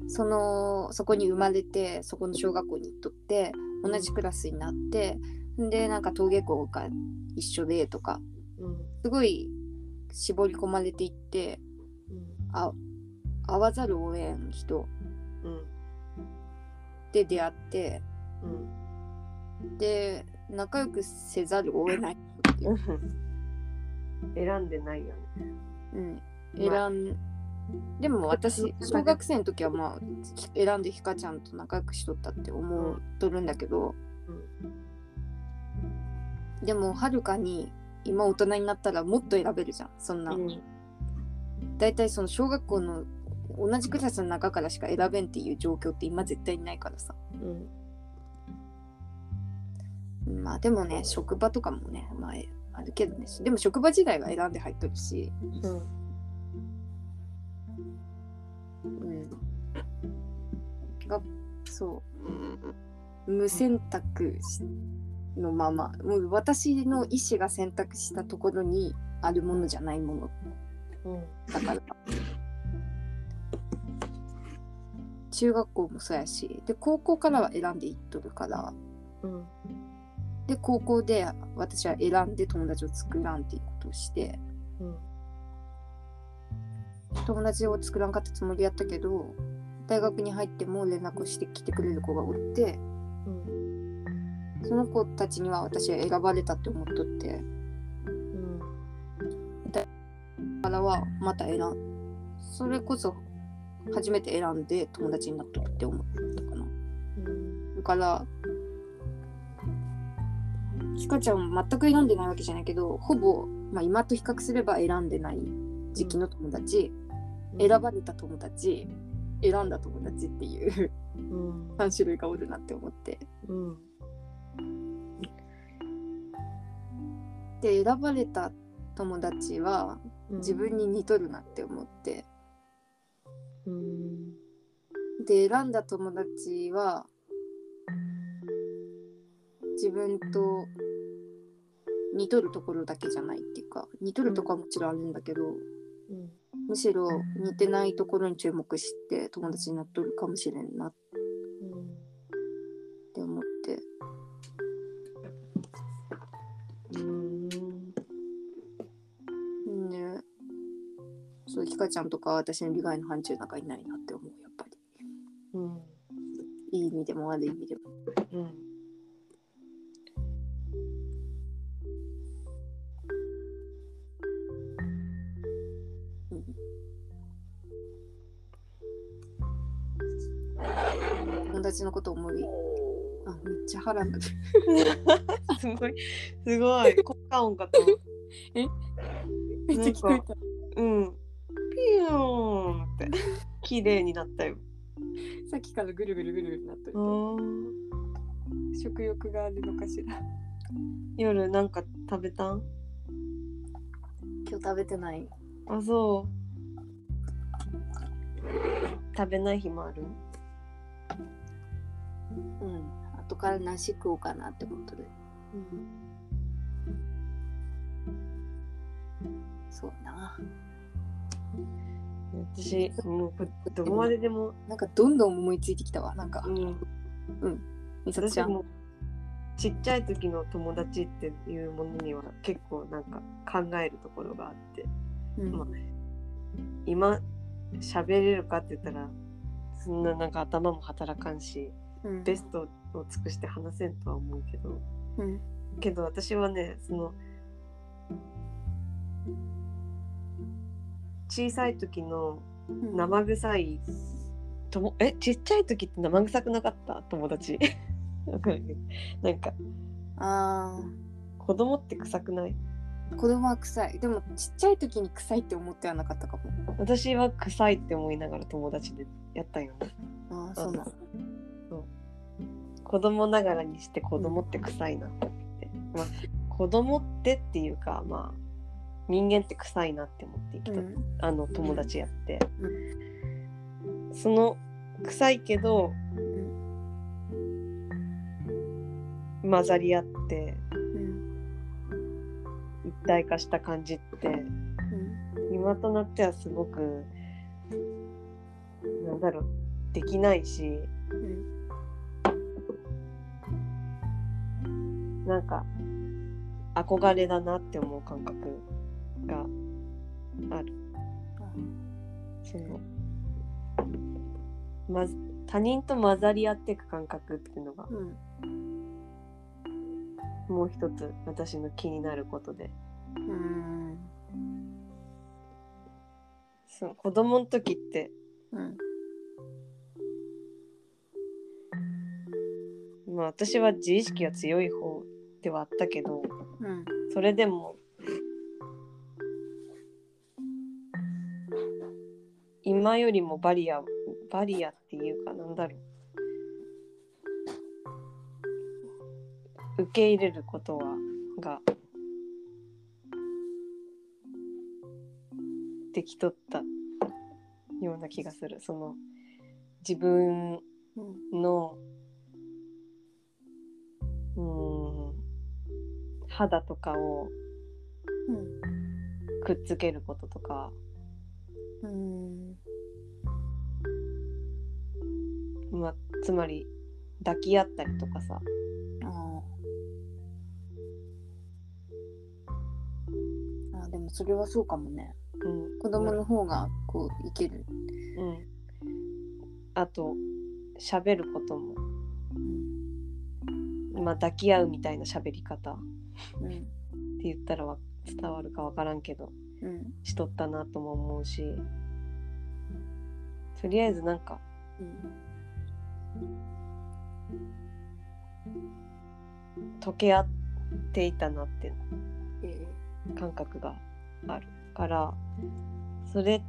そのそこに生まれてそこの小学校に行っとって同じクラスになってでなんか登下校が一緒でとかうん。すごい絞り込まれていってうん。あ会わざるを得ん人うん。で出会ってうん。で仲良くせざるを得ないっていう、選んでないよね。うん、まあ。選んでも私小学生の時はまあ選んでひかちゃんと仲良くしとったって思うとるんだけど、でもはるかに今大人になったらもっと選べるじゃん。そんな、うん。だいたいその小学校の同じクラスの中からしか選べんっていう状況って今絶対にないからさ。うん。まあでもね職場とかもねまああるけどね。でも職場時代は選んで入っとるし。うん。うんがそう。無選択のまま。もう私の意思が選択したところにあるものじゃないもの。うんだから。中学校もそうやし。で高校からは選んでいっとるから。うん。で高校で私は選んで友達を作らんっていうことをしてうん。友達を作らんかったつもりやったけど大学に入っても連絡してきてくれる子がおってうんその子たちには私は選ばれたって思っとってうんからはまた選んそれこそ初めて選んで友達になっとるって思ったかな。うん。だからひかちゃんも全く選んでないわけじゃないけどほぼ、まあ、今と比較すれば選んでない時期の友達、選ばれた友達選んだ友達っていううん。3種類がおるなって思って。うん。で選ばれた友達はうん。自分に似とるなって思って。うん。で選んだ友達は自分と似とるところだけじゃないっていうか似とるとこはもちろんあるんだけど、うん。むしろ似てないところに注目して友達になっとるかもしれんなって思って。うん。ね。そうひかちゃんとか私の利害の範疇なんかいないなって思うやっぱり。うん。いい意味でも悪い意味でも。うん友達のこと思いあめっちゃ腹立つすごい。すごい。効果音かと。めっちゃ聞こえた。うん。ピューンって。綺麗になったよ。さっきからぐるぐるぐるぐるなっといて。うん食欲があるのかしら。夜なんか食べたん？今日食べてない。あそう。食べない日もある？うん。後から梨食おうかなって思っとる。そうな。私もうこどこまででも。なんかどんどん思いついてきたわなんか。うん。みさとちゃん。私もちっちゃい時の友達っていうものには結構なんか考えるところがあって。うん。まあ今喋れるかって言ったらそんななんか頭も働かんし。うんベストを尽くして話せんとは思うけど。うん。けど私はねその小さい時のうん。生臭いともえちっちゃい時って生臭くなかった？友達。なんかあ子供って臭くない？ー子供は臭い。でもちっちゃい時に臭いって思ってはなかったかも。私は臭いって思いながら友達でやったんよね。ああそうなの子供ながらにして子供って臭いなって、まあ子供ってっていうかまあ人間って臭いなって思って生きとっうん。あの友達やって、その臭いけど混ざり合ってうん。一体化した感じってうん。今となってはすごくなんだろうできないしなんか憧れだなって思う感覚がある。そのまず他人と混ざり合っていく感覚っていうのがうん。もう一つ私の気になることで。うん。そう子供の時ってうん。まあ私は自意識が強い方ではあったけどうん。それでも今よりもバリアバリアっていうかなんだろう。受け入れることはができとったような気がする。その自分うん。のうーん肌とかをくっつけることとか。うん。まあ、つまり抱き合ったりとかさ。あー。あーでもそれはそうかもね。うん。子供の方がこういける。うん。あと喋ることも。まあ抱き合うみたいな喋り方。っうんて言ったらわ伝わるかわからんけどうん。しとったなとも思うし。とりあえずなんか溶け合っていたなってえ感覚がある。からそれ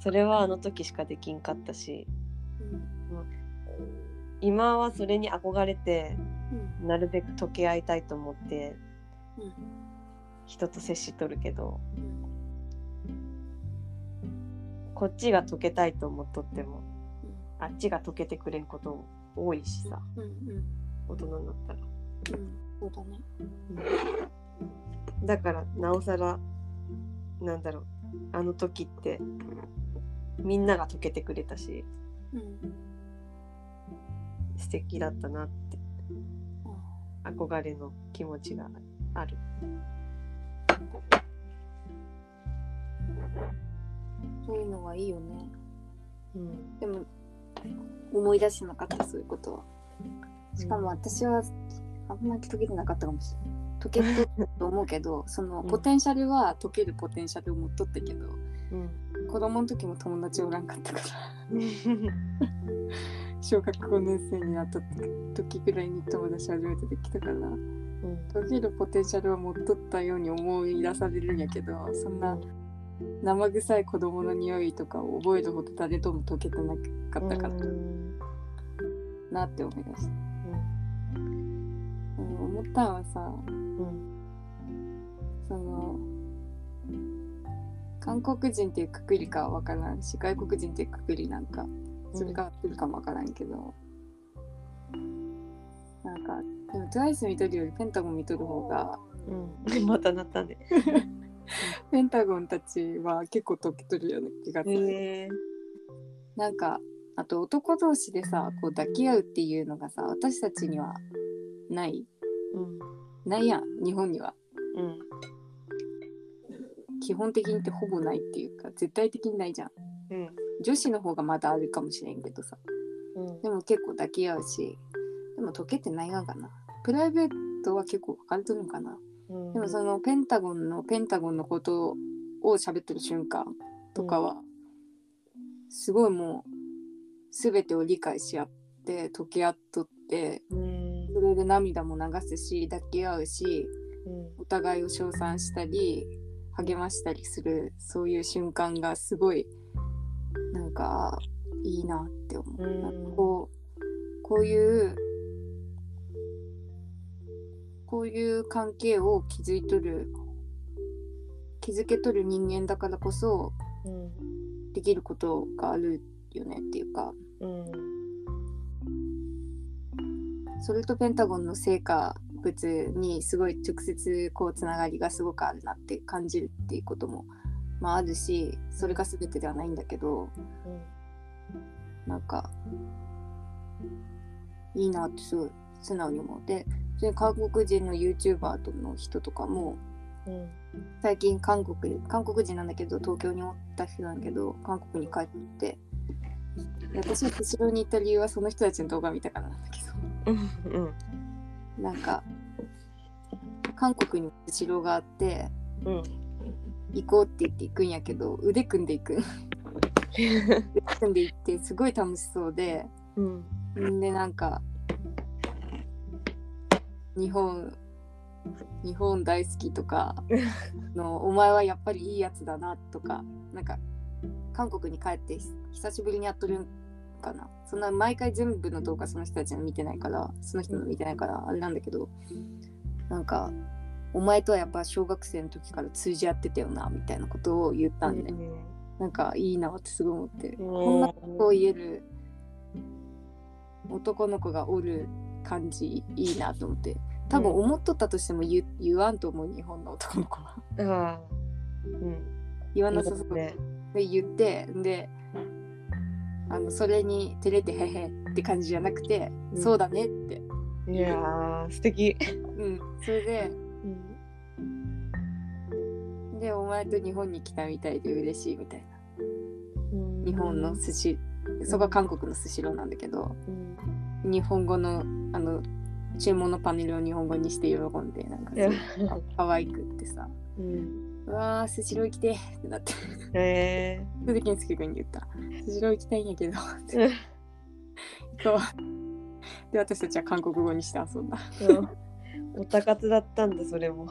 それはあの時しかできんかったし今はそれに憧れてうん。なるべく溶け合いたいと思ってうん人と接しとるけどうんこっちが溶けたいと思っとってもあっちが溶けてくれんこと多いしさうん。うん。大人になったらうん。そうだね。だからなおさらなん。だろうあの時ってみん。なが溶けてくれたしうん。素敵だったなって憧れの気持ちがある。そういうのはいいよね。うん。でも思い出してなかったそういうことは。しかも私はあんまり解けてなかったかもしれない。解けてると思うけど、そのうん。ポテンシャルは解けるポテンシャルを持っとったけど、うん。子供の時も友達おらんかったから、小学5年生になった時ぐらいに友達初めてできたから、うん解けるポテンシャルは持っとったように思い出されるんやけど、そんな生臭い子供の匂いとかを覚えるほど誰とも解けてなかったからなって思い出した。うん思ったのはさ、うんその韓国人っていうくくりかは分からんし外国人っていうくくりなんかそれが合ってるかも分からんけど、なんかでも TWICE 見とるよりペンタゴン見とる方がうん。またなったね。ペンタゴンたちは結構解けとるような気がする、へえ。なんかあと男同士でさこう抱き合うっていうのがさ私たちにはない。うん。ないやん日本には。うん。基本的にってほぼないっていうか絶対的にないじゃん。うん女子の方がまだあるかもしれんけどさ。うん。でも結構抱き合うしでも溶けてないがかな。プライベートは結構分かれとるのかな。うん。でもそのペンタゴンのペンタゴンのことを喋ってる瞬間とかはすごいもう全てを理解し合って溶け合っとってうん。それで涙も流すし抱き合うしうん。お互いを称賛したり励ましたりするそういう瞬間がすごいなんかいいなって思う。うん。こうこういうこういう関係を築いとる築けとる人間だからこそうんできることがあるよねっていうか。うん。それとペンタゴンの成果物にすごい直接こうつながりがすごくあるなって感じるっていうことも、まあ、あるしそれが全てではないんだけどなんかいいなってすごい素直に思う。でで韓国人の YouTuber との人とかもうん最近韓国韓国人なんだけど東京におった人なんだけど韓国に帰ってで私が後ろに行った理由はその人たちの動画見たからなんだけど。うん。うん。なんか韓国に後ろがあってうん行こうって言って行くんやけど腕組んでいく。腕組んで行ってすごい楽しそうで。うん。ん。でなんか日本日本大好きとか のお前はやっぱりいいやつだなとかなんか韓国に帰ってひ久しぶりにやっとるんかな。そんな毎回全部の動画その人たちの見てないからその人の見てないからあれなんだけどなんかお前とはやっぱ小学生の時から通じ合ってたよなみたいなことを言ったんで、なんかいいなってすごい思って、こんなことを言える男の子がおる感じいいなと思って。多分思っとったとしても言,、言わんと思う日本の男の子は。うん。言わなさそう。ね。で言ってであのそれに照れてへへって感じじゃなくて、うん。そうだねって、いやー素敵。うん、それでうんでお前と日本に来たみたいで嬉しいみたいな。うん。日本の寿司そこは韓国のスシローなんだけどうん。日本語のあの注文のパネルを日本語にして喜んでなんか可愛くってさ。うん。うわースシロー行きてーってなって。えそれで健介君に言った。スシロー行きたいんやけど。そう。で私たちは韓国語にして遊んだ。うん。おたかつだったんだそれも。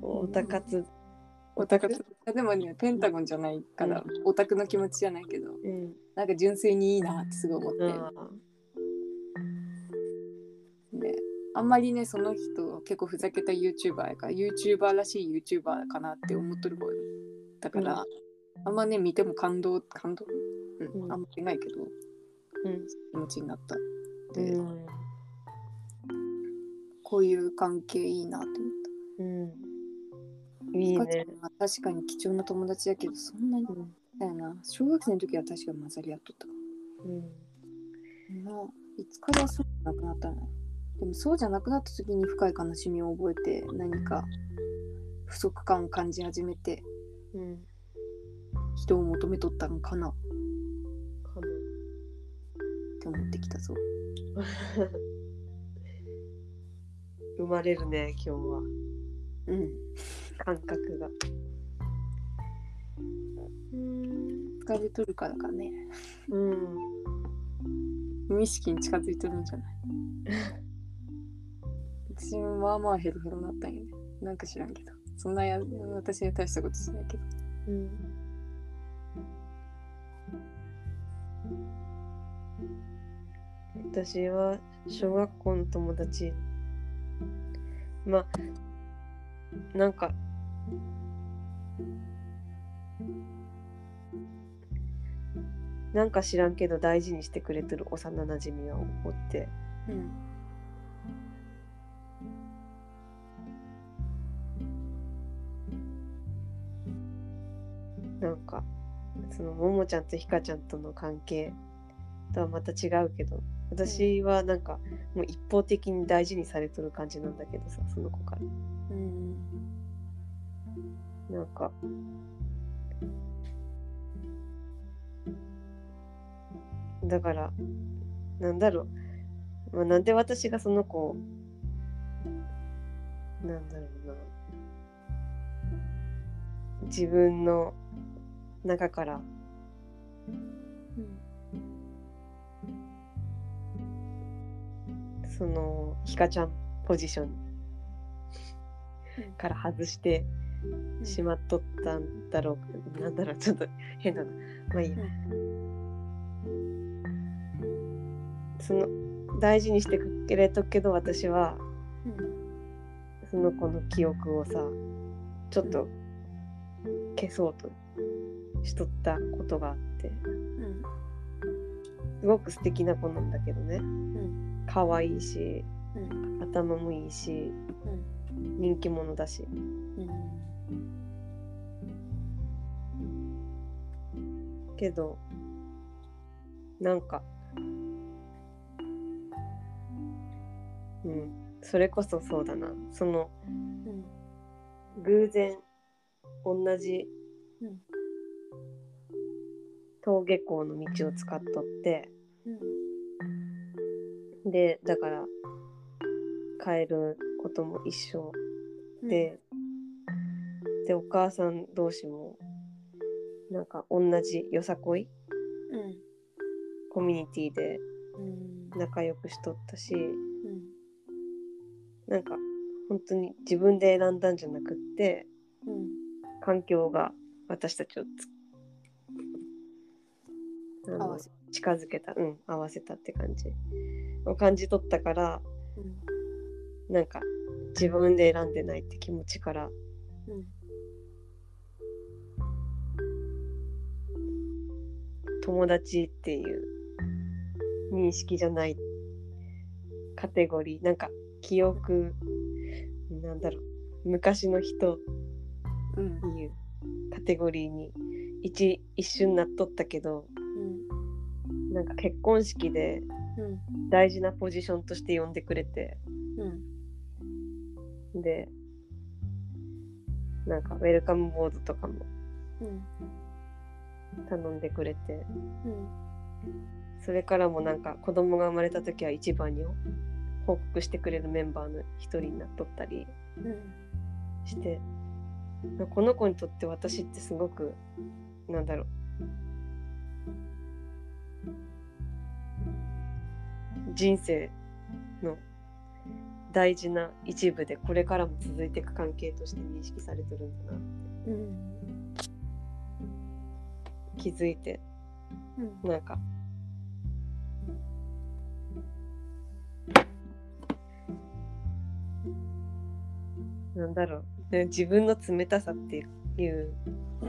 おたかつオタクでもねペンタゴンじゃないから、オタクの気持ちじゃないけどうん。なんか純粋にいいなってすごい思って、あであんまりねその人結構ふざけた YouTuber やから YouTuber らしい YouTuber かなって思っとる方だから、うん。あんまね見ても感動感動、うん。うん。あんまりないけどうん。気持ちになった。うで、んこういう関係いいなって思っうんいいね。確かに貴重な友達だけどそんなにうんだよな。小学生の時は確かに混ざり合っとったかうん。な。いつからそうじゃなくなったの？でもそうじゃなくなった時に深い悲しみを覚えて何か不足感を感じ始めてうん。人を求めとったのかな。っかて思ってきたぞ。な 生まれるね今日は。うん。感覚がうん疲れとるからかね。うん無意識に近づいてるんじゃない？私もまあまあヘロヘロになったんよね。なんか知らんけど。そんなや私に大したことしないけど。うん私は小学校の友達まあなんかなんか知らんけど大事にしてくれてる幼なじみはおってうん。なんかそのももちゃんとひかちゃんとの関係とはまた違うけど私はなんかもう一方的に大事にされとる感じなんだけどさその子からうん。なんか。だからなんだろう、まあ、なんで私がその子をなんだろうな。自分の中から。そのひかちゃんポジションから外してしまっとったんだろうなんだろうちょっと変だな。まあいいや、その大事にしてくれとくけど私はその子の記憶をさちょっと消そうとしとったことがあって。うん。すごく素敵な子なんだけどね。うん。可愛いしうん。頭もいいし人気者だしけどなんか。うんそれこそそうだな。その偶然同じうん。登下校の道を使っとってでだから帰ることも一緒で、でお母さん同士もなんか同じよさこい？うん。コミュニティでうん。仲良くしとったしうん。なんか本当に自分で選んだんじゃなくってうん。環境が私たちを。近づけたうん合わせたって感じを感じ取ったからうん。なんか自分で選んでないって気持ちからうん。友達っていう認識じゃないカテゴリーなんか記憶なんだろう昔の人っていうカテゴリーに一一瞬なっとったけどうん。なんか結婚式で。大事なポジションとして呼んでくれてうん。でなんかウェルカムボードとかも頼んでくれて。うん。それからもなんか子供が生まれた時は一番に報告してくれるメンバーの一人になっとったりうん。してこの子にとって私ってすごくなんだろう。人生の大事な一部でこれからも続いていく関係として認識されてるんだなうん気づいて。うん。なんか。なんだろう。ね自分の冷たさっていう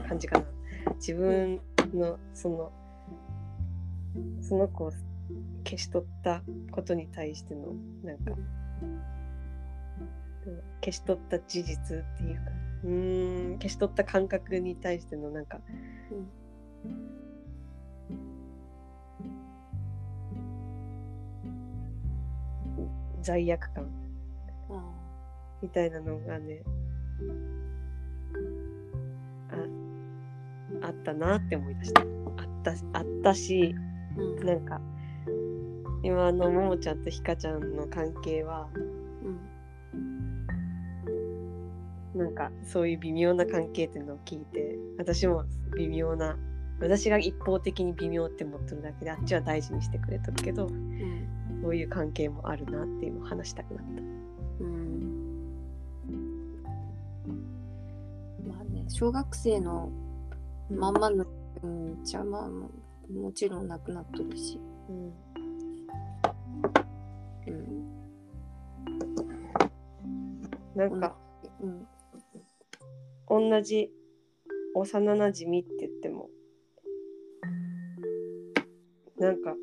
感じかな。自分のそのその子を消し取ったことに対してのなんか、うん消し取った事実っていうか。うーん消し取った感覚に対してのなんか罪悪感。あみたいなのがねああったなって思い出した。あったあったしーうん。なんか今のももちゃんとひかちゃんの関係はうん。なんかそういう微妙な関係っていうのを聞いて私も微妙な私が一方的に微妙って思ってるだけであっちは大事にしてくれとるけどうん。そういう関係もあるなっていうのを話したくなった。うん。まあね小学生のまんまのうんじゃあまあももちろんなくなっとるし、うん。うん。なんかうん。同じ幼なじみって言ってもなんか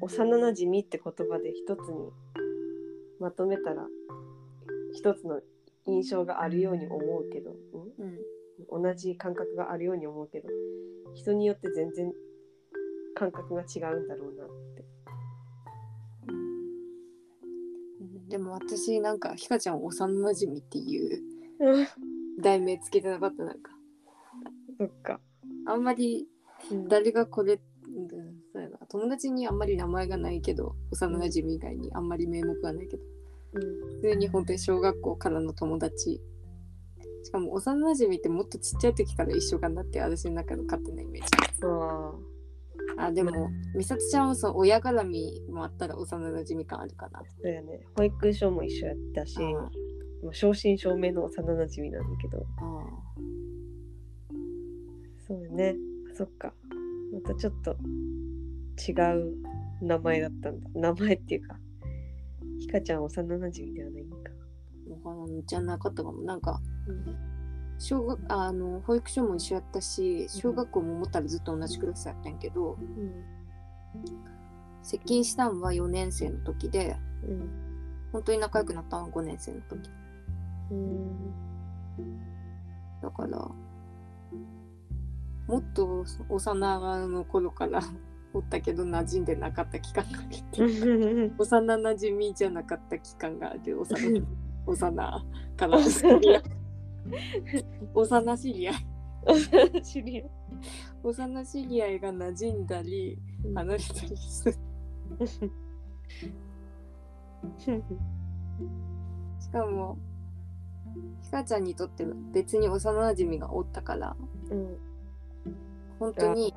幼なじみって言葉で一つにまとめたら一つの印象があるように思うけど、うん。ん、同じ感覚があるように思うけど人によって全然感覚が違うんだろうなって。うん。でも私なんかひかちゃん幼なじみっていううん。題名つけてなかったなんか。そっか。あんまりうん誰がこれ、うんそうやな。友達にあんまり名前がないけど幼なじみ以外にあんまり名目がないけど。うん。普通に本当に小学校からの友達。しかも幼なじみってもっとちっちゃい時から一緒かなって私の中の勝手なイメージ。ああでも美里ちゃんはその親絡みもあったら幼なじみ感あるかな。そうやね。保育所も一緒やったし、あもう正真正銘の幼なじみなんだけど、あそうやね。そっか。またちょっと違う名前だったんだ。名前っていうか、ひかちゃん幼なじみではないんか。じゃなかったかもなんか小学あの保育所も一緒やったし小学校も思ったらずっと同じクラスやったんやけどうん。接近したんは4年生の時でうん。本当に仲良くなったのは5年生の時うん。だからもっと幼の頃からおったけど馴染んでなかった期間があるっていう。幼馴染みじゃなかった期間がある幼 幼から知り合い。幼知り合い。幼知り合い。が馴染んだり離れたりする。しかもひかちゃんにとって別に幼馴染みがおったからうん。本当に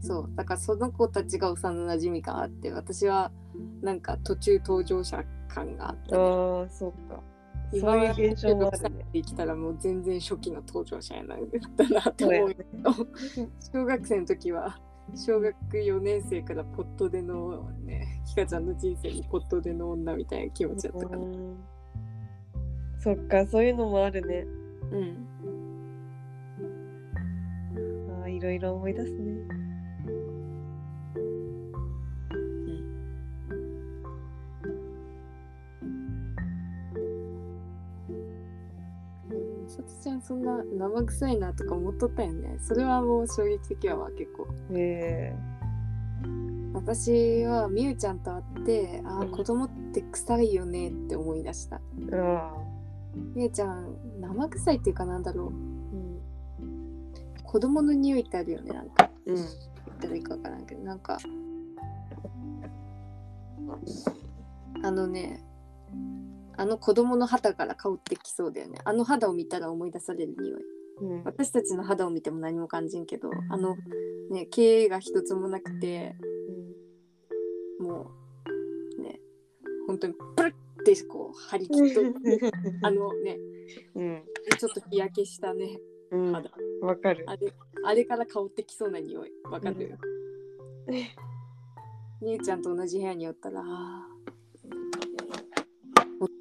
そうだからその子たちが幼馴染み感あって私はなんか途中登場者感があった、ね、ああ、そっか。そう今いう現象もあるね。できたらもう全然初期の登場者やなんだなと思うけど小学生の時は小学4年生からポットでのねひかちゃんの人生にポットでの女みたいな気持ちだったからうんそっか、そういうのもあるね。うんああ、いろいろ思い出すね。さつちゃんそんな生臭いなとか思っとったよね。それはもう衝撃的やわ結構。え。私はみゆちゃんと会ってあうん。ー子供って臭いよねって思い出した。みゆちゃん生臭いっていうかなんだろう。うん。子供の匂いってあるよねなんか。うん。言ったらいいかわからんけど。なんかあのねあの子供の肌から香ってきそうだよね。あの肌を見たら思い出される匂い。うん。私たちの肌を見ても何も感じんけどあのね毛が一つもなくてもうね本当にプルッてこう張り切っと あのねうん。ちょっと日焼けしたねうん。肌。わかる。あれあれから香ってきそうな匂い。わかる、みゆちゃんと同じ部屋におったらあー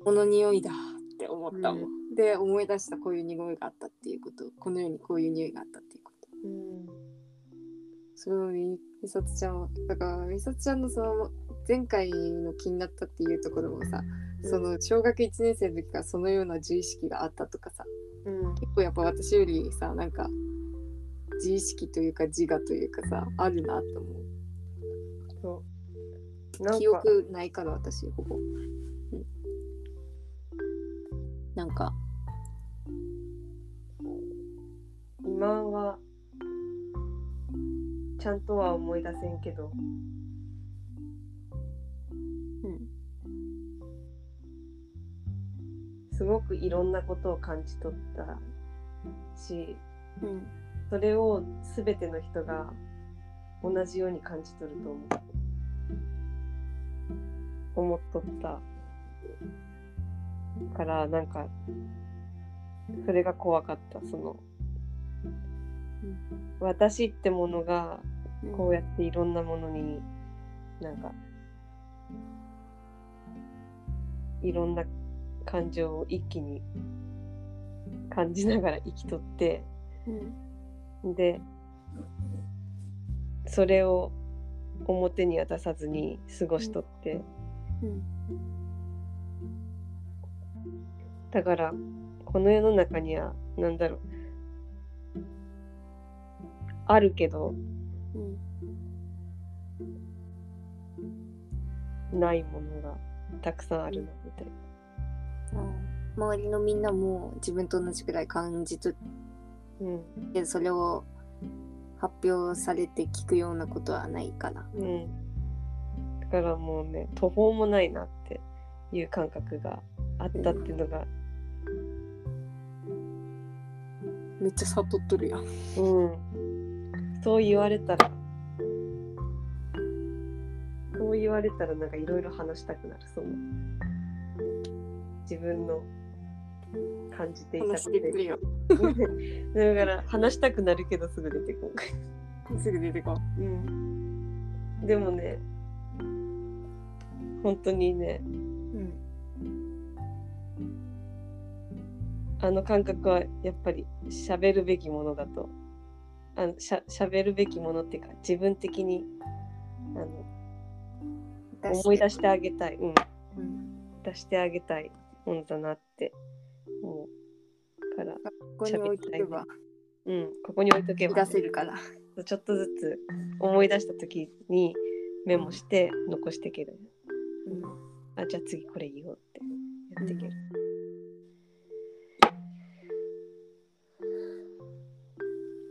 この匂いだって思ったもん、で思い出したこういう匂いがあったっていうこと。この世にこういう匂いがあったっていうこと。うんそれをみみさつちゃんはだからみさつちゃんのその前回の気になったっていうところもさ、その小学1年生の時からそのような自意識があったとかさ。うん。結構やっぱ私よりさなんか自意識というか自我というかさあるなと思う。そう。記憶ないから私ほぼ、うん、なんか。今はちゃんとは思い出せんけど。うん。すごくいろんなことを感じ取ったしうん。それを全ての人が同じように感じ取ると思う。思っとったからなんかそれが怖かったその。私ってものがうん。こうやっていろんなものになんかいろんな感情を一気に感じながら生きとってうん。でそれを表には出さずに過ごしとって。うんだからこの世の中には何だろう。あるけどうん。ないものがたくさんあるなみたいな。周りのみんなも自分と同じくらい感じ取うん。ってそれを発表されて聞くようなことはないかな。うん、だからもうね途方もないなっていう感覚があったっていうのが、めっちゃ悟っとるやん。うん、そう言われたら。そう言われたらなんかいろいろ話したくなる。その自分の感じていた話してくれよ。だから話したくなるけどすぐ出てこん。すぐ出てこう。うん、でもね本当にねあの感覚はやっぱり喋るべきものだと。あのしゃ喋るべきものっていうか自分的にあの思い出してあげたい、うん、うん。出してあげたいものだなって思うから、ここに置いとけば。うん、ここに置いとけば。出せるから。ちょっとずつ思い出した時にメモして残していける、あじゃあ次これ言おうってやっていける、うん、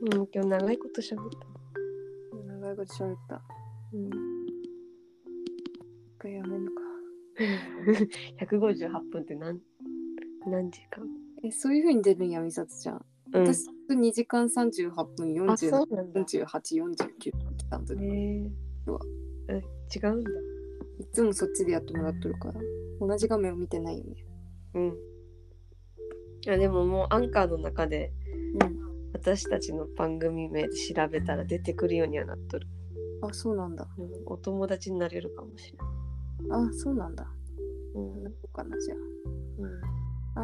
今日長いこと喋った。長いこと喋った。うん、一回やめるか。158分って何何時間、え、そういう風に出るんや、みさつちゃん。うん、私、2時間38分あ40そうなんだ。48、49来たんだへけどえうわうん違うんだ。いつもそっちでやってもらっとるから。同じ画面を見てないよね。うん。いやでももうアンカーの中でうん。私たちの番組名で調べたら出てくるようにはなっとる。あ、そうなんだ。うんお友達になれるかもしれない。あ、そうなんだ。うんなそうかな、じゃうあ。あ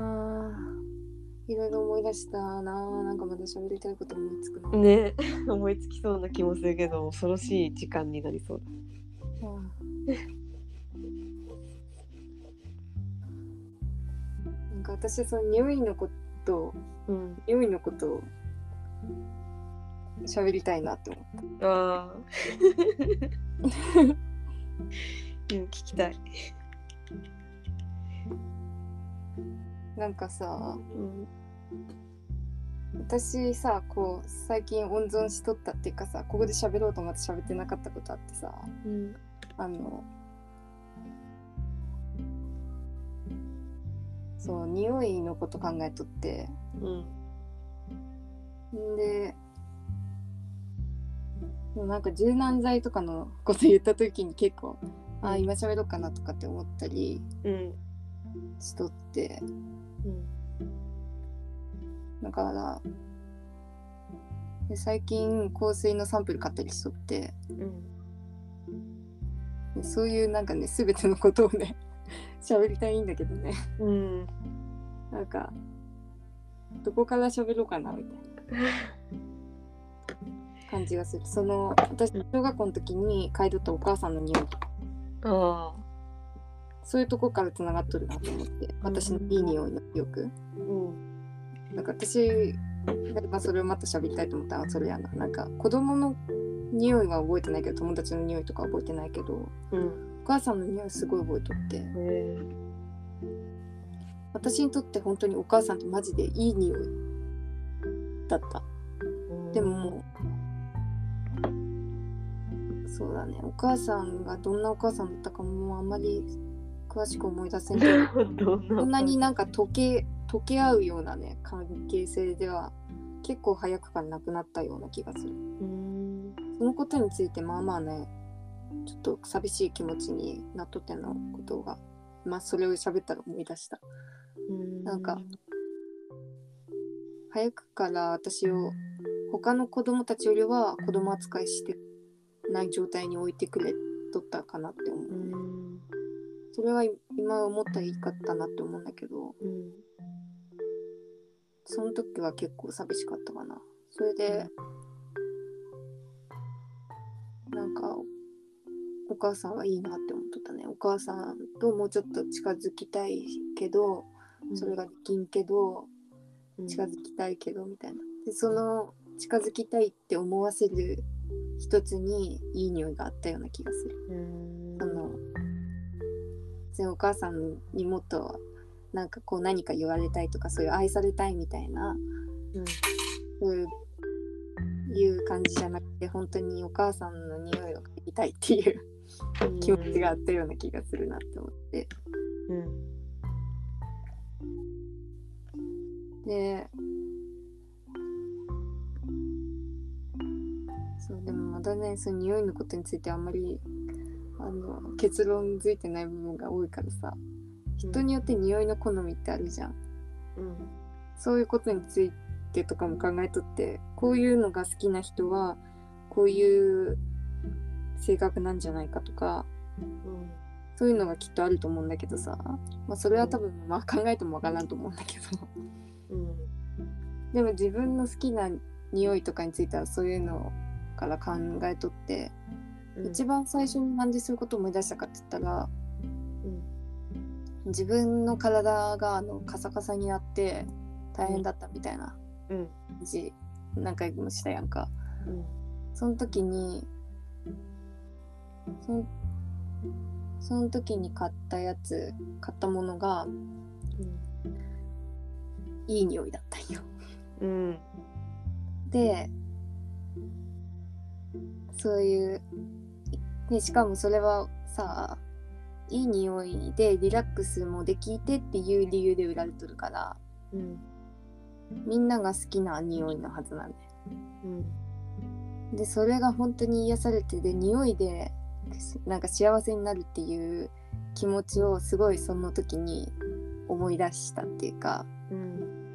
ー、いろいろ思い出したな。なんかまだ喋りたいこと思いつくな。ん、ね 思いつきそうな気もするけど恐ろしい時間になりそうだ。なんか私その匂いのことうん、匂いのことを喋りたいなって思っああ。うん、聞きたい。なんかさうん私さこう最近温存しとったっていうかさここで喋ろうと思って喋ってなかったことあってさうんあのそう匂いのこと考えとってうんんででもなんか柔軟剤とかのこと言った時に結構あー今喋ろうかなとかって思ったりうんしとって。うん。だからで最近香水のサンプル買ったりしとって。うん。でそういうなんかね全てのことをね 喋りたいんだけどね。うん。なんかどこから喋ろうかなみたいな 感じがする。その私小学校の時に嗅いどったお母さんの匂い。ああそういうとこからつながっとるなと思って。私のいい匂いの記憶。うん。なんか私まあそれをまた喋りたいと思った。らそれやな。なんか子供の匂いは覚えてないけど友達の匂いとか覚えてないけどうん。お母さんの匂いすごい覚えとって。私にとって本当にお母さんってマジでいい匂いだった。でもそうだね。お母さんがどんなお母さんだったかもうあんまり詳しく思い出せんけど。どんなそん？なになんか溶け溶け合うようなね関係性では結構早くからなくなったような気がする。うん。そのことについてまあまあねちょっと寂しい気持ちになっとってのことがまあそれを喋ったら思い出した。なんか早くから私を他の子供たちよりは子供扱いしてない状態に置いてくれとったかなって思う。うん。それは今思ったらいいかったなって思うんだけどうん。その時は結構寂しかったかな。それでなんかお母さんはいいなって思っとったね。お母さんともうちょっと近づきたいけどそれができんけど近づきたいけどみたいな。でその近づきたいって思わせる一つにいい匂いがあったような気がする。うん。あのお母さんにもっとなんかこう何か言われたいとかそういう愛されたいみたいなうん。そういう感じじゃなくて本当にお母さんの匂いを嗅ぎたいっていう気持ちがあったような気がするなって思って。うんでそうでもまだねその匂いのことについてあんまりあの結論づいてない部分が多いからさ。人によって匂いの好みってあるじゃん。うん。そういうことについてとかも考えとってこういうのが好きな人はこういう性格なんじゃないかとかうん。そういうのがきっとあると思うんだけどさ、まあ、それは多分まあ考えてもわからんと思うんだけどうん。でも自分の好きな匂いとかについてはそういうのから考えとって、うん。一番最初になんでそういうことを思い出したかって言ったらうん。自分の体があのカサカサになって大変だったみたいなうん。感じ何回もしたやんか。うん。その時にそのその時に買ったやつ買ったものがいい匂いだったんよ。うんでそういうでしかもそれはさいい匂いでリラックスもできてっていう理由で売られとるからうんみんなが好きな匂いのはずなんだよ。うんでそれが本当に癒されてで匂いでなんか幸せになるっていう気持ちをすごいその時に思い出したっていうかうん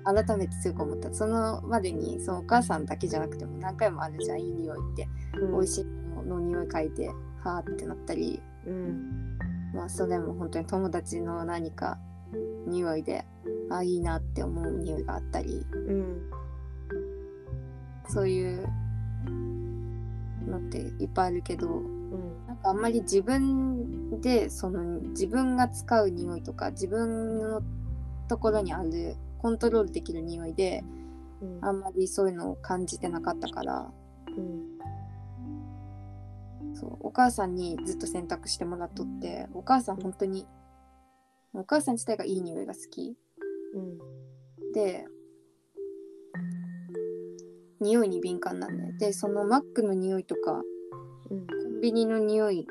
改めて強く思った。そのまでにそのお母さんだけじゃなくても何回もあるじゃんいい匂いって、美味しいものの匂い嗅いではーってなったり。うん。まあそれも本当に友達の何か匂いであいいなって思う匂いがあったり。うん。そういうのっていっぱいあるけどうん。なんかあんまり自分でその自分が使う匂いとか自分のところにあるコントロールできる匂いでうん。あんまりそういうのを感じてなかったから。うんそうお母さんにずっと選択してもらっとってお母さん本当にお母さん自体がいい匂いが好き。うん。で匂いに敏感なんだよ。でそのマックの匂いとかうん。コンビニの匂い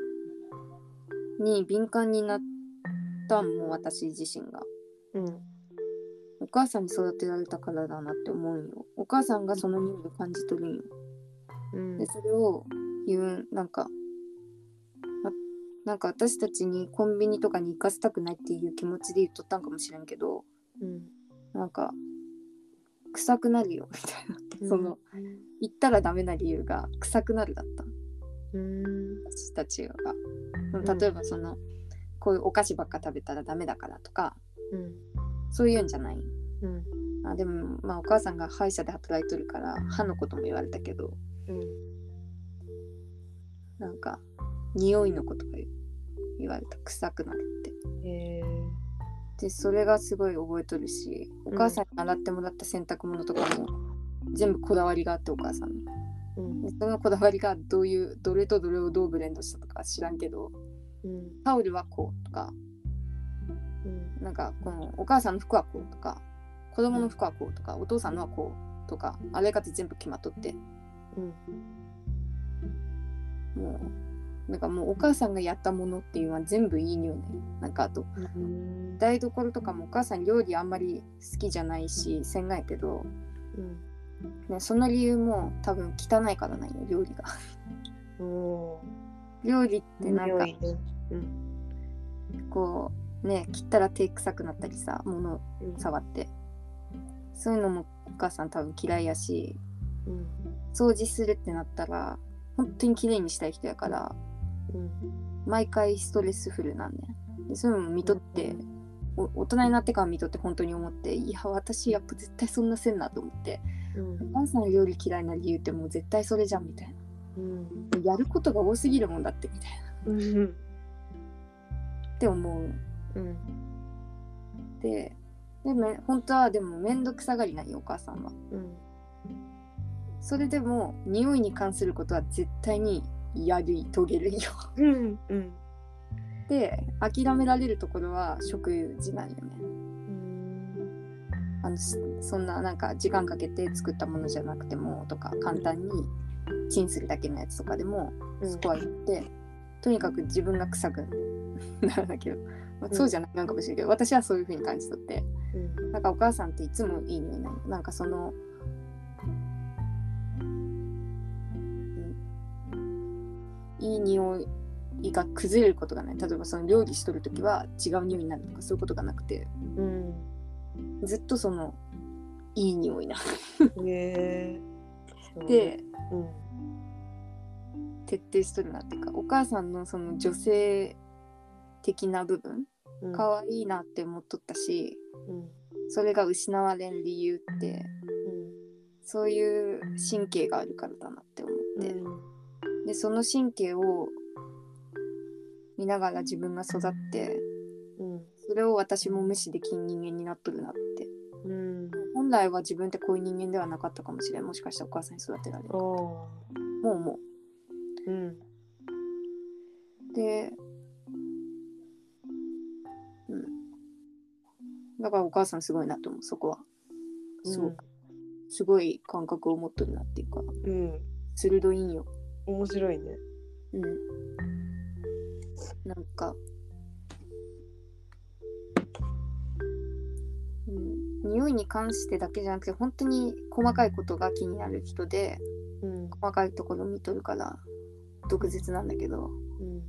に敏感になったんも私自身が。うんお母さんに育てられたからだなって思うんよ。お母さんがその匂いを感じ取るんよ。うん。でそれを言うなんかまなんか私たちにコンビニとかに行かせたくないっていう気持ちで言っとったんかもしれんけどうんなんか臭くなるよみたいな。その行ったらダメな理由が臭くなるだった。うん。私たちが。ん。例えばその、こういうお菓子ばっか食べたらダメだからとかうん。そういうんじゃないうん。あでもまあお母さんが歯医者で働いとるから歯のことも言われたけど。うん。なんか匂いのことが言言われた。臭くなるって。でそれがすごい覚えとるしお母さんに洗ってもらった洗濯物とかも全部こだわりがあってお母さんの。うん。でそのこだわりがどういうどれとどれをどうブレンドしたとか知らんけどうん。タオルはこうとかうん。なんかこのお母さんの服はこうとか子供の服はこうとかお父さんのはこうとかあれかって全部決まっとって。うん。もうなんかもうお母さんがやったものっていうのは全部いい匂いね。なんかあとうん。台所とかもお母さん料理あんまり好きじゃないしせんがやけど、うん。ね、その理由も多分汚いからなんよ料理が。お料理ってなんかうん。こうね切ったら手臭くなったりさ物うん。触ってそういうのもお母さん多分嫌いやしうん。掃除するってなったら本当に綺麗にしたい人やからうん。毎回ストレスフルなんねでそういうのも見とってお大人になってから見とって本当に思っていや私やっぱ絶対そんなせんなと思ってうん。お母さん料理嫌いな理由ってもう絶対それじゃんみたいうん。なやることが多すぎるもんだってみたいな。うん。って思う。うん。ででも本当はでも面倒くさがりなんよお母さんは。うん。それでも匂いに関することは絶対にやり遂げるんよ。うんうん。で諦められるところは食事なんよね。うん。あのしそんななんか時間かけて作ったものじゃなくてもとか簡単にチンするだけのやつとかでもそこは言って、とにかく自分が臭くならなけど、まあ、そうじゃないのかもしれないけど、私はそういう風に感じ取ってうん。なんかお母さんっていつもいい匂いなんかその、うん。いい匂いが崩れることがない。例えばその料理しとる時は違う匂いになるとかそういうことがなくて。うん。ずっとそのいい匂いなへえ。でうん。徹底しとるなっていうかお母さんのその女性的な部分うん。可愛いなって思っとったしうんそれが失われん理由ってうん。そういう神経があるからだなって思って、うん。でその神経を見ながら自分が育ってうん。それを私も無視できん人間になっとるなって。うん。本来は自分ってこういう人間ではなかったかもしれん。もしかしたらお母さんに育てられるおも。ー。うもう。ん。うでだからお母さんすごいなと思うそこは。すごく、すごい感覚を持っとるなっていうか。うん。鋭いんよ。面白いね。うん。なんか、うん、匂いに関してだけじゃなくて本当に細かいことが気になる人でうん。細かいところ見とるから毒舌なんだけど。うん。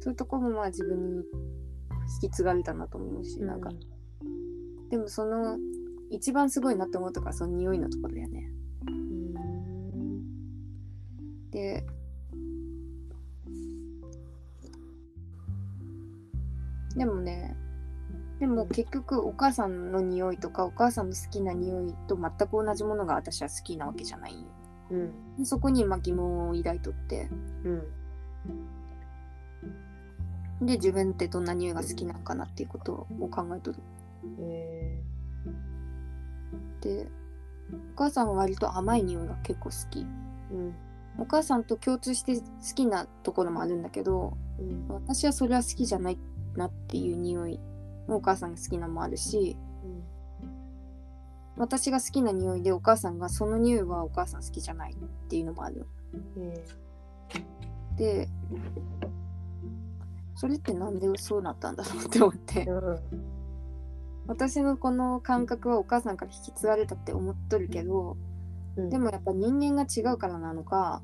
そういうところもまあ自分に引き継がれたなと思うし、なんかでもその一番すごいなって思ったからその匂いのところだよね。うん。ででもねでも結局お母さんの匂いとかお母さんの好きな匂いと全く同じものが私は好きなわけじゃない。んようん。でそこにまあ疑問を抱いとって。うん。で自分ってどんな匂いが好きなのかなっていうことを考えとる。えでお母さんは割と甘い匂いが結構好き。ーうん。お母さんと共通して好きなところもあるんだけどうん。私はそれは好きじゃないなっていう匂いもお母さんが好きなのもあるし私が好きな匂いでお母さんがその匂いはお母さん好きじゃないっていうのもある。うん。でそれってなんでそうなったんだろうって思って。うん私のこの感覚はお母さんから引き継がれたって思っとるけどうん。でもやっぱ人間が違うからなのか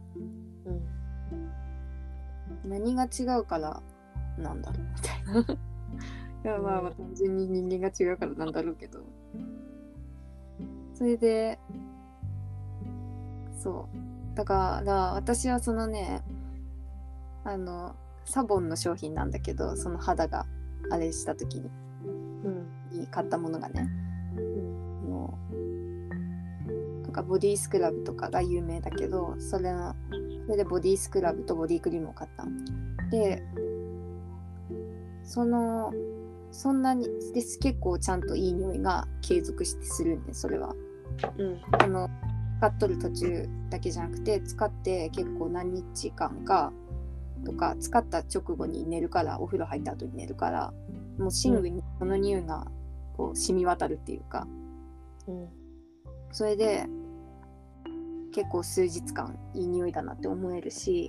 うん。何が違うからなんだろうみたいな。いやまあまあ単純に人間が違うからなんだろうけど。それでそう。だから私はそのねあのサボンの商品なんだけどその肌があれした時に。うんに買ったものがね。うん。もうなんかボディスクラブとかが有名だけどそれのそれでボディスクラブとボディクリームを買った。のでそのそんなにです結構ちゃんといい匂いが継続してするんでそれは。うん。あの使っとる途中だけじゃなくて使って結構何日間かとか使った直後に寝るからお風呂入った後に寝るからもう寝具にその匂いがこう染み渡るっていうか。うんそれで結構数日間いい匂いだなって思えるし。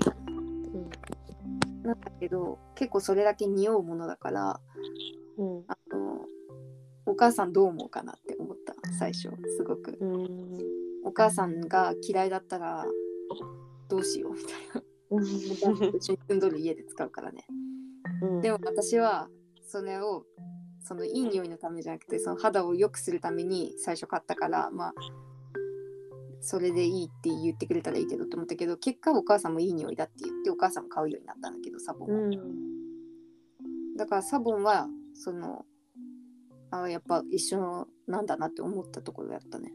なんだけど結構それだけ匂うものだからうんあのお母さんどう思うかなって思った最初すごく。うんお母さんが嫌いだったらどうしようみたいな。お母さんと一緒に住んどる家で使うからね。うん。でも私はそれをそのいい匂いのためじゃなくてその肌を良くするために最初買ったからまあそれでいいって言ってくれたらいいけどって思ったけど結果お母さんもいい匂いだって言ってお母さんも買うようになったんだけどサボンを、うん。だからサボンはそのあやっぱ一緒なんだなって思ったところやったね。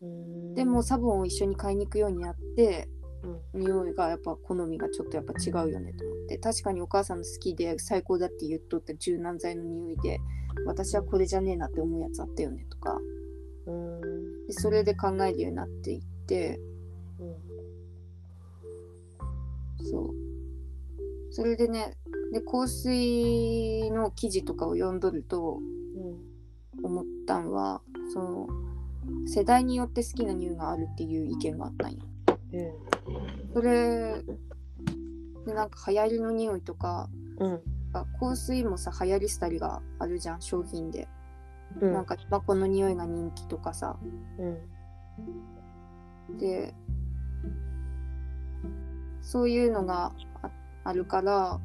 うん。でもサボンを一緒に買いに行くようになってうん。匂いがやっぱ好みがちょっとやっぱ違うよねと思って。確かにお母さんの好きで最高だって言っとった柔軟剤の匂いで私はこれじゃねえなって思うやつあったよねとか。うん。でそれで考えるようになっていって。そう。それでねで香水の記事とかを読んどると思ったんはその世代によって好きな匂いがあるっていう意見があったんよ。それでなんか流行りの匂いとかうん。あ香水もさ流行りしたりがあるじゃん商品で、うん。なんか今この匂いが人気とかさ。うん。でそういうのがああるから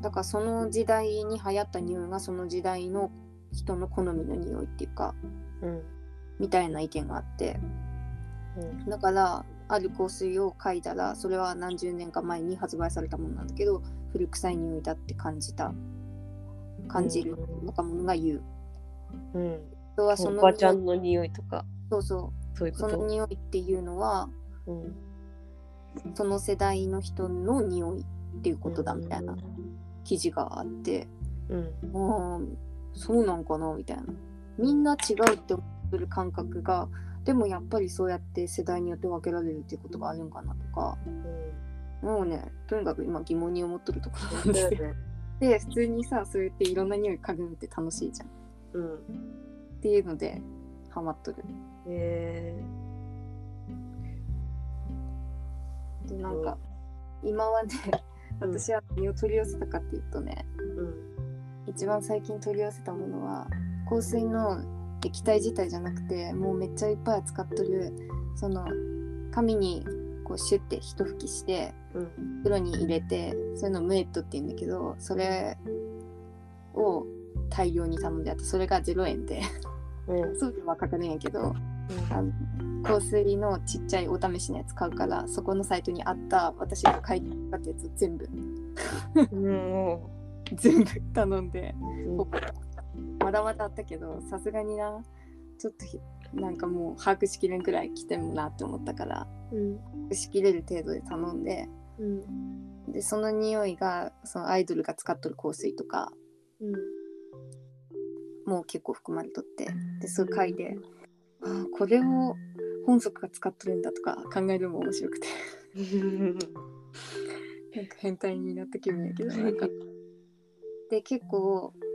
だからその時代に流行った匂いがその時代の人の好みの匂いっていうかうん。みたいな意見があって。うん。だからある香水を嗅いだらそれは何十年か前に発売されたものなんだけど古臭い匂いだって感じた感じるうん若者が言う。うん人はそのおばちゃんの匂いとか。そうそう。そういうこと。その匂いっていうのはうん。その世代の人の匂いっていうことだみたいな記事があって、うん。ああそうなんかなみたいな。みんな違うって思ってる感覚がでもやっぱりそうやって世代によって分けられるっていうことがあるんかなとか。もうねとにかく今疑問に思っとるところなんうんですよ。で普通にさそうやっていろんな匂い嗅ぐのって楽しいじゃん。っうん。ていうのでハマっとる。えでなんか今はねうん。私は何を取り寄せたかっていうとね、ーうん。一番最近取り寄せたものは香水の液体自体じゃなくてもうめっちゃいっぱい使っとるその紙にこうシュッて一吹きしてうん。袋に入れてそういうのムエットって言うんだけどそれを大量に頼んであってそれが0円でうん。送料はかかるんやけどあの香水のちっちゃいお試しのやつ買うからそこのサイトにあった私が買いに行ったやつ全部。うん。全部頼んでうんまだまだあったけどさすがにな。ちょっとひなんかもう把握しきれんくらい来てもなって思ったから。うん把握しきれる程度で頼んで。うん。でその匂いがそのアイドルが使っとる香水とか。うんもう結構含まれとって。でそういう回で。あーこれを本則が使っとるんだとか考えるのも面白くて。なんか変態になった気分やけど。なんかで結構うん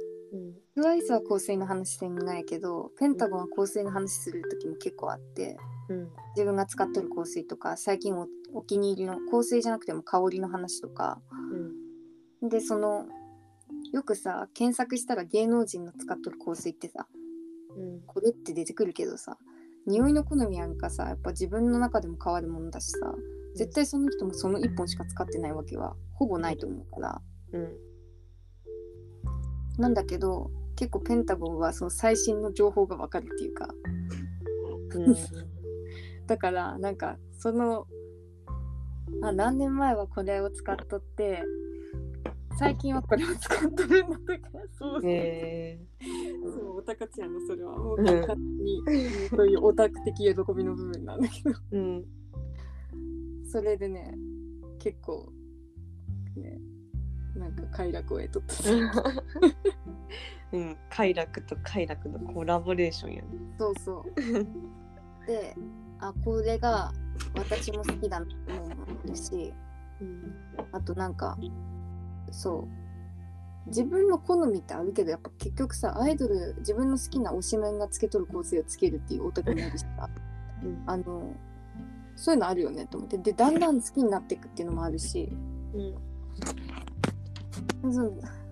トゥワイスは香水の話してないけどペンタゴンは香水の話する時も結構あってうん。自分が使ってる香水とか最近おお気に入りの香水じゃなくても香りの話とか。うん。でそのよくさ検索したら芸能人の使っとる香水ってさうん。これって出てくるけどさ匂いの好みなんかさやっぱ自分の中でも変わるものだしさ絶対その人もその1本しか使ってないわけはほぼないと思うから。うんなんだけど結構ペンタゴンはその最新の情報がわかるっていうか。うん。だからなんかそのあ何年前はこれを使っとって最近はこれを使っとるんだとかそうへえそうオタクちゃんのそれはもううん完全にそういうオタク的喜びの部分なんだけど。うん。それでね結構ねなんか快楽を得とった。うん快楽と快楽のコラボレーションやね。そうそう。であこれが私も好きだなと思うしうん。あとなんかそう。自分の好みってあるけどやっぱ結局さアイドル自分の好きな推しメンがつけとる香水をつけるっていうオタクになるしさ。うん。あのそういうのあるよねと思って。でだんだん好きになっていくっていうのもあるし。うん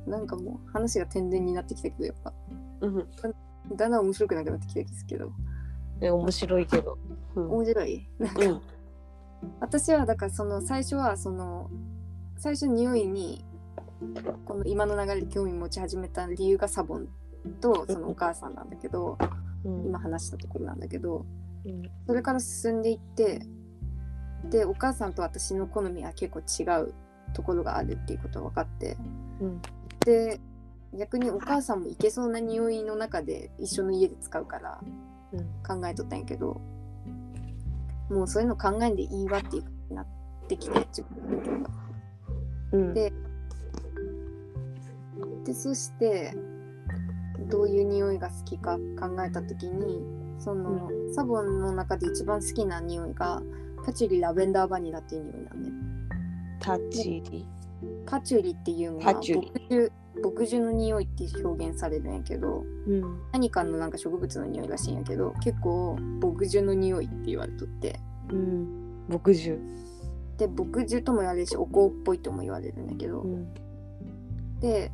なんかもう話が天然になってきたけどやっぱ。うん。だんだん面白くなくなってきたですけど。え面白いけど。うん。面白い？なんかうん。私はだからその最初はその最初匂いにこの今の流れで興味持ち始めた理由がサボンとそのお母さんなんだけどうん。今話したところなんだけどうん。それから進んでいってでお母さんと私の好みは結構違うところがあるっていうことが分かって。うん。で逆にお母さんもいけそうな匂いの中で一緒の家で使うからうん。考えとったんやけどもうそういうの考えんでいいわっていうなってきて自分が。うん。ででそしてどういう匂いが好きか考えた時にその、サボンの中で一番好きな匂いがパチュリラベンダーバニラっていう匂いなんね。タチリ。パチュリ。っていうのは牧樹牧樹の匂いって表現されるんやけどうん。何かのなんか植物の匂いらしいんやけど結構牧樹の匂いって言われとって。うん。牧樹で牧樹とも言われるしお香っぽいとも言われるんだけど、うん。で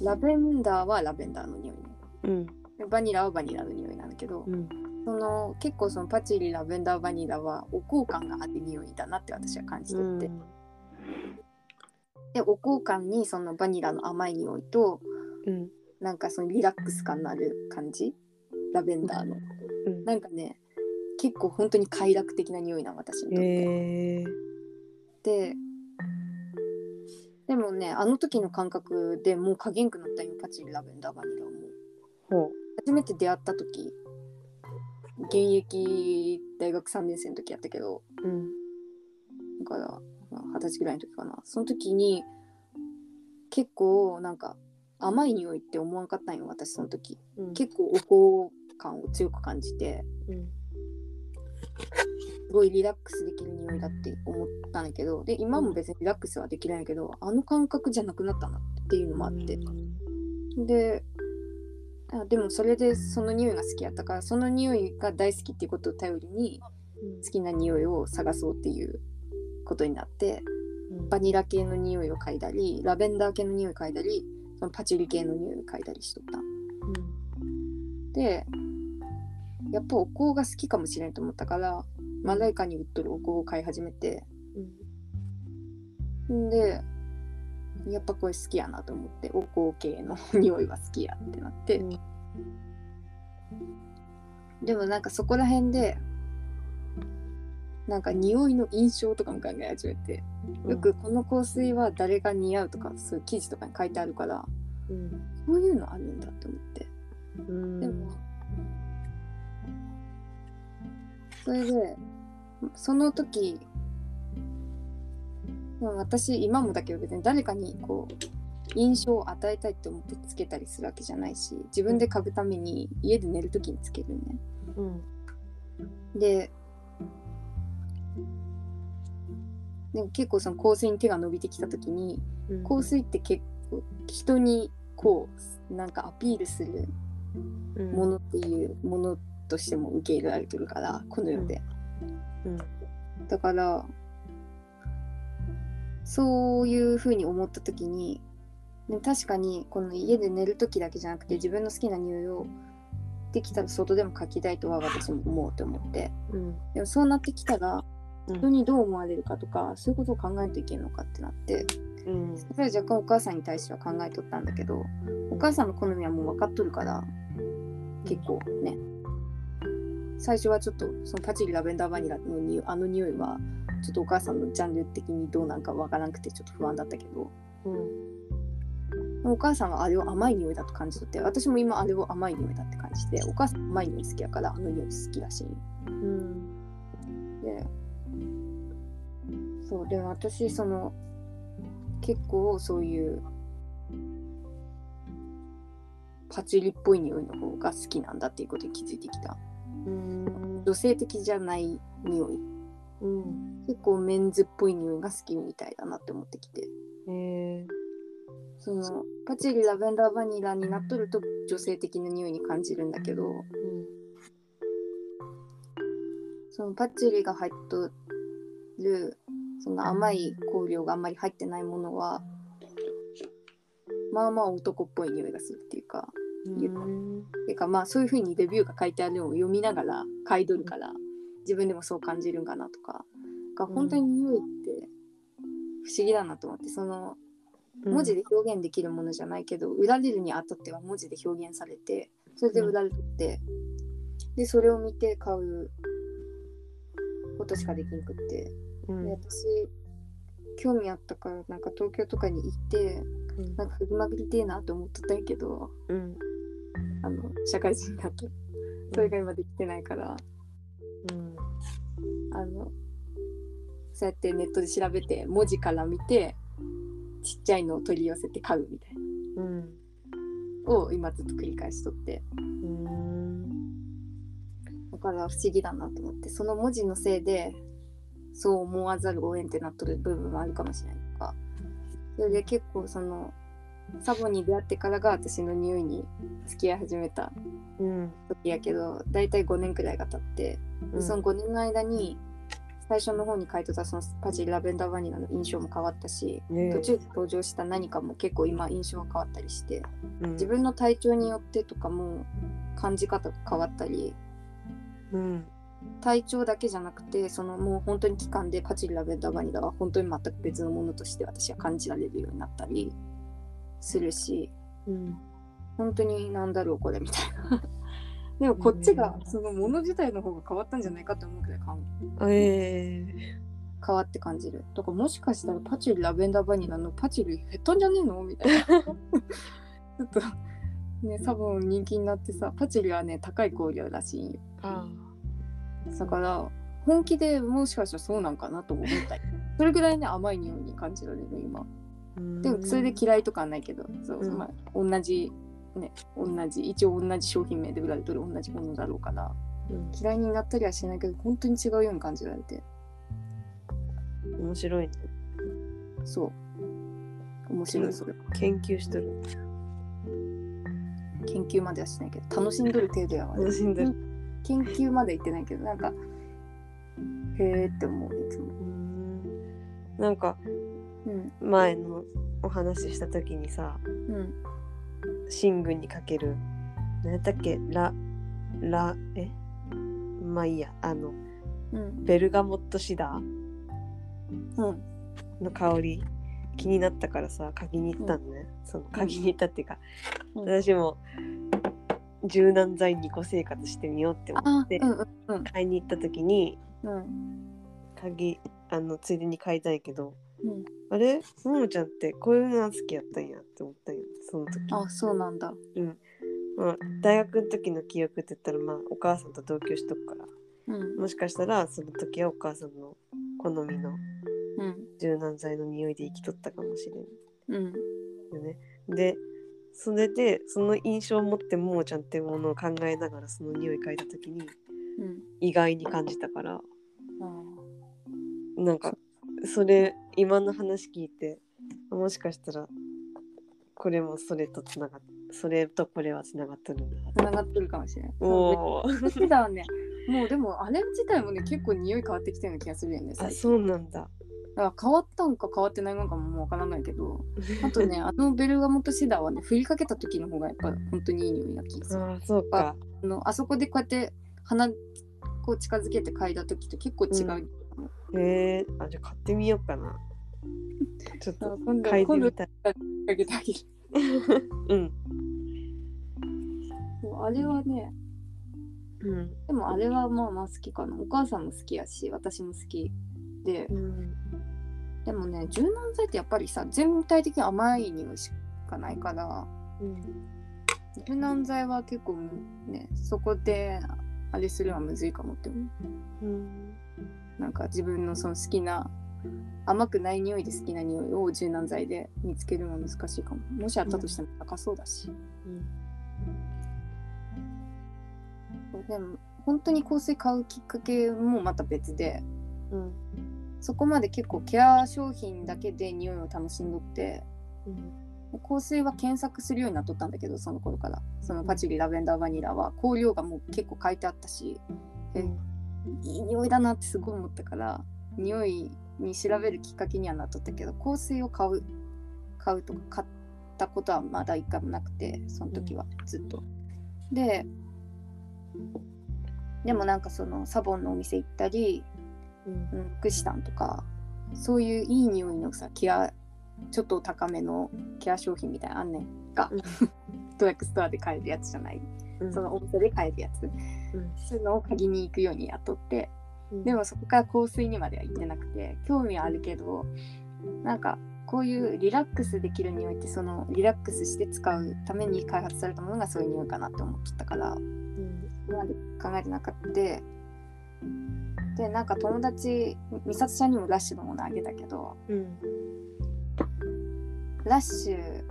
ラベンダーはラベンダーの匂いね。うん。でバニラはバニラの匂いなんだけど、うんその結構そのパチリラベンダーバニラはお香感がある匂いだなって私は感じて。て、でお香感にそのバニラの甘い匂いとうん。なんかそのリラックス感のある感じ？ラベンダーの。うん。なんかね結構本当に快楽的な匂いなの私にとって、へえででもねあの時の感覚でもう加減くなったよパチリラベンダーバニラをも初めて出会った時現役大学3年生の時やったけどううん。だからまあ二十歳ぐらいの時かな。その時に結構なんか甘い匂いって思わんかったんよ私その時。うん。結構お香感を強く感じてうん。すごいリラックスできる匂いだって思ったんだけどで今も別にリラックスはできないけどあの感覚じゃなくなったなっていうのもあって。であでもそれでその匂いが好きやったからその匂いが大好きっていうことを頼りに好きな匂いを探そうっていうことになってうん。バニラ系の匂いを嗅いだりラベンダー系の匂い嗅いだりそのパチュリ系の匂いを嗅いだりしとった。でやっぱお香が好きかもしれんと思ったからマライカに売っとるお香を買い始めて。ん。でやっぱこれ好きやなと思ってお香系の匂いは好きやってなって、うん。でもなんかそこら辺でなんか匂いの印象とかも考え始めてよくこの香水は誰が似合うとかそういう記事とかに書いてあるからうん。そういうのあるんだって思って。うん。でもそれでその時まあ私今もだけど別に誰かにこう印象を与えたいって思ってつけたりするわけじゃないし自分で嗅ぐために家で寝る時につけるね。うん。ででも結構その香水に手が伸びてきた時にうん。香水って結構人に構なんかアピールするうん。ものっていうものとしても受け入れられてるからこの世で、うん。だからそういうふうに思った時にで確かにこの家で寝る時だけじゃなくて自分の好きな匂いをできたら外でも嗅ぎたいとは私も思うと思って。うん。でもそうなってきたらうん。人にどう思われるかとかそういうことを考えないといけないのかってなって。うん。それは若干お母さんに対しては考えとったんだけどお母さんの好みはもう分かっとるから結構ね。最初はちょっとそのパチリラベンダーバニラのにあの匂いはちょっとお母さんのジャンル的にどうなんか分からなくてちょっと不安だったけど。うん。お母さんはあれを甘い匂いだと感じとって私も今あれを甘い匂いだって感じてお母さん甘い匂い好きやからあの匂い好きらし。いうん。でそうでも私その結構そういうパチリっぽい匂いの方が好きなんだっていうことに気づいてきた。うん。女性的じゃない匂いうん。結構メンズっぽい匂いが好きみたいだなって思ってきて。へえそのパチリラベンダーバニラになっとると女性的な匂いに感じるんだけど。うん。そのパチリが入っとるその甘い香料があんまり入ってないものはまあまあ男っぽい匂いがするっていうかうん。てかまあそういう風にレビューが書いてあるのを読みながら買い取るから自分でもそう感じるんかなとかが本当に匂いって不思議だなと思ってその文字で表現できるものじゃないけど売られるにあたっては文字で表現されてそれで売られてってでそれを見て買うことしかできんくってうん。で私興味あったからなんか東京とかに行ってうん。なんか振りまくりてえなと思ってたんやけどうん。あの社会人になってそれが今できてないからうんあのそうやってネットで調べて文字から見てちっちゃいのを取り寄せて買うみたいうん。なを今ずっと繰り返しとって。うん。だから不思議だなと思ってその文字のせいでそう思わざるを得んってなっとる部分もあるかもしれないとかそれで結構そのサボに出会ってからが私の匂いに付き合い始めたうん。時やけど大体5年くらいが経ってでその5年の間に最初の方に書いてたそのパチラベンダーバニラの印象も変わったしね途中で登場した何かも結構今印象が変わったりしてうん。自分の体調によってとかも感じ方が変わったりうん。体調だけじゃなくてそのもう本当に期間でパチリラベンダーバニラは本当に全く別のものとして私は感じられるようになったりするしうん。本当になんだろうこれみたいな。でもこっちがうん。そのもの自体の方が変わったんじゃないかって思うくらいええ。変わって感じる。だからもしかしたらパチリラベンダーバニラのパチリ減ったんじゃねえのみたいな。ちょっとねサボン人気になってさパチリはね高い香料らしいんよ。あだから本気でもしかしたらそうなんかなとも思ったりそれぐらいね甘い匂いに感じられる今でもそれで嫌いとかはないけどそう、うん。まあ、同じね同じ一応同じ商品名で売られてる同じものだろうからうん。嫌いになったりはしないけど本当に違うように感じられて。面白いね。そう。面白いそれ。研究しとる。研究まではしないけど楽しんどる程度やわね。楽しんでる。研究まで行ってないけどなんかへえって思ういつも。うんなんかうん前のお話しした時にさうん。寝具にかける何やったっけ？ララえ？まあいいや。あのうん。ベルガモットシダー？うん。の香り？気になったからさ嗅ぎに行ったのね、その嗅ぎに行ったっていうか、うん。私も柔軟剤2個生活してみようって思って、あうんうんうん。買いに行った時にうん。鍵あのついでに買いたいけどうんあれ？ももちゃんってこういうの好きやったんやって思ったんよその時。あそうなんだ。まあ、大学の時の記憶って言ったらまあお母さんと同居しとくから。うん。もしかしたらその時はお母さんの好みのうん。柔軟剤の匂いで生きとったかもしれん。うん。よね。でそれでその印象を持ってももちゃんっていうものを考えながらその匂い嗅いだ時にうん。意外に感じたから。あなんかそれ今の話聞いてもしかしたらこれもそれとつながっそれとこれはつながってるんだつながってるかもしれない。おおそうシダはね、もうでもあれ自体もね、結構匂い変わってきたような気がするよね、あ。そうなんだだから変わったんか変わってないのかももうわからないけど、あとね、あのベルガモットシダーはね、振りかけた時の方がやっぱ本当にいい匂いな気がする。あそうかあのあそこでこうやって鼻こう近づけて嗅いだ時と結構違う。へえあじゃあ買ってみようかな。ちょっといみたい。かけてあげる。うん。あれはね、うん。でもあれはまあまあ好きかな。お母さんも好きやし、私も好きで、うん。でもね、柔軟剤ってやっぱりさ、全体的に甘い匂いしかないから、うん。柔軟剤は結構ね、そこであれするのはむずいかもって思う。うんなんか自分のその好きな甘くない匂いで好きな匂いを柔軟剤で見つけるのは難しいかも。もしあったとしても高そうだし。でも本当に香水買うきっかけもまた別で、うんそこまで結構ケア商品だけで匂いを楽しんどって、うん香水は検索するようになっとったんだけど、その頃から。そのパチュリ、ラベンダー、バニラは香料がもう結構書いてあったし、えいい匂いだなってすごい思ったから匂いに調べるきっかけにはなっとったけど香水を買う買うとか買ったことはまだ一回もなくてその時はずっと。ででもなんかそのサボンのお店行ったりうん。うんクシタンとかそういういい匂いのさケアちょっと高めのケア商品みたいなのあんねん。が、うん。ドラッグストアで買えるやつじゃない、うんそのお店で買えるやつ。うん。そういうのを嗅ぎに行くようにやっとって。うん。でもそこから香水にまでは行ってなくて興味はあるけどなんかこういうリラックスできる匂いってそのリラックスして使うために開発されたものがそういう匂いかなって思ってたからうん。今まで考えてなかったで。でなんか友達美里ちゃんにもラッシュのものあげたけどうん。ラッシュ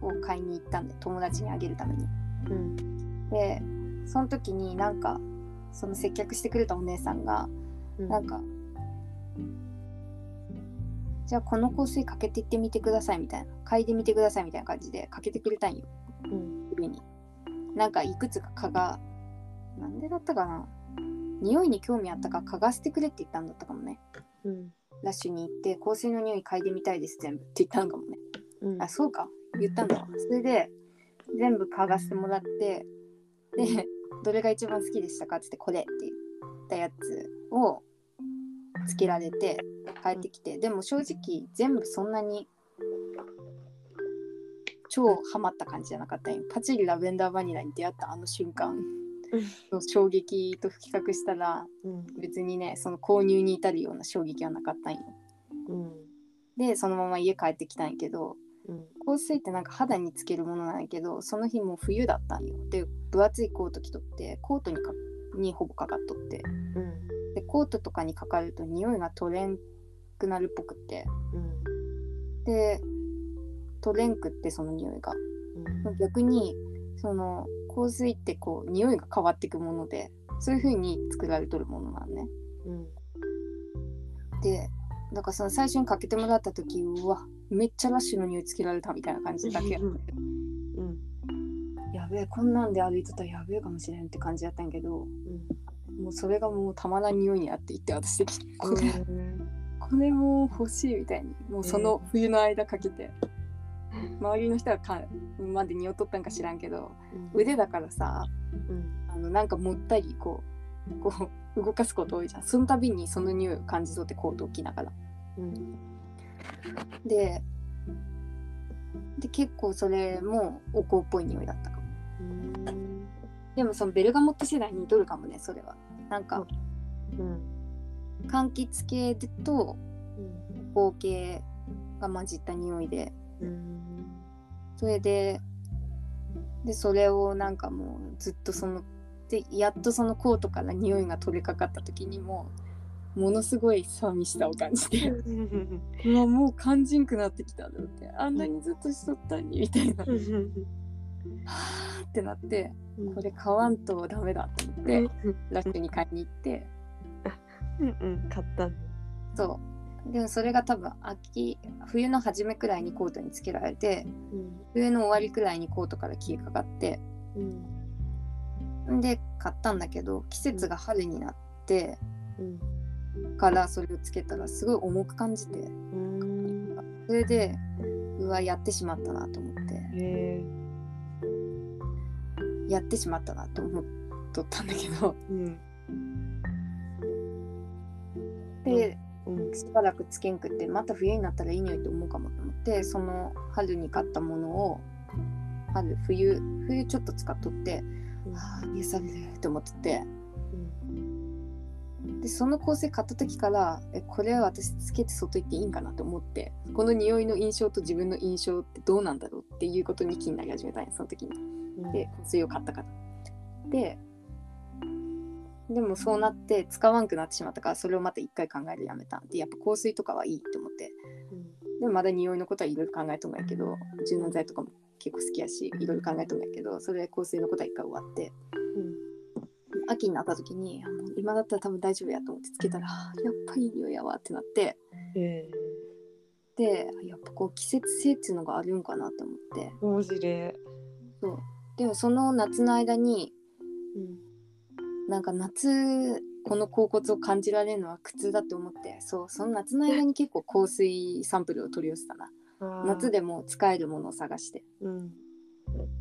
を買いに行ったんで友達にあげるために。うんでその時になんかその接客してくれたお姉さんがうんなんか、じゃあこの香水かけていってみてくださいみたいな、嗅いでみてくださいみたいな感じでかけてくれたんよ、うん指に。なんかいくつか蚊が、なんでだったかな匂いに興味あったから嗅がせてくれって言ったんだったかもね。うんラッシュに行って香水の匂い嗅いでみたいです全部って言ったのかもね。うんあ、そうか。言ったんだわ。それで全部嗅がせてもらって、で、どれが一番好きでしたかって言って、これって言ったやつをつけられて帰ってきて、でも正直全部そんなに超ハマった感じじゃなかったんよ。パチリラベンダーバニラに出会ったあの瞬間の衝撃と比較したらうん。別にね、その購入に至るような衝撃はなかったんよ。うん。で、そのまま家帰ってきたんやけど、うん香水ってなんか肌につけるものなんやけどその日もう冬だったんよ。で分厚いコート着とってコートにかにほぼかかっとって。うん。でコートとかにかかると匂いが取れんくなるっぽくって。うん。で取れんくってその匂いが。うん。逆にその香水ってこう匂いが変わっていくものでそういう風に作られとるものなんね。うん。でだからその最初にかけてもらった時うわめっちゃラッシュの匂いつけられたみたいな感じだけやったうん。やべえこんなんで歩いてたらやべえかもしれんって感じだったんやけど。もうそれがもうたまらん匂いになっていって私的に。これ、これもう欲しいみたいにもうその冬の間かけて、周りの人はかまで匂っとったんか知らんけど腕だからさうん。あのなんかもったりこうこう動かすこと多いじゃん。その度にその匂いを感じ取ってコートを着ながら。うんでで結構それもお香っぽい匂いだったかも。うん。でもそのベルガモット世代に似とるかもねそれは。なんかう。ん。柑橘系とうん。香系が混じった匂いで。うん。それででそれをなんかもうずっとそのでやっとそのコートから匂いが取れかかった時にもうものすごい寂しさを感じて。うわもう肝心くなってきたのって。あんなにずっとしとったのにみたいな。はーってなってこれ買わんとダメだと思ってラッシュに買いに行って。うんうん買った。そう。でもそれが多分秋冬の初めくらいにコートにつけられてうん。冬の終わりくらいにコートから消えかかって。うんん。で買ったんだけど季節が春になってうんからそれをつけたらすごい重く感じてうん。それでうわやってしまったなと思って。やってしまったなと思っとったんだけど。うん。でうん。しばらくつけんくってまた冬になったらいい匂いと思うかもと思ってその春に買ったものを春冬冬ちょっと使っとってああ癒されると思っててでその香水買った時からえこれは私つけて外行っていいんかなと思ってこの匂いの印象と自分の印象ってどうなんだろうっていうことに気になり始めたんやその時に。うん。で香水を買ったから。ででもそうなって使わんくなってしまったからそれをまた一回考えるやめたんでやっぱ香水とかはいいと思って。でもまだ匂いのことはいろいろ考えとんがやけど柔軟剤とかも結構好きやしいろいろ考えとんがやけどそれで香水のことは一回終わって。秋になった時に今だったら多分大丈夫やと思ってつけたらあやっぱいい匂いやわってなって。えでやっぱこう季節性っていうのがあるんかなと思って。面白い。そう。でもその夏の間にうん。なんか夏この甲骨を感じられるのは苦痛だって思って。そうその夏の間に結構香水サンプルを取り寄せたな。夏でも使えるものを探して。うん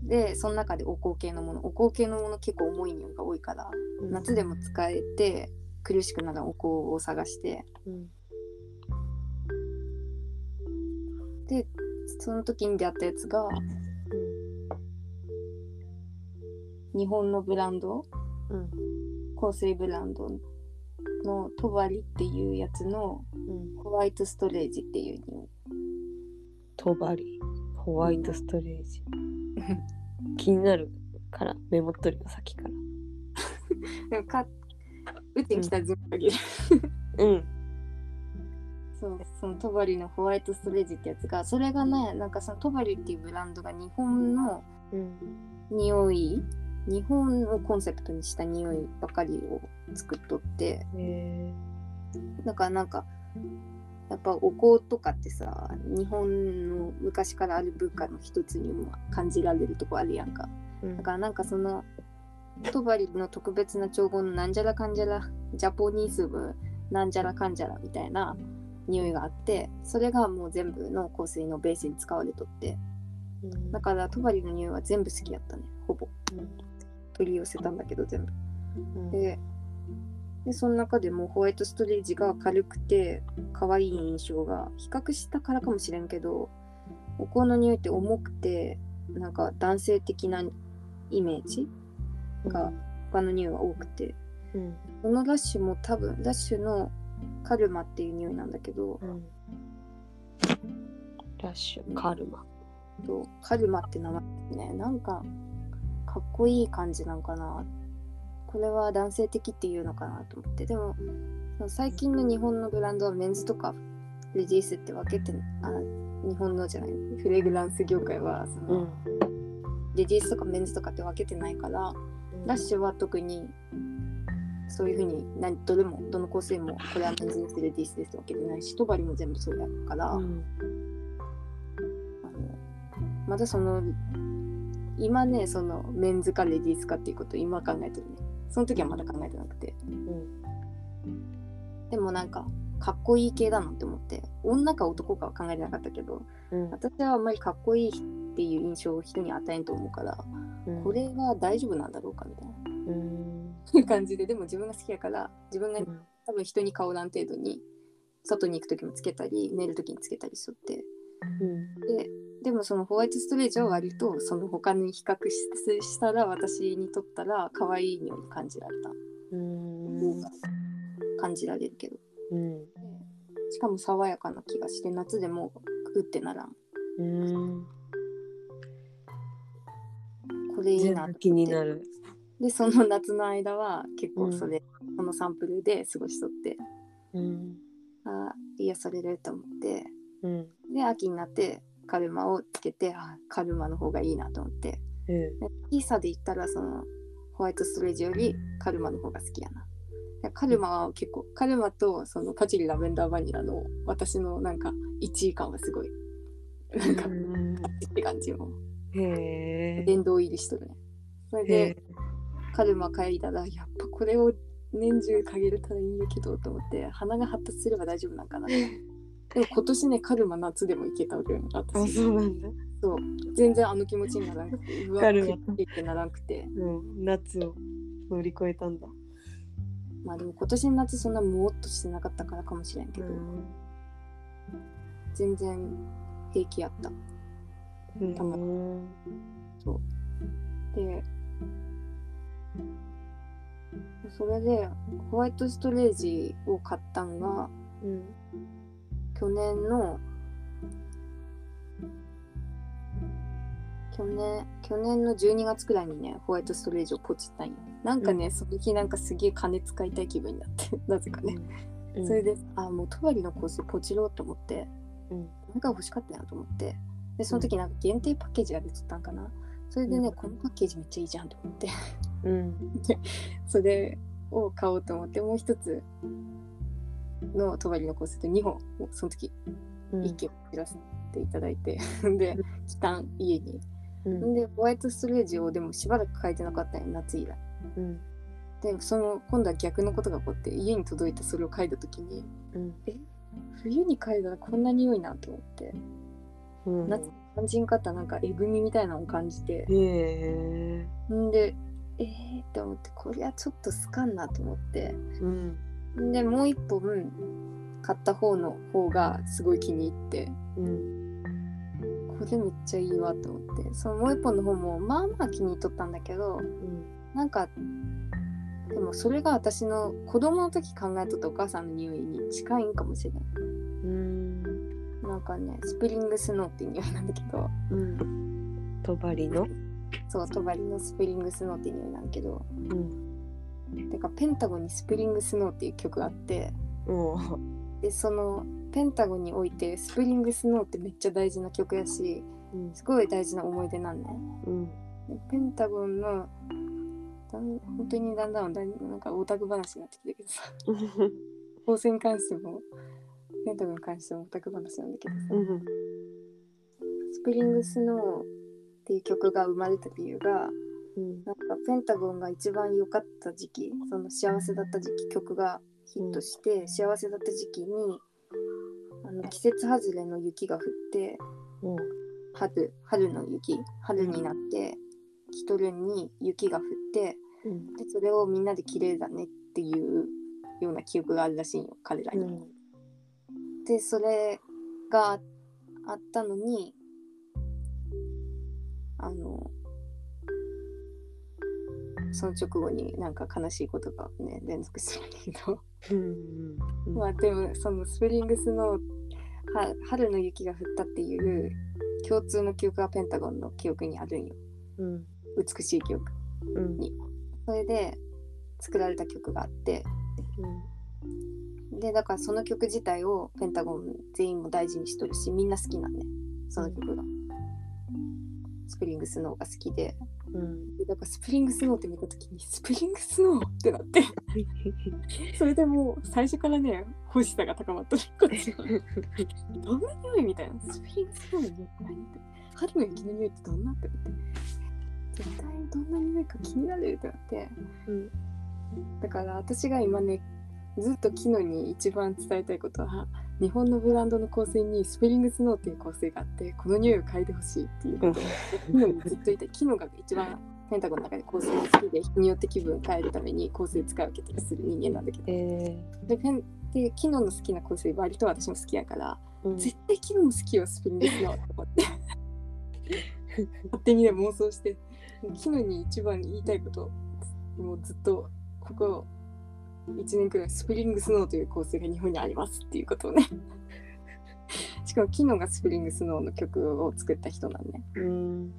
でその中でお香系のものお香系のもの結構重い匂いが多いから夏でも使えて苦しくなるお香を探して。うん。でその時に出会ったやつが日本のブランドうん。香水ブランドのトバリっていうやつのうん。ホワイトストレージっていう匂い。トバリホワイトストレージ気になるからメモっとるよさっきから。でもかうちに来たら全部あげる、うん。そうそのトバリのホワイトストレージってやつがそれがねなんかそのトバリっていうブランドが日本のうん。匂い日本をコンセプトにした匂いばかりを作っとって。へだからなんかやっぱお香とかってさ日本の昔からある文化の一つにも感じられるとこあるやんか。えだからなんかそのトバリの特別な調合のなんじゃらかんじゃらジャポニズムなんじゃらかんじゃらみたいな匂いがあってそれがもう全部の香水のベースに使われとって。うん。だからトバリの匂いは全部好きやったねほぼ。取り寄せたんだけど全部。うん。ででその中でもホワイトストレージが軽くて可愛い印象が比較したからかもしれんけどお香の匂いって重くてなんか男性的なイメージが他の匂いが多くて。うん。このラッシュも多分ラッシュのカルマっていう匂いなんだけどうん。ラッシュカルマ。とカルマって名前ねなんかかっこいい感じなんかなこれは男性的っていうのかなと思って。でも最近の日本のブランドはメンズとかレディースって分けてあ日本のじゃないフレグランス業界はその、レディースとかメンズとかって分けてないからラッシュは特にそういうふうに何どれもどの香水もこれはメンズですレディースですってわけでないしトバリも全部そうやから、うん。あのまたその今ねそのメンズかレディースかっていうことを今考えてるねその時はまだ考えてなくて。でもなんかかっこいい系だなって思って。女か男かは考えてなかったけどうん。私はあんまりかっこいいっていう印象を人に与えんと思うからうん。これは大丈夫なんだろうかみたいうん。な感じで。でも自分が好きやから自分がうん。多分人に顔らん程度に外に行く時もつけたり寝る時につけたりしとって。うん。ででもそのホワイトストレージは割とその他に比較ししたら私にとったら可愛い匂いに感じられた。うん。感じられるけど。うんしかも爽やかな気がして夏でもグってならん。うんこれいいなと思って。になる。でその夏の間は結構それ、そのサンプルで過ごしとって。うん。あー癒されると思って。うん。で秋になってカルマをつけてあーカルマの方がいいなと思って。うん。で小さで言ったらそのホワイトストレージよりカルマの方が好きやな。カルマは結構カルマとそのパチリラベンダーバニラの私のなんか1位感はすごい。なんかうん。って感じも。へえ。殿堂入りしとるね。それへでカルマ嗅いだらやっぱこれを年中嗅げれたらいいんやけどと思って鼻が発達すれば大丈夫なんかな でも今年ねカルマ夏でもいけたわけよあ、私そうなんだ。そう全然あの気持ちにならなくてうわカってならなくてうん、夏を乗り越えたんだ。まあでも今年の夏そんなもーっとしてなかったからかもしれんけど、全然平気やったうん。たまうんでそれでホワイトストレージを買ったんがうん。去年の去年去年の12月くらいにねホワイトストレージをポチったんよ。なんかね、うん。その日なんかすげえ金使いたい気分になって なぜかね、うん。それであもうトバリの香水ポチろうと思ってうん。なんか欲しかったなと思って。でその時なんか限定パッケージが出とったんかな。それでね、うん。このパッケージめっちゃいいじゃんと思って。うん。それを買おうと思ってもう一つのトバリの香水と2本をその時うん。一気に切らせていただいて、で来たん家にうん。でホワイトストレージをでもしばらく書いてなかったんよ夏以来うん。でその今度は逆のことが起こって家に届いたそれを書いた時にうん。冬に嗅いだらこんな匂いなと思ってうん。夏感じんかったなんかえぐみみたいなのを感じてへえ。んでえーって思ってこりゃちょっと好かんなと思ってうん。んでもう一本買った方の方がすごい気に入ってうん。これめっちゃいいわと思ってそのもう一本の方もまあまあ気に入っとったんだけどうん。なんかでもそれが私の子供の時考えとったお母さんの匂いに近いんかもしれないうん。なんかねスプリングスノーっていう匂いなんだけどうん。とばりの？そうトバリのスプリングスノーって匂いなんだけどうん。てかペンタゴンにスプリングスノーっていう曲があっておでそのペンタゴンにおいてスプリングスノーってめっちゃ大事な曲やしうん。すごい大事な思い出なんねうん。でペンタゴンのだん本当にだんだんだんなんかオタク話になってきたけどさ 光線に関してもペンタゴンに関してもオタク話なんだけどさ、うん。スプリングスノーっていう曲が生まれた理由がうん。なんかペンタゴンが一番良かった時期その幸せだった時期曲がヒットして、幸せだった時期にあの季節外れの雪が降ってうん。春春の雪春になってキトルンに雪が降ってうん。でそれをみんなで綺麗だねっていうような記憶があるらしいよ彼らに。うん。でそれがあったのにあのその直後になんか悲しいことがね連続するけど。うん。まあでもそのスプリングスのは春の雪が降ったっていう共通の記憶がペンタゴンの記憶にあるんよ。うん。美しい記憶うん。それで作られた曲があって。でだからその曲自体をペンタゴン全員も大事にしとるしみんな好きなんね。その曲が、スプリングスノーが好きでうん。でだからスプリングスノーって見た時にスプリングスノーってなって。それでもう最初からね欲しさが高まったこっちはどんな匂いみたいな。スプリングスノーの匂いって何って。春の雪の匂いってどんなって思って。絶対どんな匂いか気になるってなって。うん。だから私が今ねずっとキノに一番伝えたいことは日本のブランドの香水にスプリングスノーっていう香水があってこの匂いを嗅いでほしいっていうことをキノにずっと言ってキノが一番ペンタゴンの中で香水が好きで日によって気分変えるために香水を使い分けたりする人間なんだけどえでペンでキノの好きな香水割と私も好きやからー。うん。絶対キノも好きよスプリングスノーと思って 勝手にね妄想してキノに一番言いたいこともうずっとここ1年くらいスプリングスノーという香水が日本にありますっていうことをね しかもキノがスプリングスノーの曲を作った人なんねうん。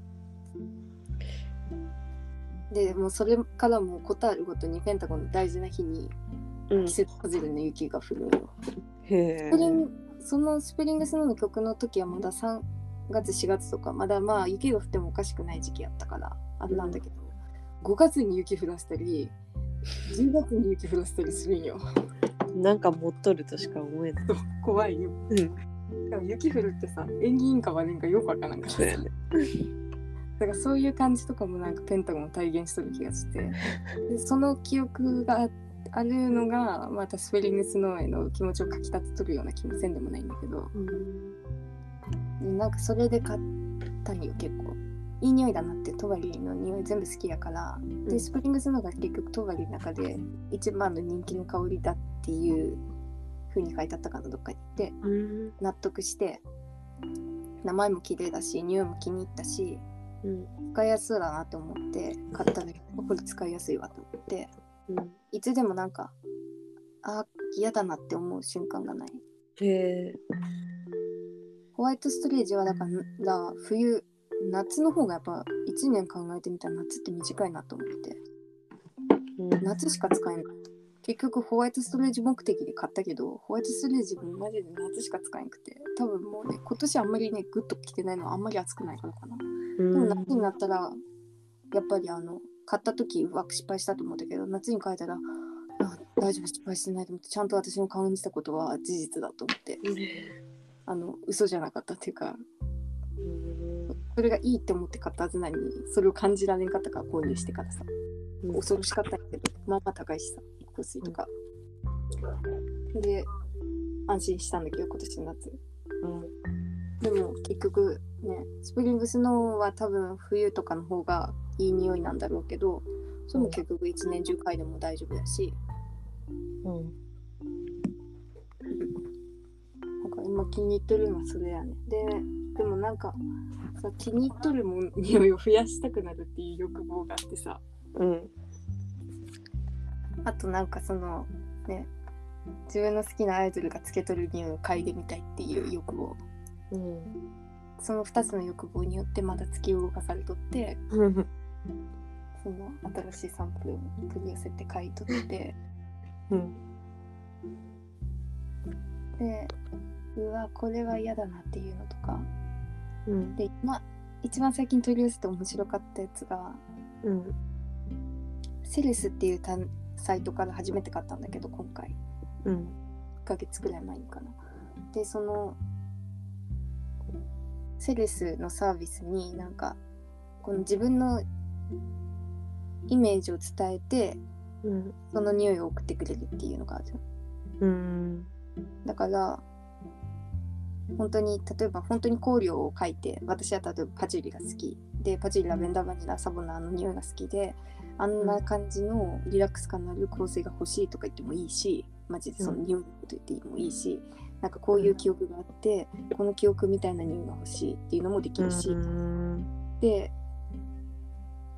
でもうそれからもうことあるごとにペンタゴンの大事な日にうん季。節外れの雪が降るのよへえスプリンそのスプリングスノーの曲の時はまだ3月4月とかまだまあ雪が降ってもおかしくない時期やったからあれなんだけど、5月に雪降らせたり10月に雪降らせたりするんよ。なんか持っとるとしか思えない。怖いよ。うん。しかも雪降るってさ、縁起いいんか悪いんかよくわからんからさ。そうやね。だからそういう感じとかもなんかペンタゴンを体現しとる気がしてでその記憶があるのがまたスペリングスノーへの気持ちをかきたてとるような気もせんでもないんだけどうん。でなんかそれで買ったんよ結構いい匂いだなってトバリの匂い全部好きやからでスプリングスノーが結局トバリの中で一番の人気の香りだっていう風に書いてあったかなどっかにでうん。納得して名前も綺麗だし匂いも気に入ったしうん。使いやすそうだなと思って買ったんだけどこれ使いやすいわと思ってうん。いつでもなんかあ嫌だなって思う瞬間がないへえ。ホワイトストレージはだから冬夏の方がやっぱ1年考えてみたら夏って短いなと思ってうん。夏しか使えんかった結局ホワイトストレージ目的で買ったけどホワイトストレージもマジで夏しか使えんくて多分もうね今年あんまりねグッと着てないのはあんまり暑くないからかな。うでもん。夏になったらやっぱりあの買った時は失敗したと思うんだけど夏に変えたらあ大丈夫失敗してないと思ってちゃんと私の感じたことは事実だと思って。あの嘘じゃなかったっていうかうんそれがいいって思って買ったはずなのにそれを感じられんかったから購入してからさ。うん。恐ろしかったけどまあまあ高いしさ香水とか、で安心したんだけど今年の夏。でも結局ねスプリングスノーは多分冬とかの方がいい匂いなんだろうけどそれも結局一年中嗅いでも大丈夫だし。うん。なんか今気に入ってるのはそれやねででもなんかさ気に入っとるもん匂いを増やしたくなるっていう欲望があってさうん。あとなんかそのね自分の好きなアイドルがつけとる匂いを嗅いでみたいっていう欲望うん。その2つの欲望によってまだ突き動かされとってうん。その新しいサンプルを取り寄せて嗅いとってうん。でうわこれは嫌だなっていうのとかうん。で今一番最近取り寄せて面白かったやつがうん。セレスっていうたサイトから初めて買ったんだけど今回うん。1ヶ月くらい前にかなでそのセレスのサービスになんかこの自分のイメージを伝えてうん。その匂いを送ってくれるっていうのがあるうん。だから本当に例えば本当に香料を書いて私は例えばパチュリが好きでパチュリラベンダーバニラサボナーの匂いが好きであんな感じのリラックス感のある香水が欲しいとか言ってもいいしマジでその匂いのこと言ってもいいし、なんかこういう記憶があってこの記憶みたいな匂いが欲しいっていうのもできるし、うん。で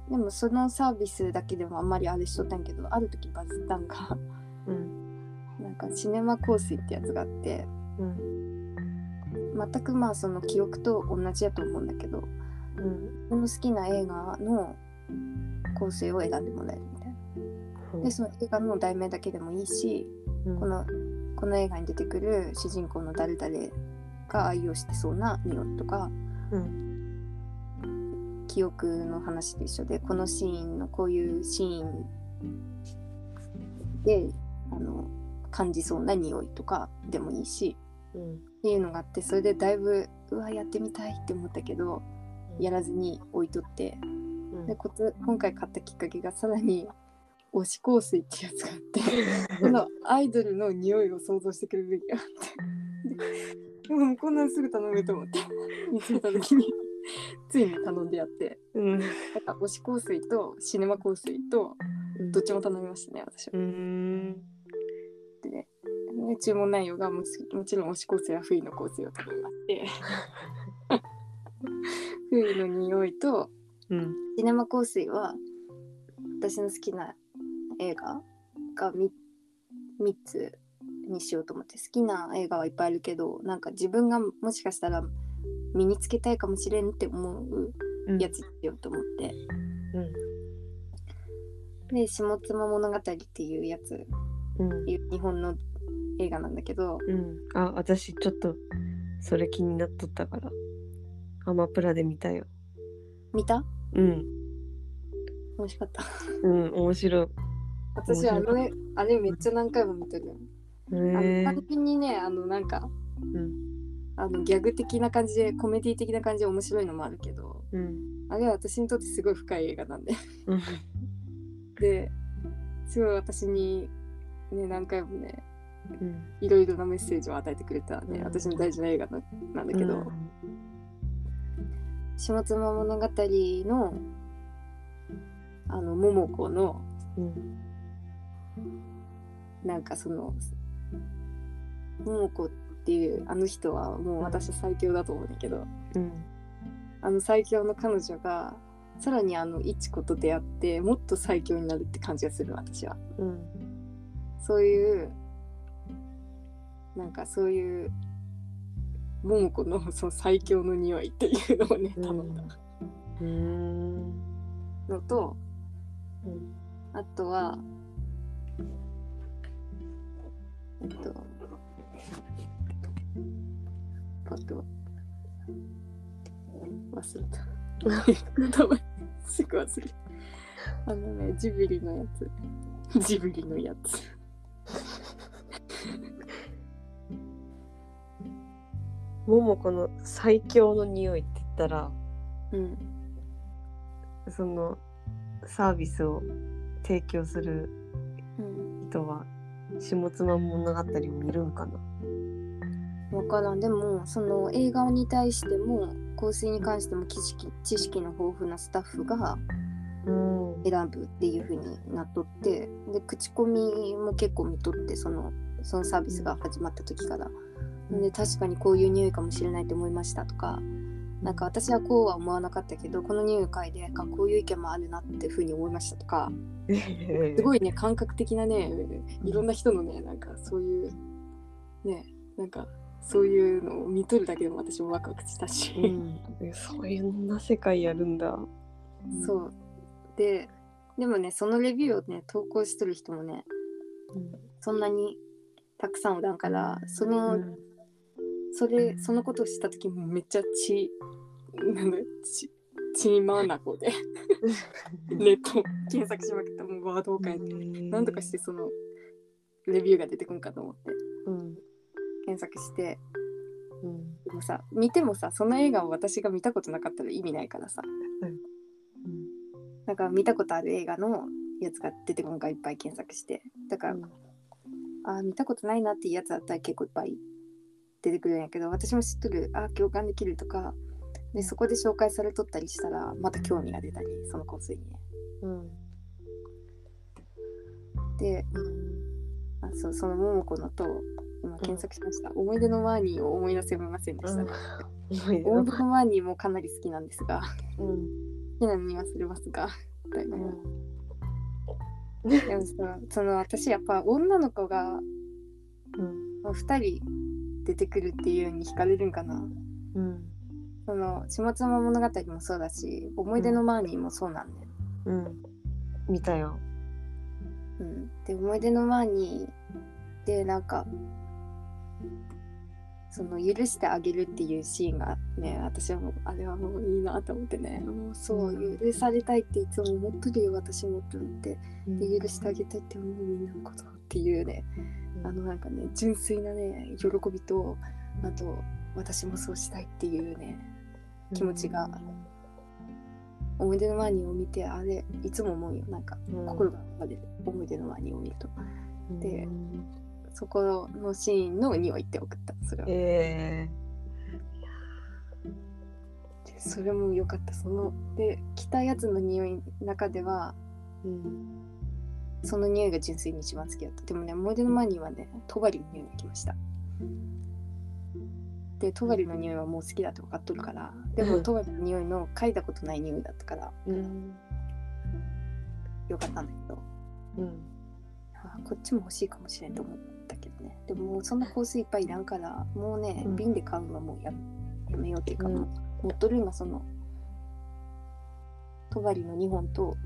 でもそのサービスだけでもあんまりあれしとったんやけどある時バズったんがうん。なんかシネマ香水ってやつがあってうん。全くまあその記憶と同じやと思うんだけどうん。その好きな映画の香水を選んでもらえるみたいな。でその映画の題名だけでもいいしうんこのこの映画に出てくる主人公の誰々が愛用してそうな匂いとかうん。記憶の話と一緒でこのシーンのこういうシーンであの感じそうな匂いとかでもいいしうん。っていうのがあってそれでだいぶうわやってみたいって思ったけどやらずに置いとってうん。でこつ今回買ったきっかけがさらに推し香水ってやつがあって そのアイドルの匂いを想像してくれるべきがあって。でもこんなんすぐ頼めると思って見つけた時についに頼んでやって。うん。なんか推し香水とシネマ香水とどっちも頼みましたね私はで注文内容がもちもちろん。推し香水は冬の香水を頼みまして冬の匂いとうん。シネマ香水は私の好きな映画が 3, 3つにしようと思って好きな映画はいっぱいあるけどなん。か自分がもしかしたら身につけたいかもしれん。って思ううん。やつにしようと思って、うん。で「下妻物語」っていうやつうん。日本の映画なんだけどうん。あ、私ちょっとそれ気になっとったから。アマプラで見たよ。見た？うん。美味しかったうん、面白い。私あのねあれめっちゃ何回も見てるよ。単純にねあのなんかうんあのギャグ的な感じでコメディ的な感じで面白いのもあるけどうんあれは私にとってすごい深い映画なんでうんですごい私にね何回もねうんいろいろなメッセージを与えてくれたね、うん。私の大事な映画ななんだけど「下妻物語の」あの桃子のうん。なんかその桃子っていうあの人はもう私最強だと思うんだけど、うん。あの最強の彼女がさらにあのいちこと出会ってもっと最強になるって感じがする私は。うん。そういうなんかそういう桃子のその最強の匂いっていうのをねうん頼んだ。うん。のとうんあとはえっとパッと忘れた。すぐ忘れた。あのねジブリのやつ。ジブリのやつ桃子の最強の匂いって言ったらうん。そのサービスを提供するうん。人は下妻物語を見るんかな。分からん。でもその映画に対しても香水に関しても知識知識の豊富なスタッフがうん。選ぶっていう風になっとってで口コミも結構見とってそのそのサービスが始まった時から、で確かにこういう匂いかもしれないと思いましたとかなんか私はこうは思わなかったけどこの匂い嗅いであこういう意見もあるなって風に思いましたとか すごいね感覚的なねいろんな人のねなんかそういうねなんかそういうのを見とるだけでも私もワクワクしたし、うん、そういうな世界やるんだ。そう。ででもねそのレビューをね投稿しとる人もねそんなにたくさんおらんからその、それそのことをした時もめっちゃ血なんだ血血まなこで。ネット検索しまくったもうワードを変えて。なんとかしてそのレビューが出てくんかと思って。うん。検索して。うん。でもさ見てもさその映画を私が見たことなかったら意味ないからさ。だから見たことある映画のやつが出てくるのがいっぱい検索して。だから、あー見たことないなっていうやつだったら結構いっぱい出てくるんやけど私も知っとる。あー共感できるとか。でそこで紹介されとったりしたらまた興味が出たりその香水にね。うん。であそうその桃子のと今検索しました、思い出のマーニーを思い出せませんでした、うん。思い出の。マーニーもかなり好きなんですが。うん。好きなのに忘れますが。みたいなうん。でもさその私やっぱ女の子がうん。2人出てくるっていうに惹かれるんかな。うんその下妻物語もそうだし思い出のマーニーもそうなんだよ、うん。見たよ。うん、で思い出のマーニーでなんかその許してあげるっていうシーンがね私はもうあれはもういいなと思ってね。もうそううん。許されたいっていつも思っとるよ私もって思って。で許してあげたいって思うみんなのことっていうねあのなんかね純粋なね喜びとあと私もそうしたいっていうね気持ちが思い出のマーニーを見てあれいつも思うよ。なんかうん。心が生まれる。思い出のマーニーを見ると。でうん。そこのシーンの匂いって送った。それは。えでそれも良かった。そので着たやつの匂いの中ではーうんその匂いが純粋に一番好きだった。でもね思い出のマーニーはねトガリの匂いがきました。でトガリの匂いはもう好きだって分かっとるからでもうん。トガリの匂いの嗅いだことない匂いだったからうん。よかったんだけど。うん。あこっちも欲しいかもしれんと思ったけどね。でももうそんな香水いっぱいいらんからもうね、うん。瓶で買うのはもうややめようっていうか、うん。もう持っとる今そのトガリの2本と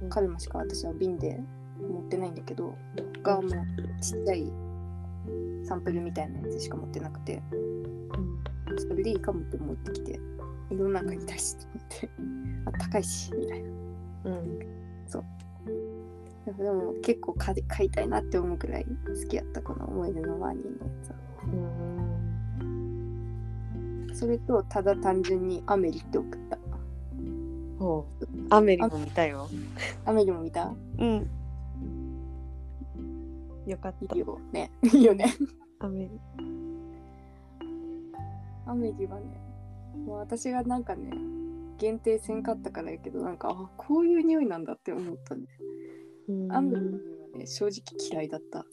うん。カルマしか私は瓶で持ってないんだけどがもうちっちゃいサンプルみたいなやつしか持ってなくてそれでいいかもって思ってきていろんなの買いたいしと思って あ高いしみたいな。うん。だでも結構買い買いたいなって思うくらい好きやったこの思い出のワーニーのやつは。うん。それとただ単純にアメリって送った。ほう。アメリも見たよ。アメリも見た？うんよかった。いいよね。いいよね。アメリアメリはねもう私がなんかね限定せんかったからやけどなんかあこういう匂いなんだって思ったね。うん。アメリの匂いはね正直嫌いだった。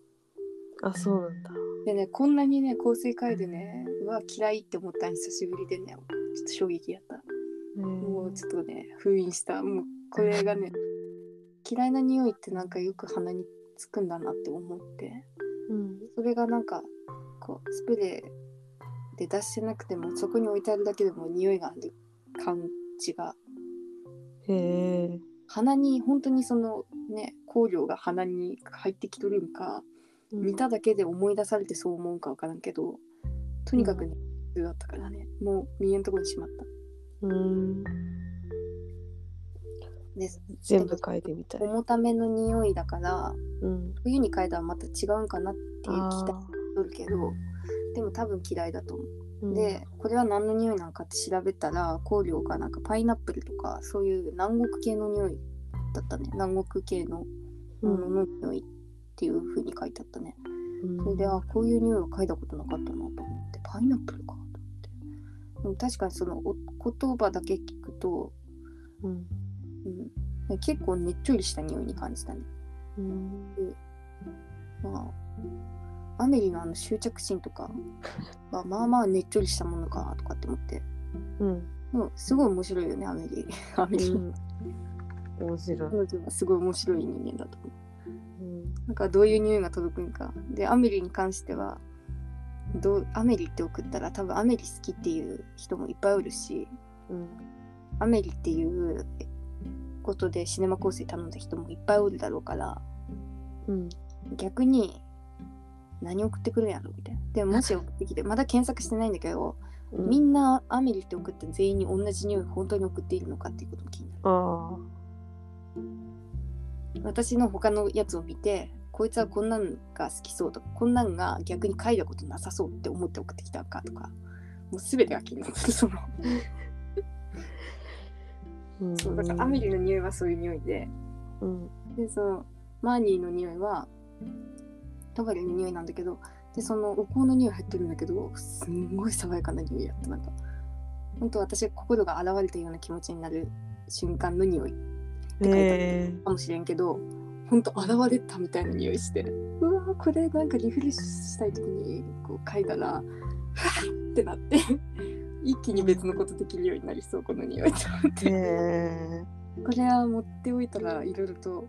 あそうなんだ。でねこんなにね香水嗅いでねうわ嫌いって思ったの久しぶりでねちょっと衝撃やった。もうちょっとね封印した。もうこれがね嫌いな匂いってなんかよく鼻につくんだなって思って。うん。それがなんかこうスプレーで出してなくてもそこに置いてあるだけでも匂いがある感じが。へえ。鼻に本当にそのね香料が鼻に入ってきとるんか見ただけで思い出されてそう思うんか分からんけどとにかくね普通だったからね。もう見えんとこにしまった。うんで全部嗅いでみたい。重ための匂いだからうん。冬に嗅いだらまた違うんかなっていう期あ待とるけどでも多分嫌いだと思う、ーでこれは何の匂いなのかって調べたら香料がなんかパイナップルとかそういう南国系の匂いだったね。南国系のうん。ものの匂いっていう風に書いてあったね、うん。それであこういう匂いは嗅いだことなかったなと思ってパイナップルかと思って。でも確かにそのお言葉だけ聞くと、うんうん、結構ねっちょりした匂いに感じたね。うん。まあアメリのあの執着心とかはまあまあねっちょりしたものかとかって思って。うん。うんすごい面白いよねアメリ。アメリ、うん面白い。すごい面白い人間だと思う。うん。なんかどういう匂いが届くんか。でアメリに関してはどうアメリって送ったら多分アメリ好きっていう人もいっぱいおるしうん。アメリっていうことでシネマ香水頼んだ人もいっぱいおるだろうからうん。逆に何送ってくるんやろみたいな。でももし送ってきてまだ検索してないんだけどうん。みんなアメリって送って全員に同じ匂い本当に送っているのかっていうことも気になる。あ私の他のやつを見てこいつはこんなんが好きそうとかこんなんが逆に嗅いだことなさそうって思って送ってきたのかとかもう全てが気になる。そのあうんそうだからアメリの匂いはそういう匂いで。うん。でそのマーニーの匂いはトガリの匂いなんだけどでそのお香の匂い入ってるんだけどすんごい爽やかな匂いやった。なんか本当私心が現れたような気持ちになる瞬間の匂いへえかもしれんけど本当現れたみたいな匂いしてうわーこれなんかリフレッシュしたい時にこう嗅いだらふわーってなって一気に別のことできるようになりそうこの匂いと思って。へえ。これは持っておいたらいろいろと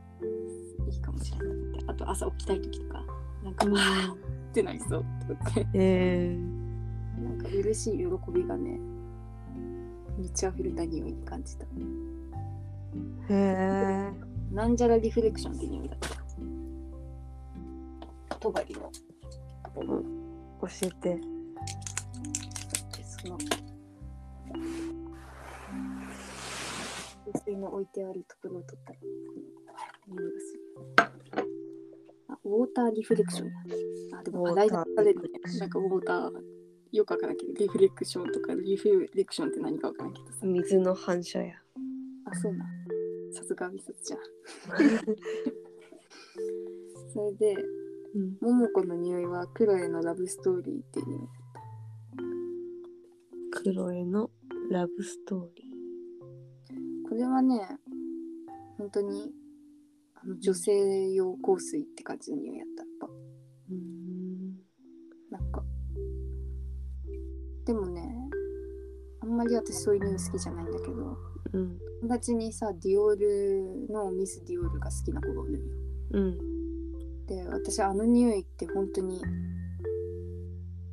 いいかもしれないあと朝起きたい時とかなんかうんわーってなりそうって思って。へえ。なんか嬉しい喜びがね満ち溢れた匂いに感じた。へえ。なんじゃらリフレクションって匂いだったトガリの。教えて香水の置いてあるところを取ったら匂いがするあウォーターリフレクションやあでも洗い出されるねなんかウォーターよくわからんけどリフレクションとかリフレクションって何かわからんけどさ。水の反射や。あそうなさすが美里ちゃん。それでうん。桃子の匂いはクロエのラブストーリーっていうクロエのラブストーリこれはね本当にあの女性用香水って感じの匂いやったやっぱ。ーうん。なんか。でもねあんまり私そういう匂い好きじゃないんだけどうん。友達にさディオールのミス・ディオールが好きな子がおるんよ。うん。で私あの匂いって本当に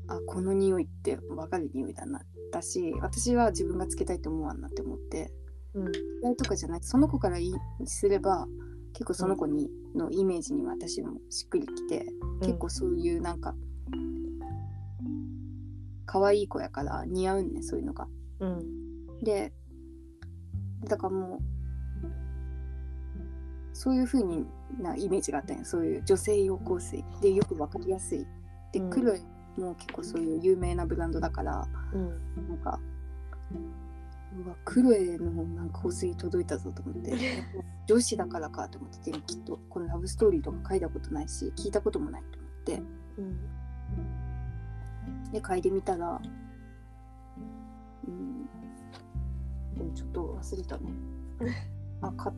あこの匂いって分かる匂いだなだし私は自分がつけたいと思わんなって思ってうん。嫌いとかじゃない。その子からいいすれば結構その子にのイメージに私もしっくりきて、結構そういうなんか可愛い子やから似合うんねそういうのが。うん。でだからもそういう風になイメージがあったんよそういう女性用香水でよくわかりやすい。でうん。クロエも結構そういう有名なブランドだからうん。なんかうわクロエのなんか香水届いたぞと思って。女子だからかと思ってでもきっとこのラブストーリーとか書いたことないし聞いたこともないと思って。うんで嗅いでみたらうん。でもちょっと忘れたね。あか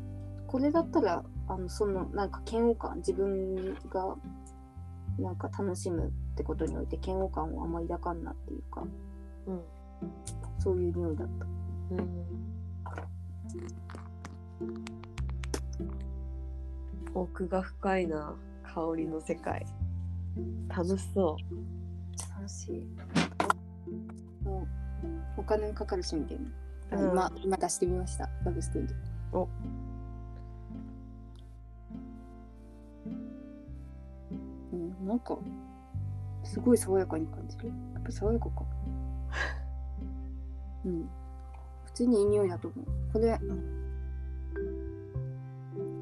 これだったらあのそのなんか嫌悪感自分がなんか楽しむってことにおいて嫌悪感をあんま抱かんなっていうかうん。そういう匂いだったうん。奥が深いな香りの世界。楽しそ楽しい。もうお金もかかるしみたいな、うん。今今出してみました。ラブストーリーお。うんなんかすごい爽やかに感じる。やっぱ爽やかか。うん普通にいい匂いだと思う。これ、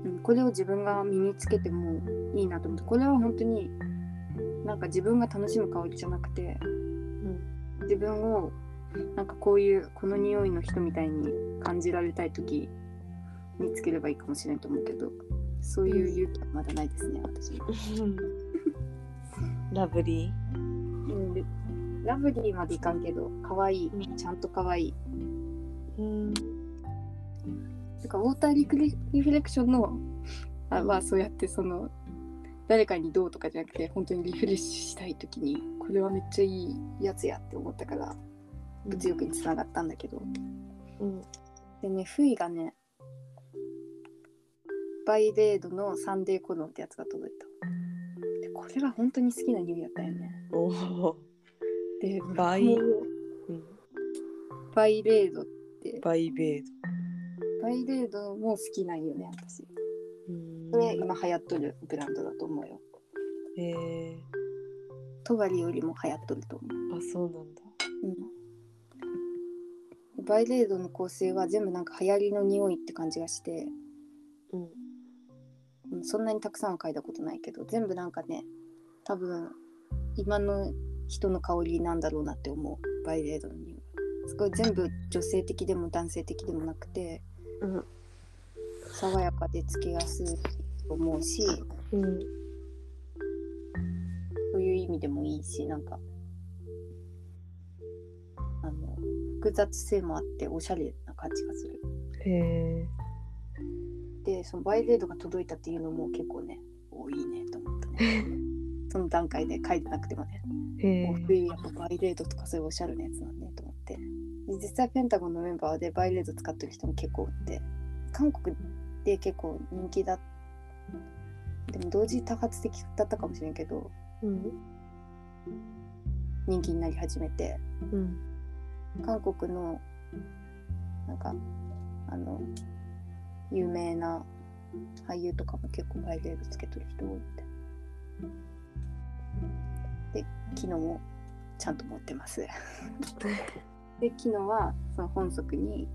うん、これを自分が身につけてもいいなと思って。これは本当になんか自分が楽しむ香りじゃなくてう、うん、自分をなんかこういうこの匂いの人みたいに感じられたい時につければいいかもしれないと思うけどそういう勇気はまだないですね私も、ラブリうん、でラブリーまでいかんけど可愛いうん。ちゃんと可愛い。ーうん。なんかウォーターリクリリフレクションのあはそうやってその誰かにどうとかじゃなくて本当にリフレッシュしたい時にこれはめっちゃいいやつやって思ったから物欲につながったんだけど。うん。でね、フイがね、バイレードのサンデーコロンってやつが届いた。でこれが本当に好きな匂いだったよね。おおで、バイ。うん。バイレードって、バイベーバイレードも好きなんよね、私。ドうん。これ今流行っとるブランドだと思うよ。えトバリよりも流行っとると思う。ー、あそうなんだ。うん、バイレードの香水は全部なんか流行りの匂いって感じがして、うん。うんそんなにたくさんは嗅いだことないけど全部なんかね多分今の人の香りなんだろうなって思う。バイレードの匂いすごい全部女性的でも男性的でもなくてうん爽やかでつけやすいと思うしうんそういう意味でもいいしなんかあの複雑性もあっておしゃれな感じがする。へえでそのバイレードが届いたっていうのも結構ねおいいねと思ったね。その段階で書いてなくてもね。へもう冬やっぱバイレードとかそういうおしゃれなやつなんで実際ペンタゴンのメンバーでバイレード使ってる人も結構おって韓国で結構人気だでも同時多発的だったかもしれんけどうん人気になり始めて。うん韓国のなんかあの有名な俳優とかも結構バイレードつけてる人多いって。で昨日もちゃんと持ってます。で昨日はその本則に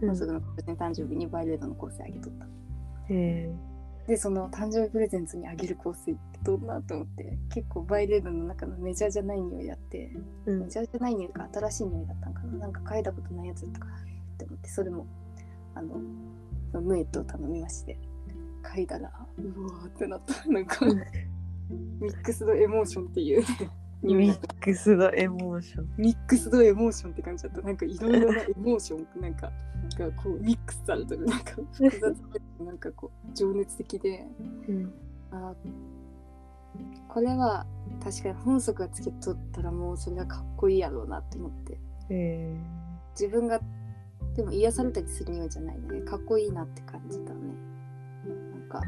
本則の誕生日にバイレードの香水あげとった。でその誕生日プレゼントにあげる香水ってどんなと思って。結構バイレードの中のメジャーじゃない匂いだってうん。メジャーじゃない匂いか新しい匂いだったんかな。なんか嗅いだことないやつだったかなって思ってそれもあのそのムエットを頼みまして。嗅いだらうわーってなった。なんかミックスドエモーションっていう、ミックスドエモーション。ミックスドエモーションって感じだった。なんかいろいろなエモーションなんかがこうミックスされてる。なんか複雑でなんかこう情熱的で。うん。あこれは確かに本則がつけとったらもうそれはかっこいいやろうなって思って。へえ自分がでも癒されたりする匂いじゃないね。かっこいいなって感じたね。なんか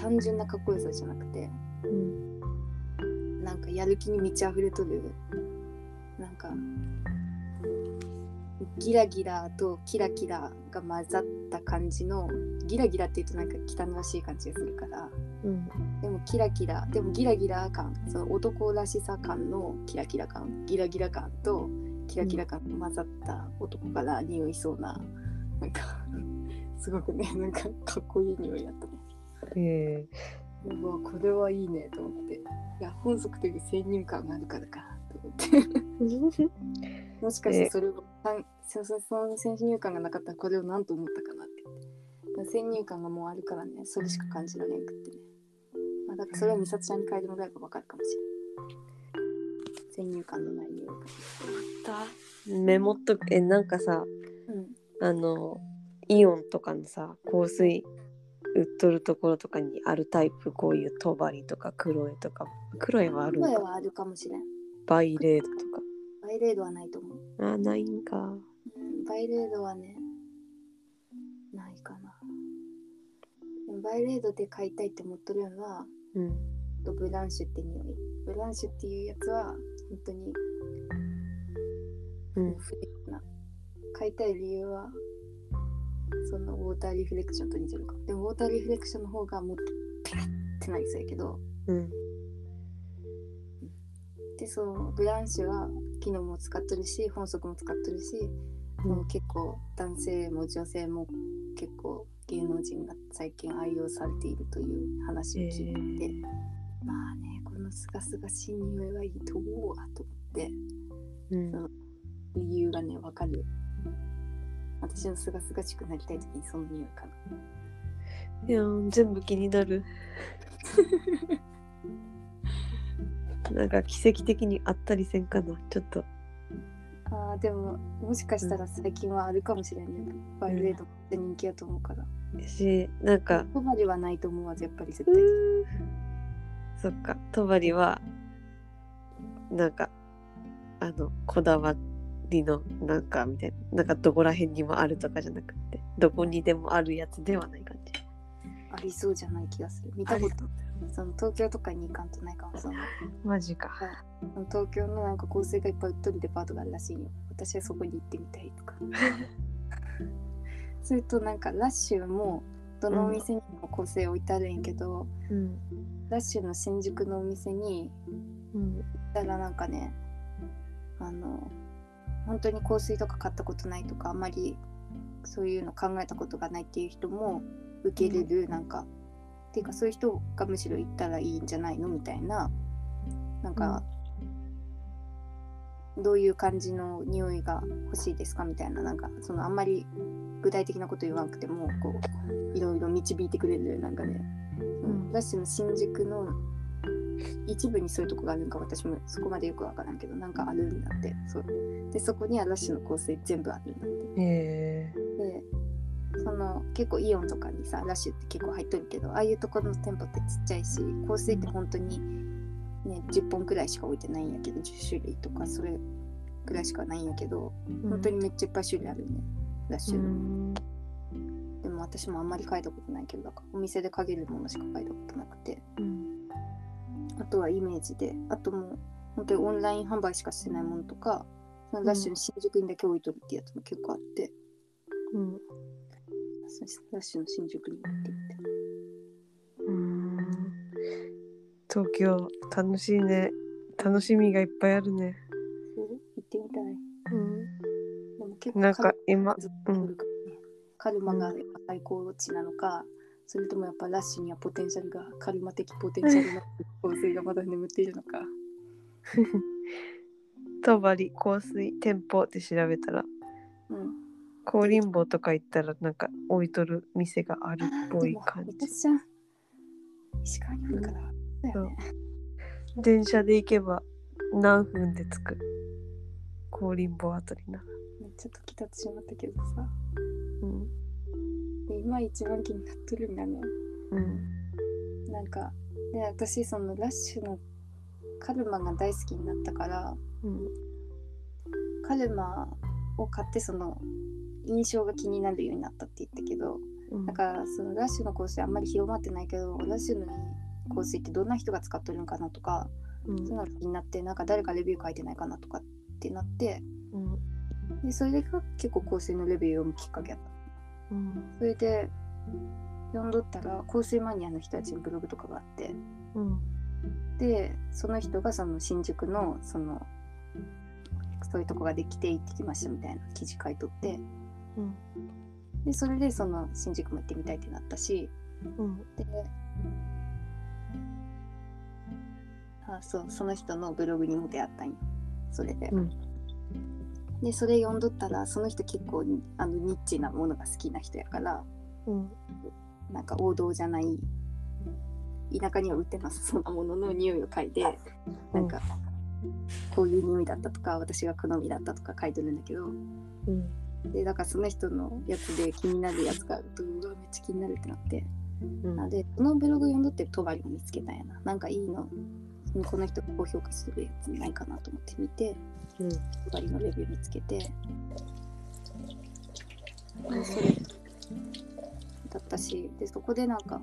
単純なかっこよさじゃなくて。うんなんかやる気に満ち溢れとる。なんかギラギラとキラキラが混ざった感じのギラギラって言うとなんか汚らしい感じがするから。うん。でもキラキラでもギラギラ感その男らしさ感のキラキラ感ギラギラ感とキラキラ感が混ざった男から匂いそうななんかすごくねなんかかっこいい匂いやったね。えうわこれはいいねと思って。いや本則という先入観があるからかと思って。えもしかしてそれを、そそその先入観がなかったらこれを何と思ったかなって。先入観がもうあるからねそれしか感じられんくってね、まあ、だからそれは美里ちゃんに変えてもらえば分かるかもしれない先入観のない匂いが。メモっとく。えなんかさうん。あのイオンとかのさ香水売っとるところとかにあるタイプこういうトバリとかクロエとか。クロエはあるんか。声はあるかもしれん。バイレードとバイレードはないと思う、かあないんか。うん、バイレードはねないかな。バイレードで買いたいって思っとるのはうん。とブランシュって匂い。ブランシュっていうやつは本当にうん。買いたい理由はそのウォーターリフレクションと似てるか。でもウォーターリフレクションの方がもっとペラッてなりそうやけど。うん。でそのブランシュは機能も使ってるし本則も使ってるし、うん。もう結構男性も女性も結構芸能人が最近愛用されているという話を聞いて、まあねこのすがすがしい匂いはいいと思うわと思って。うん。理由がねわかる私のすがすがしくなりたい時にその匂いかな。いやー全部気になる。なんか奇跡的にあったりせんかな。ちょっと。あーでももしかしたら最近はあるかもしれん。ね、バイブレードって人気やと思うから。しなんか。ここまではないと思うわやっぱり絶う対ーそっか。トバリはなんかあのこだわりのなんかみたいななんかどこら辺にもあるとかじゃなくてどこにでもあるやつではない感じ。ありそうじゃない気がする。見たことその東京とかに行かんとないかもそのマジか。その東京のなんか香水がいっぱい売っとるデパートがあるらしいよ。私はそこに行ってみたいとか。それとなんかラッシュもどのお店にも香水置いてあるんやけど、うん。ラッシュの新宿のお店にうん行ったらなんかねあの本当に香水とか買ったことないとかあんまりそういうの考えたことがないっていう人も受けれるなんか、っていうかそういう人がむしろ行ったらいいんじゃないの？みたいななん。か、どういう感じの匂いが欲しいですか？みたいななんかそのあんまり具体的なこと言わなくてもこういろいろ導いてくれるなんかね、うん。ラッシュの新宿の一部にそういうとこがあるんか私もそこまでよくわからんけどなんかあるんだってそう。でそこにはラッシュの香水全部あるんだって。へえでその結構イオンとかにさラッシュって結構入っとるけどああいうところの店舗ってちっちゃいし香水って本当にね10本くらいしか置いてないんやけど10種類とかそれくらいしかないんやけど本当にめっちゃいっぱい種類あるねラッシうュの、ん。でも私もあんまり嗅いだことないけどだからお店で嗅げるものしか嗅いだことなくて。うんあとはイメージで。あともう本当にオンライン販売しかしてないものとかそのラッシュの新宿にだけ置いとるってやつも結構あって、うん。ラッシュの新宿に行って。みてうん。東京楽しいね。楽しみがいっぱいあるね。行ってみたい。うん。でも結構なんか今ずっとおるからねカルマが最高値なのか、それともやっぱラッシュにはポテンシャルがカルマ的ポテンシャルの香水がまだ眠っているのか。トバリ香水店舗って調べたらうん。香林坊とか行ったらなんか置いとる店があるっぽい感じ。石川にあるから、そうやね。電車で行けば何分で着く？香林坊あたりな。めっちゃ時経ってしまったけどさ。うんで今一番気になっとるんがね。うん。なんかで私そのラッシュのカルマが大好きになったからうん。カルマを買ってその印象が気になるようになったって言ったけどうん。だからそのラッシュの香水あんまり広まってないけどラッシュの香水ってどんな人が使ってるのかなとかうん。そういうのが気になってなんか誰かレビュー書いてないかなとかってなってうん。でそれが結構香水のレビューを読むきっかけやったうん。それで読んどったら香水マニアの人たちのブログとかがあって。うん。でその人がその新宿のそのそういうとこができて行ってきましたみたいな記事書いとって。うん。でそれでその新宿も行ってみたいってなったし。うん。であそうその人のブログにも出会ったんよ。それで、うんでそれ読んどったらその人結構あのニッチなものが好きな人やからうん。なんか王道じゃない田舎には売ってなさそうなものの匂いを嗅いでなんかこういう匂いだったとか私が好みだったとか書いてるんだけどうん。でだからその人のやつで気になるやつがあるとうわめっちゃ気になるってなって。うん。なんでこのブログ読んどってトバリを見つけたんやな。なんかいいのこの人高評価するやつないかなと思って見てうん。トバリのレビュー見つけて。でそれだったしでそこでなんか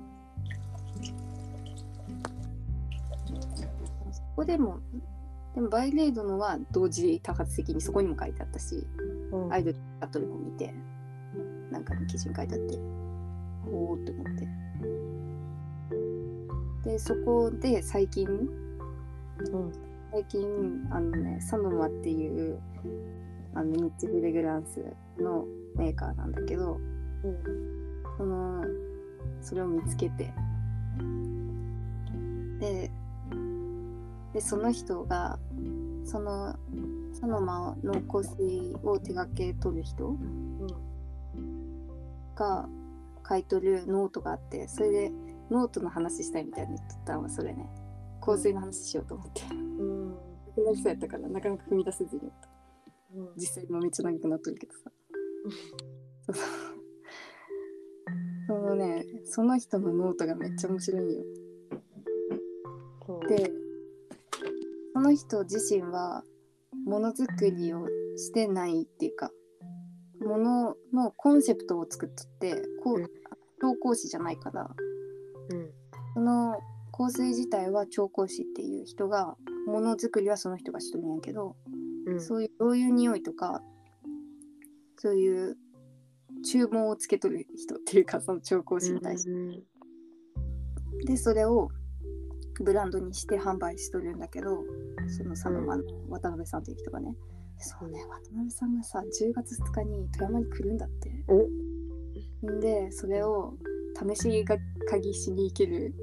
そこでもでもバイレードのは同時多発的にそこにも書いてあったしうん。アイドルバトルも見てなんかの記事に書いてあっておおって思って。でそこで最近うん最近あのねサノマっていうあのニッチフレグランスのメーカーなんだけどうん。そのそれを見つけて。ででその人がそのサノマの香水を手掛けとる人が書いとるノートがあってそれでノートの話したいみたいに言っとったのはそれね香水の話しようと思って。うん。なくなりそうやったからなかなか踏み出せずにおった。うん。実際今めっちゃ長くなっとるけどさ。そうそう。そのねその人のノートがめっちゃ面白いんよでその人自身はものづくりをしてないっていうかもののコンセプトを作っとってこううん。調香師じゃないからうん。その香水自体は調香師っていう人がものづくりはその人がしとるんやけど、うん。そういうどういう匂いとかそういう注文をつけとる人っていうかその調香師に対して、うん。でそれをブランドにして販売しとるんだけどそのサノマの渡辺さんという人がね、そうね渡辺さんがさ10月2日に富山に来るんだって。でそれを試しが鍵しに行ける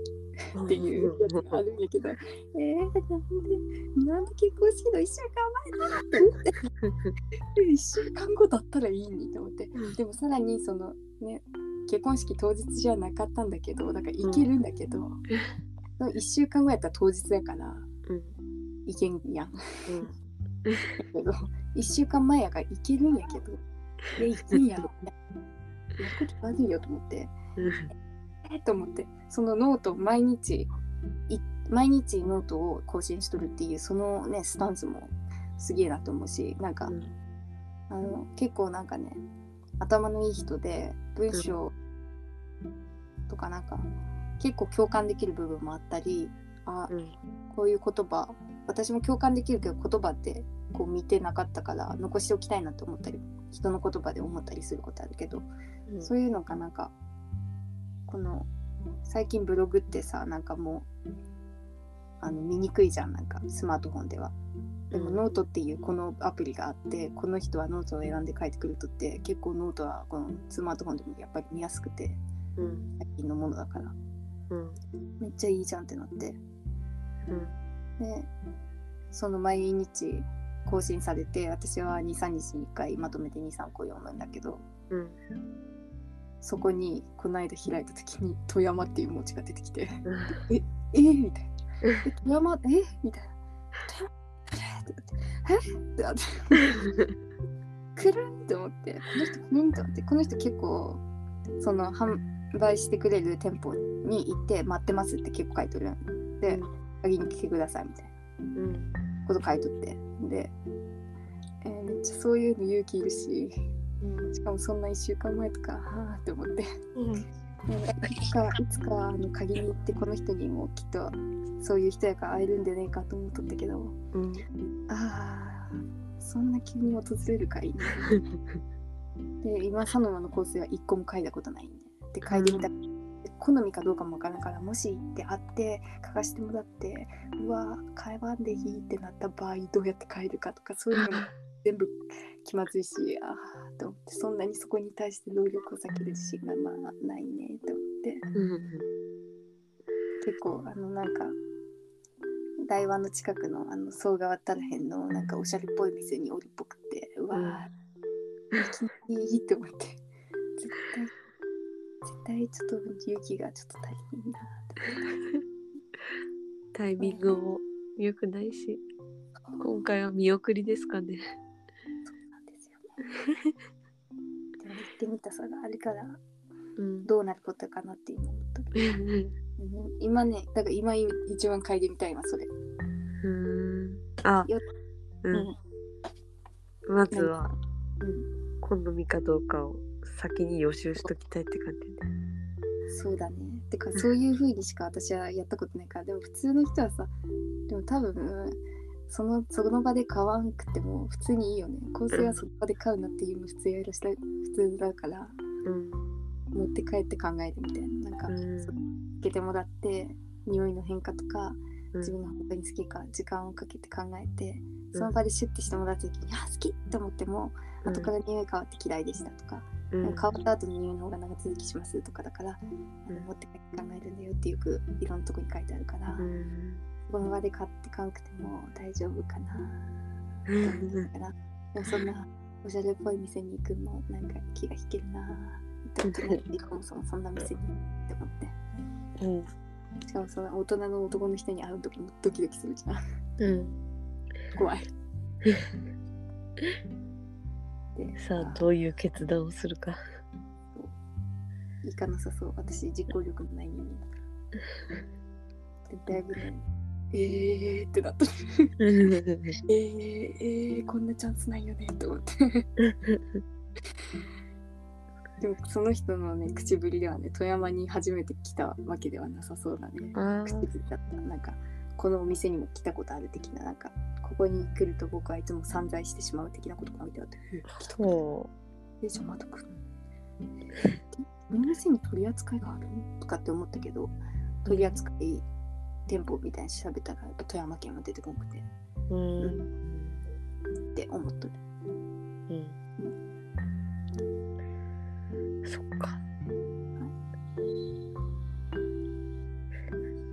っていうやつがあるんやけど、えー、なんで、なんで結婚式の1週間前だって。思って、1週間後だったらいいのにと思って、でもさらにそのね、結婚式当日じゃなかったんだけど、だから行けるんだけど、その1週間後やったら当日やから、うん。行けんやん。うん。だけど、1週間前やから行けるんやけど、え、行けんやろ。役悪いよと思って。えーと思ってそのノートを毎日い毎日ノートを更新しとるっていうそのねスタンスもすげえなと思うしなんか、うん。あの結構なんかね頭のいい人で文章とかなんか結構共感できる部分もあったりあうん。こういう言葉私も共感できるけど言葉ってこう見てなかったから残しておきたいなと思ったり人の言葉で思ったりすることあるけどうん。そういうのがなんかこの最近ブログってさなんかもうあの見にくいじゃんなんかスマートフォンでは。でもうん。ノートっていうこのアプリがあってこの人はノートを選んで書いてくるとって結構ノートはこのスマートフォンでもやっぱり見やすくてうん。最近のものだから。うん。めっちゃいいじゃんってなって。うん。でその毎日更新されて私は23日に1回まとめて23個読むんだけど。うんそこにこの間開いた時に富山っていう文字が出てきてうん。えー、みたいな。え、富山、えみたいな。えってなって、来るんって思って、この人来るんって思って、この人結構、その販売してくれる店舗に行って待ってますって結構書いてるんで、鍵に来てくださいみたいな。うん。こと書いとって。で、えーめっちゃそういうの勇気いるし、うん。しかもそんな1週間前とか、はあって思って。うん。いつかいつかあの鍵に行ってこの人にもきっとそういう人やから会えるんでねえかと思っとったけどうん。ああそんな急に訪れるかいね。で今サノマの香水は一個も嗅いだことないんで。で嗅いでみた、好みかどうかもわからんからもし行って会って嗅がしてもらってうわ買わんでいいってなった場合どうやって買えるかとかそういうのも 全部気まずいしああと思ってそんなにそこに対して労力を避ける自信がまあないねと思って。うん結構あのなんか台湾の近くのあの総川たらへんのなんかおしゃれっぽい店におるっぽくてうわー、いいと思って。絶対絶対ちょっと勇気がちょっと足りないなタイミングも良くないし今回は見送りですかね でも行ってみたさがあるからうん。どうなることかなって今思ってるうん今ねだから今一番嗅いでみたいわそれ。うん。あ。よううん。んまずはうん。好みかどうかを先に予習しときたいって感じね。そうだね。てかそういう風にしか私はやったことないからでも普通の人はさでも多分そのその場で買わんくても普通にいいよね。香水はその場で買うなっていうの普通やらした普通だからうん持って帰って考えるみたいな。なんか、うん。そうつけてもらって匂いの変化とかうん。自分の本当に好きか時間をかけて考えてうんその場でシュッてしてもらった時に、あ好きって思っても後から匂い変わって嫌いでしたとか、うん。変わった後の匂いの方が長続きしますとかだから、うん。持って帰って考えるんだよってよくいろんなとこに書いてあるから、うんこの場で買ってかんくても大丈夫かな。からでもそんなおしゃれっぽい店に行くのもなんか気が引けるな。って思ってねそもそもそんな店にって思って。うんしかもその大人の男の人に会う時もドキドキするじゃん。うん。怖い。でさあどういう決断をするか。行かなさそう。私実行力のない人間だかだいぶねえーってなった。えー、えー、こんなチャンスないよねと思って。でもその人のね口ぶりではね富山に初めて来たわけではなさそうだねあ口ぶりだった。なんかこのお店にも来たことある的ななんかここに来ると僕はいつも散財してしまう的なことが書いてあってえ来た。そえじゃあまた来る。のえこの店に取り扱いがある？とかって思ったけど取り扱い店舗みたいに調べたらやっぱ富山県は出てこなくて。ううん。って思っとるうん。そっか。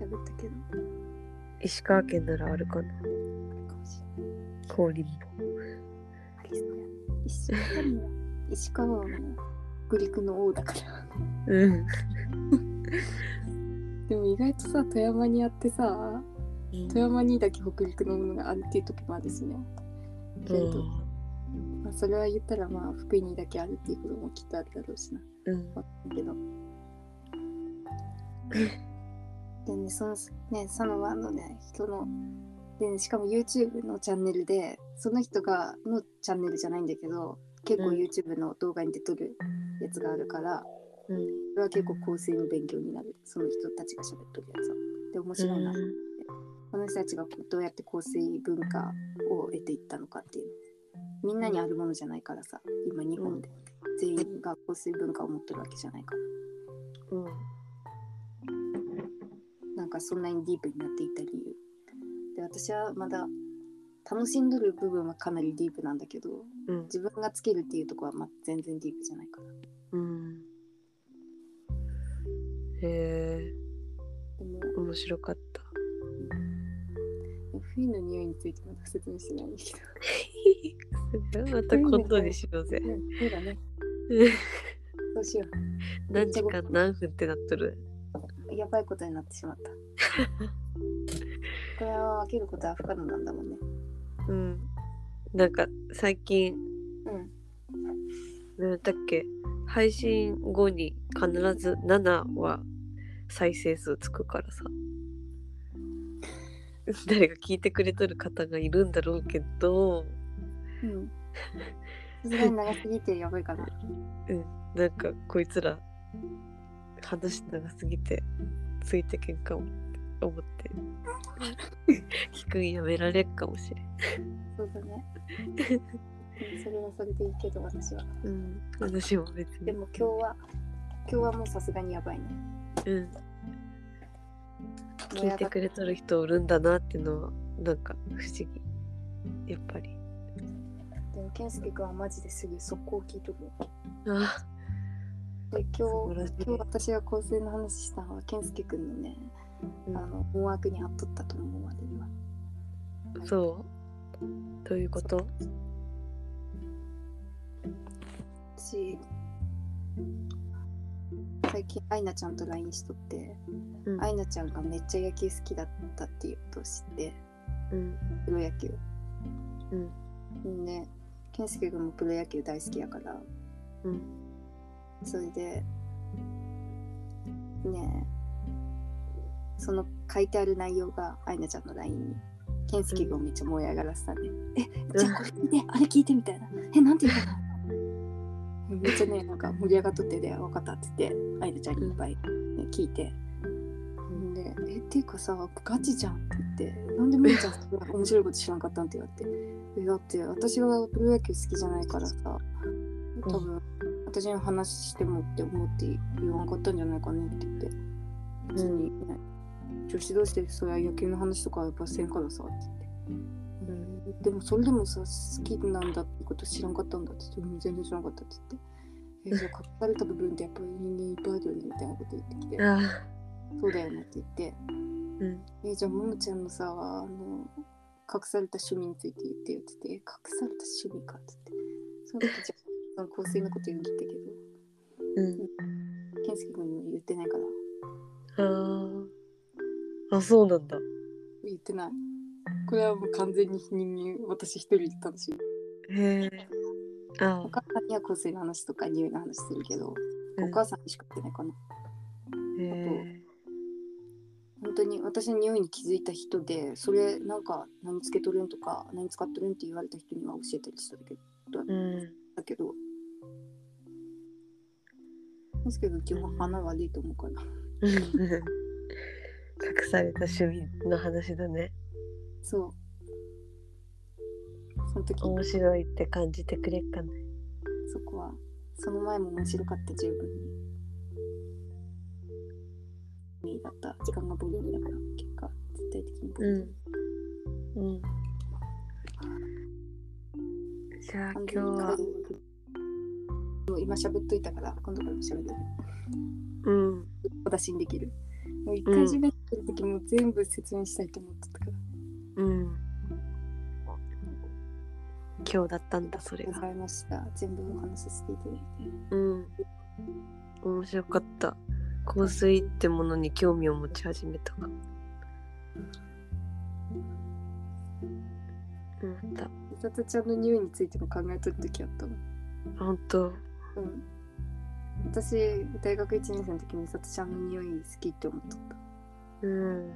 喋ったけど。石川県ならあるかな。氷りんぼありそうやね石川も石川はもう北陸の王だから。うんでも意外とさ富山にあってさ富山にだけ北陸のものがあるっていう時もあるしね。けど、まあ、それは言ったらまあ福井にだけあるっていうこともきっとあるだろうしな。うん。けど でねそのねそのあのね人のでねしかも YouTube のチャンネルでその人がのチャンネルじゃないんだけど結構うん。YouTube の動画に出とるやつがあるから、うん。それは結構構成の勉強になる。その人たちが喋っとるやつ。はで面白いな、この人たちがどうやって香水文化を得ていったのかっていう。みんなにあるものじゃないからさ今日本で。全員が香水文化を持ってるわけじゃないから。うん。なんかそんなにディープになっていった理由。で私はまだ楽しんどる部分はかなりディープなんだけどうん。自分がつけるっていうところはま全然ディープじゃないから。うんへえ面白かった。冬の匂いについてまだ説明してないけど。また今度にしようぜ。うんそうだね。そうしよ何時間何分ってなっとる？うやばいことになってしまった。これは分けることは不可能なんだもんね。うん。なんか最近うん。何だっけ？配信後に必ず7は再生数つくからさ。誰か聞いてくれとる方がいるんだろうけど。うん。さすがに長すぎてやばいかな。なんかこいつら話長すぎてついてけんかもって思って。聞くんやめられっかもしれん。そうだね。う んそれはそれでいいけど私は。うん。私も別に。でも今日は今日はもうさすがにやばいね。うん。聞いてくれとる人おるんだなってのはなんか不思議。やっぱり。でも健介君はマジですぐ速攻聞いとるよ。あで今日今日私が構成の話したのは健介君のね、うん。あの思惑にあっとったと思われるわそう。どういうこと？私最近アイナちゃんと LINE しとって、うん。アイナちゃんがめっちゃ野球好きだったっていうことを知ってうん。プロ野球。うん。ね健介君もプロ野球大好きやからうん。それでねその書いてある内容がアイナちゃんの LINE に健介君をめっちゃ燃え上がらせたね、えじゃあこれ聞いてあれ聞いてみたいな。えなんて言うかなめっちゃねなんか盛り上がっとってで分かったって言ってアイナちゃんにいっぱい、ね、聞いてで「えっていうかさガチじゃん」って言って「なんでみーちゃんそんな面白いこと知らんかったん?」って言われて「えだって私がプロ野球好きじゃないからさ多分私の話してもって思って言わんかったんじゃないかね」って言って別に、ね女子同士でそういう野球の話とかはやっぱせんからさって言って。うんでもそれでもさ好きなんだってこと知らんかったんだって言ってうん全然知らんかったって言って。えじゃあ隠された部分ってやっぱり人間いっぱいあるよねみたいなこと言ってきてあ。そうだよねって言って。うん。えじゃあももちゃんのさあの隠された趣味について言ってよって言って。え隠された趣味かって言って。その時じゃあその香水のこと言うんだったけど。うん。健介君にも言ってないから。あー。あそうなんだ。言ってないこれはもう完全に否認私一人で楽しいへえあお母さんには香水の話とか匂いの話するけど、うん。お母さんにしか言ってないかな。へえ本当に私の匂いに気づいた人でそれなんか何つけとるんとか何使っとるんって言われた人には教えたりしたけどうん。だけど。ですけど基本鼻悪いと思うから。隠された趣味の話だねそう。その時。面白いって感じてくれっかねそこは。その前も面白かった十分。にだった。時間がボリュームだから結果絶対的にうん。うん。じゃあ今日は。もう今喋っといたから今度からも喋る。うん。小出しにできる。もう一回喋ってる時も全部説明したいと思ってたから、うん今日だったんだそれが。ございました全部お話しさせていただいてうん。面白かった。香水ってものに興味を持ち始めたか。思った美里ちゃんの匂いについても考えとる時あったの本当。うん。私大学1年生の時に美里ちゃんの匂い好きって思っとった。うん。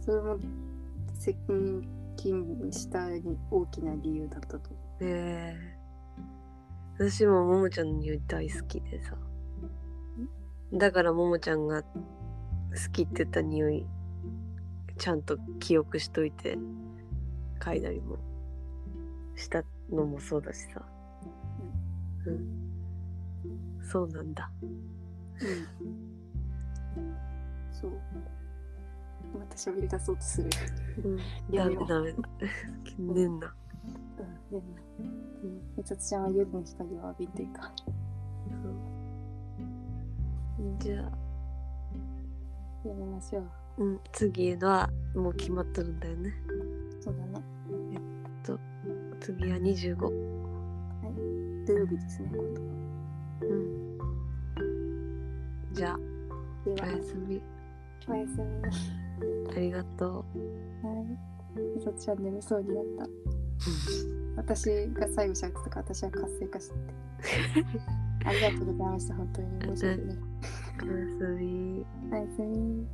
それも接近したに大きな理由だったと。思ねえ。私もももちゃんの匂い大好きでさ。だからももちゃんが好きって言った匂いちゃんと記憶しといて嗅いだりもしたのもそうだしさ。うん。そうなんだ。う、うん、そうまた喋り出そうとする。うん。やめよう。ダメダメ。だねんな。うんでも美里ちゃんは夜の光を浴びていかそう。じゃあ。やめましょう。うん。次はもう決まっとるんだよね。そうだね。次は25土曜日ですね今度は。うん。じゃあおやすみ。おやすみありがとはい。みさちゃん眠そうになった。う 私が最後喋ってたから私は活性化して。ありがとうございました。本当に申し訳ない。おやすみおやすみ。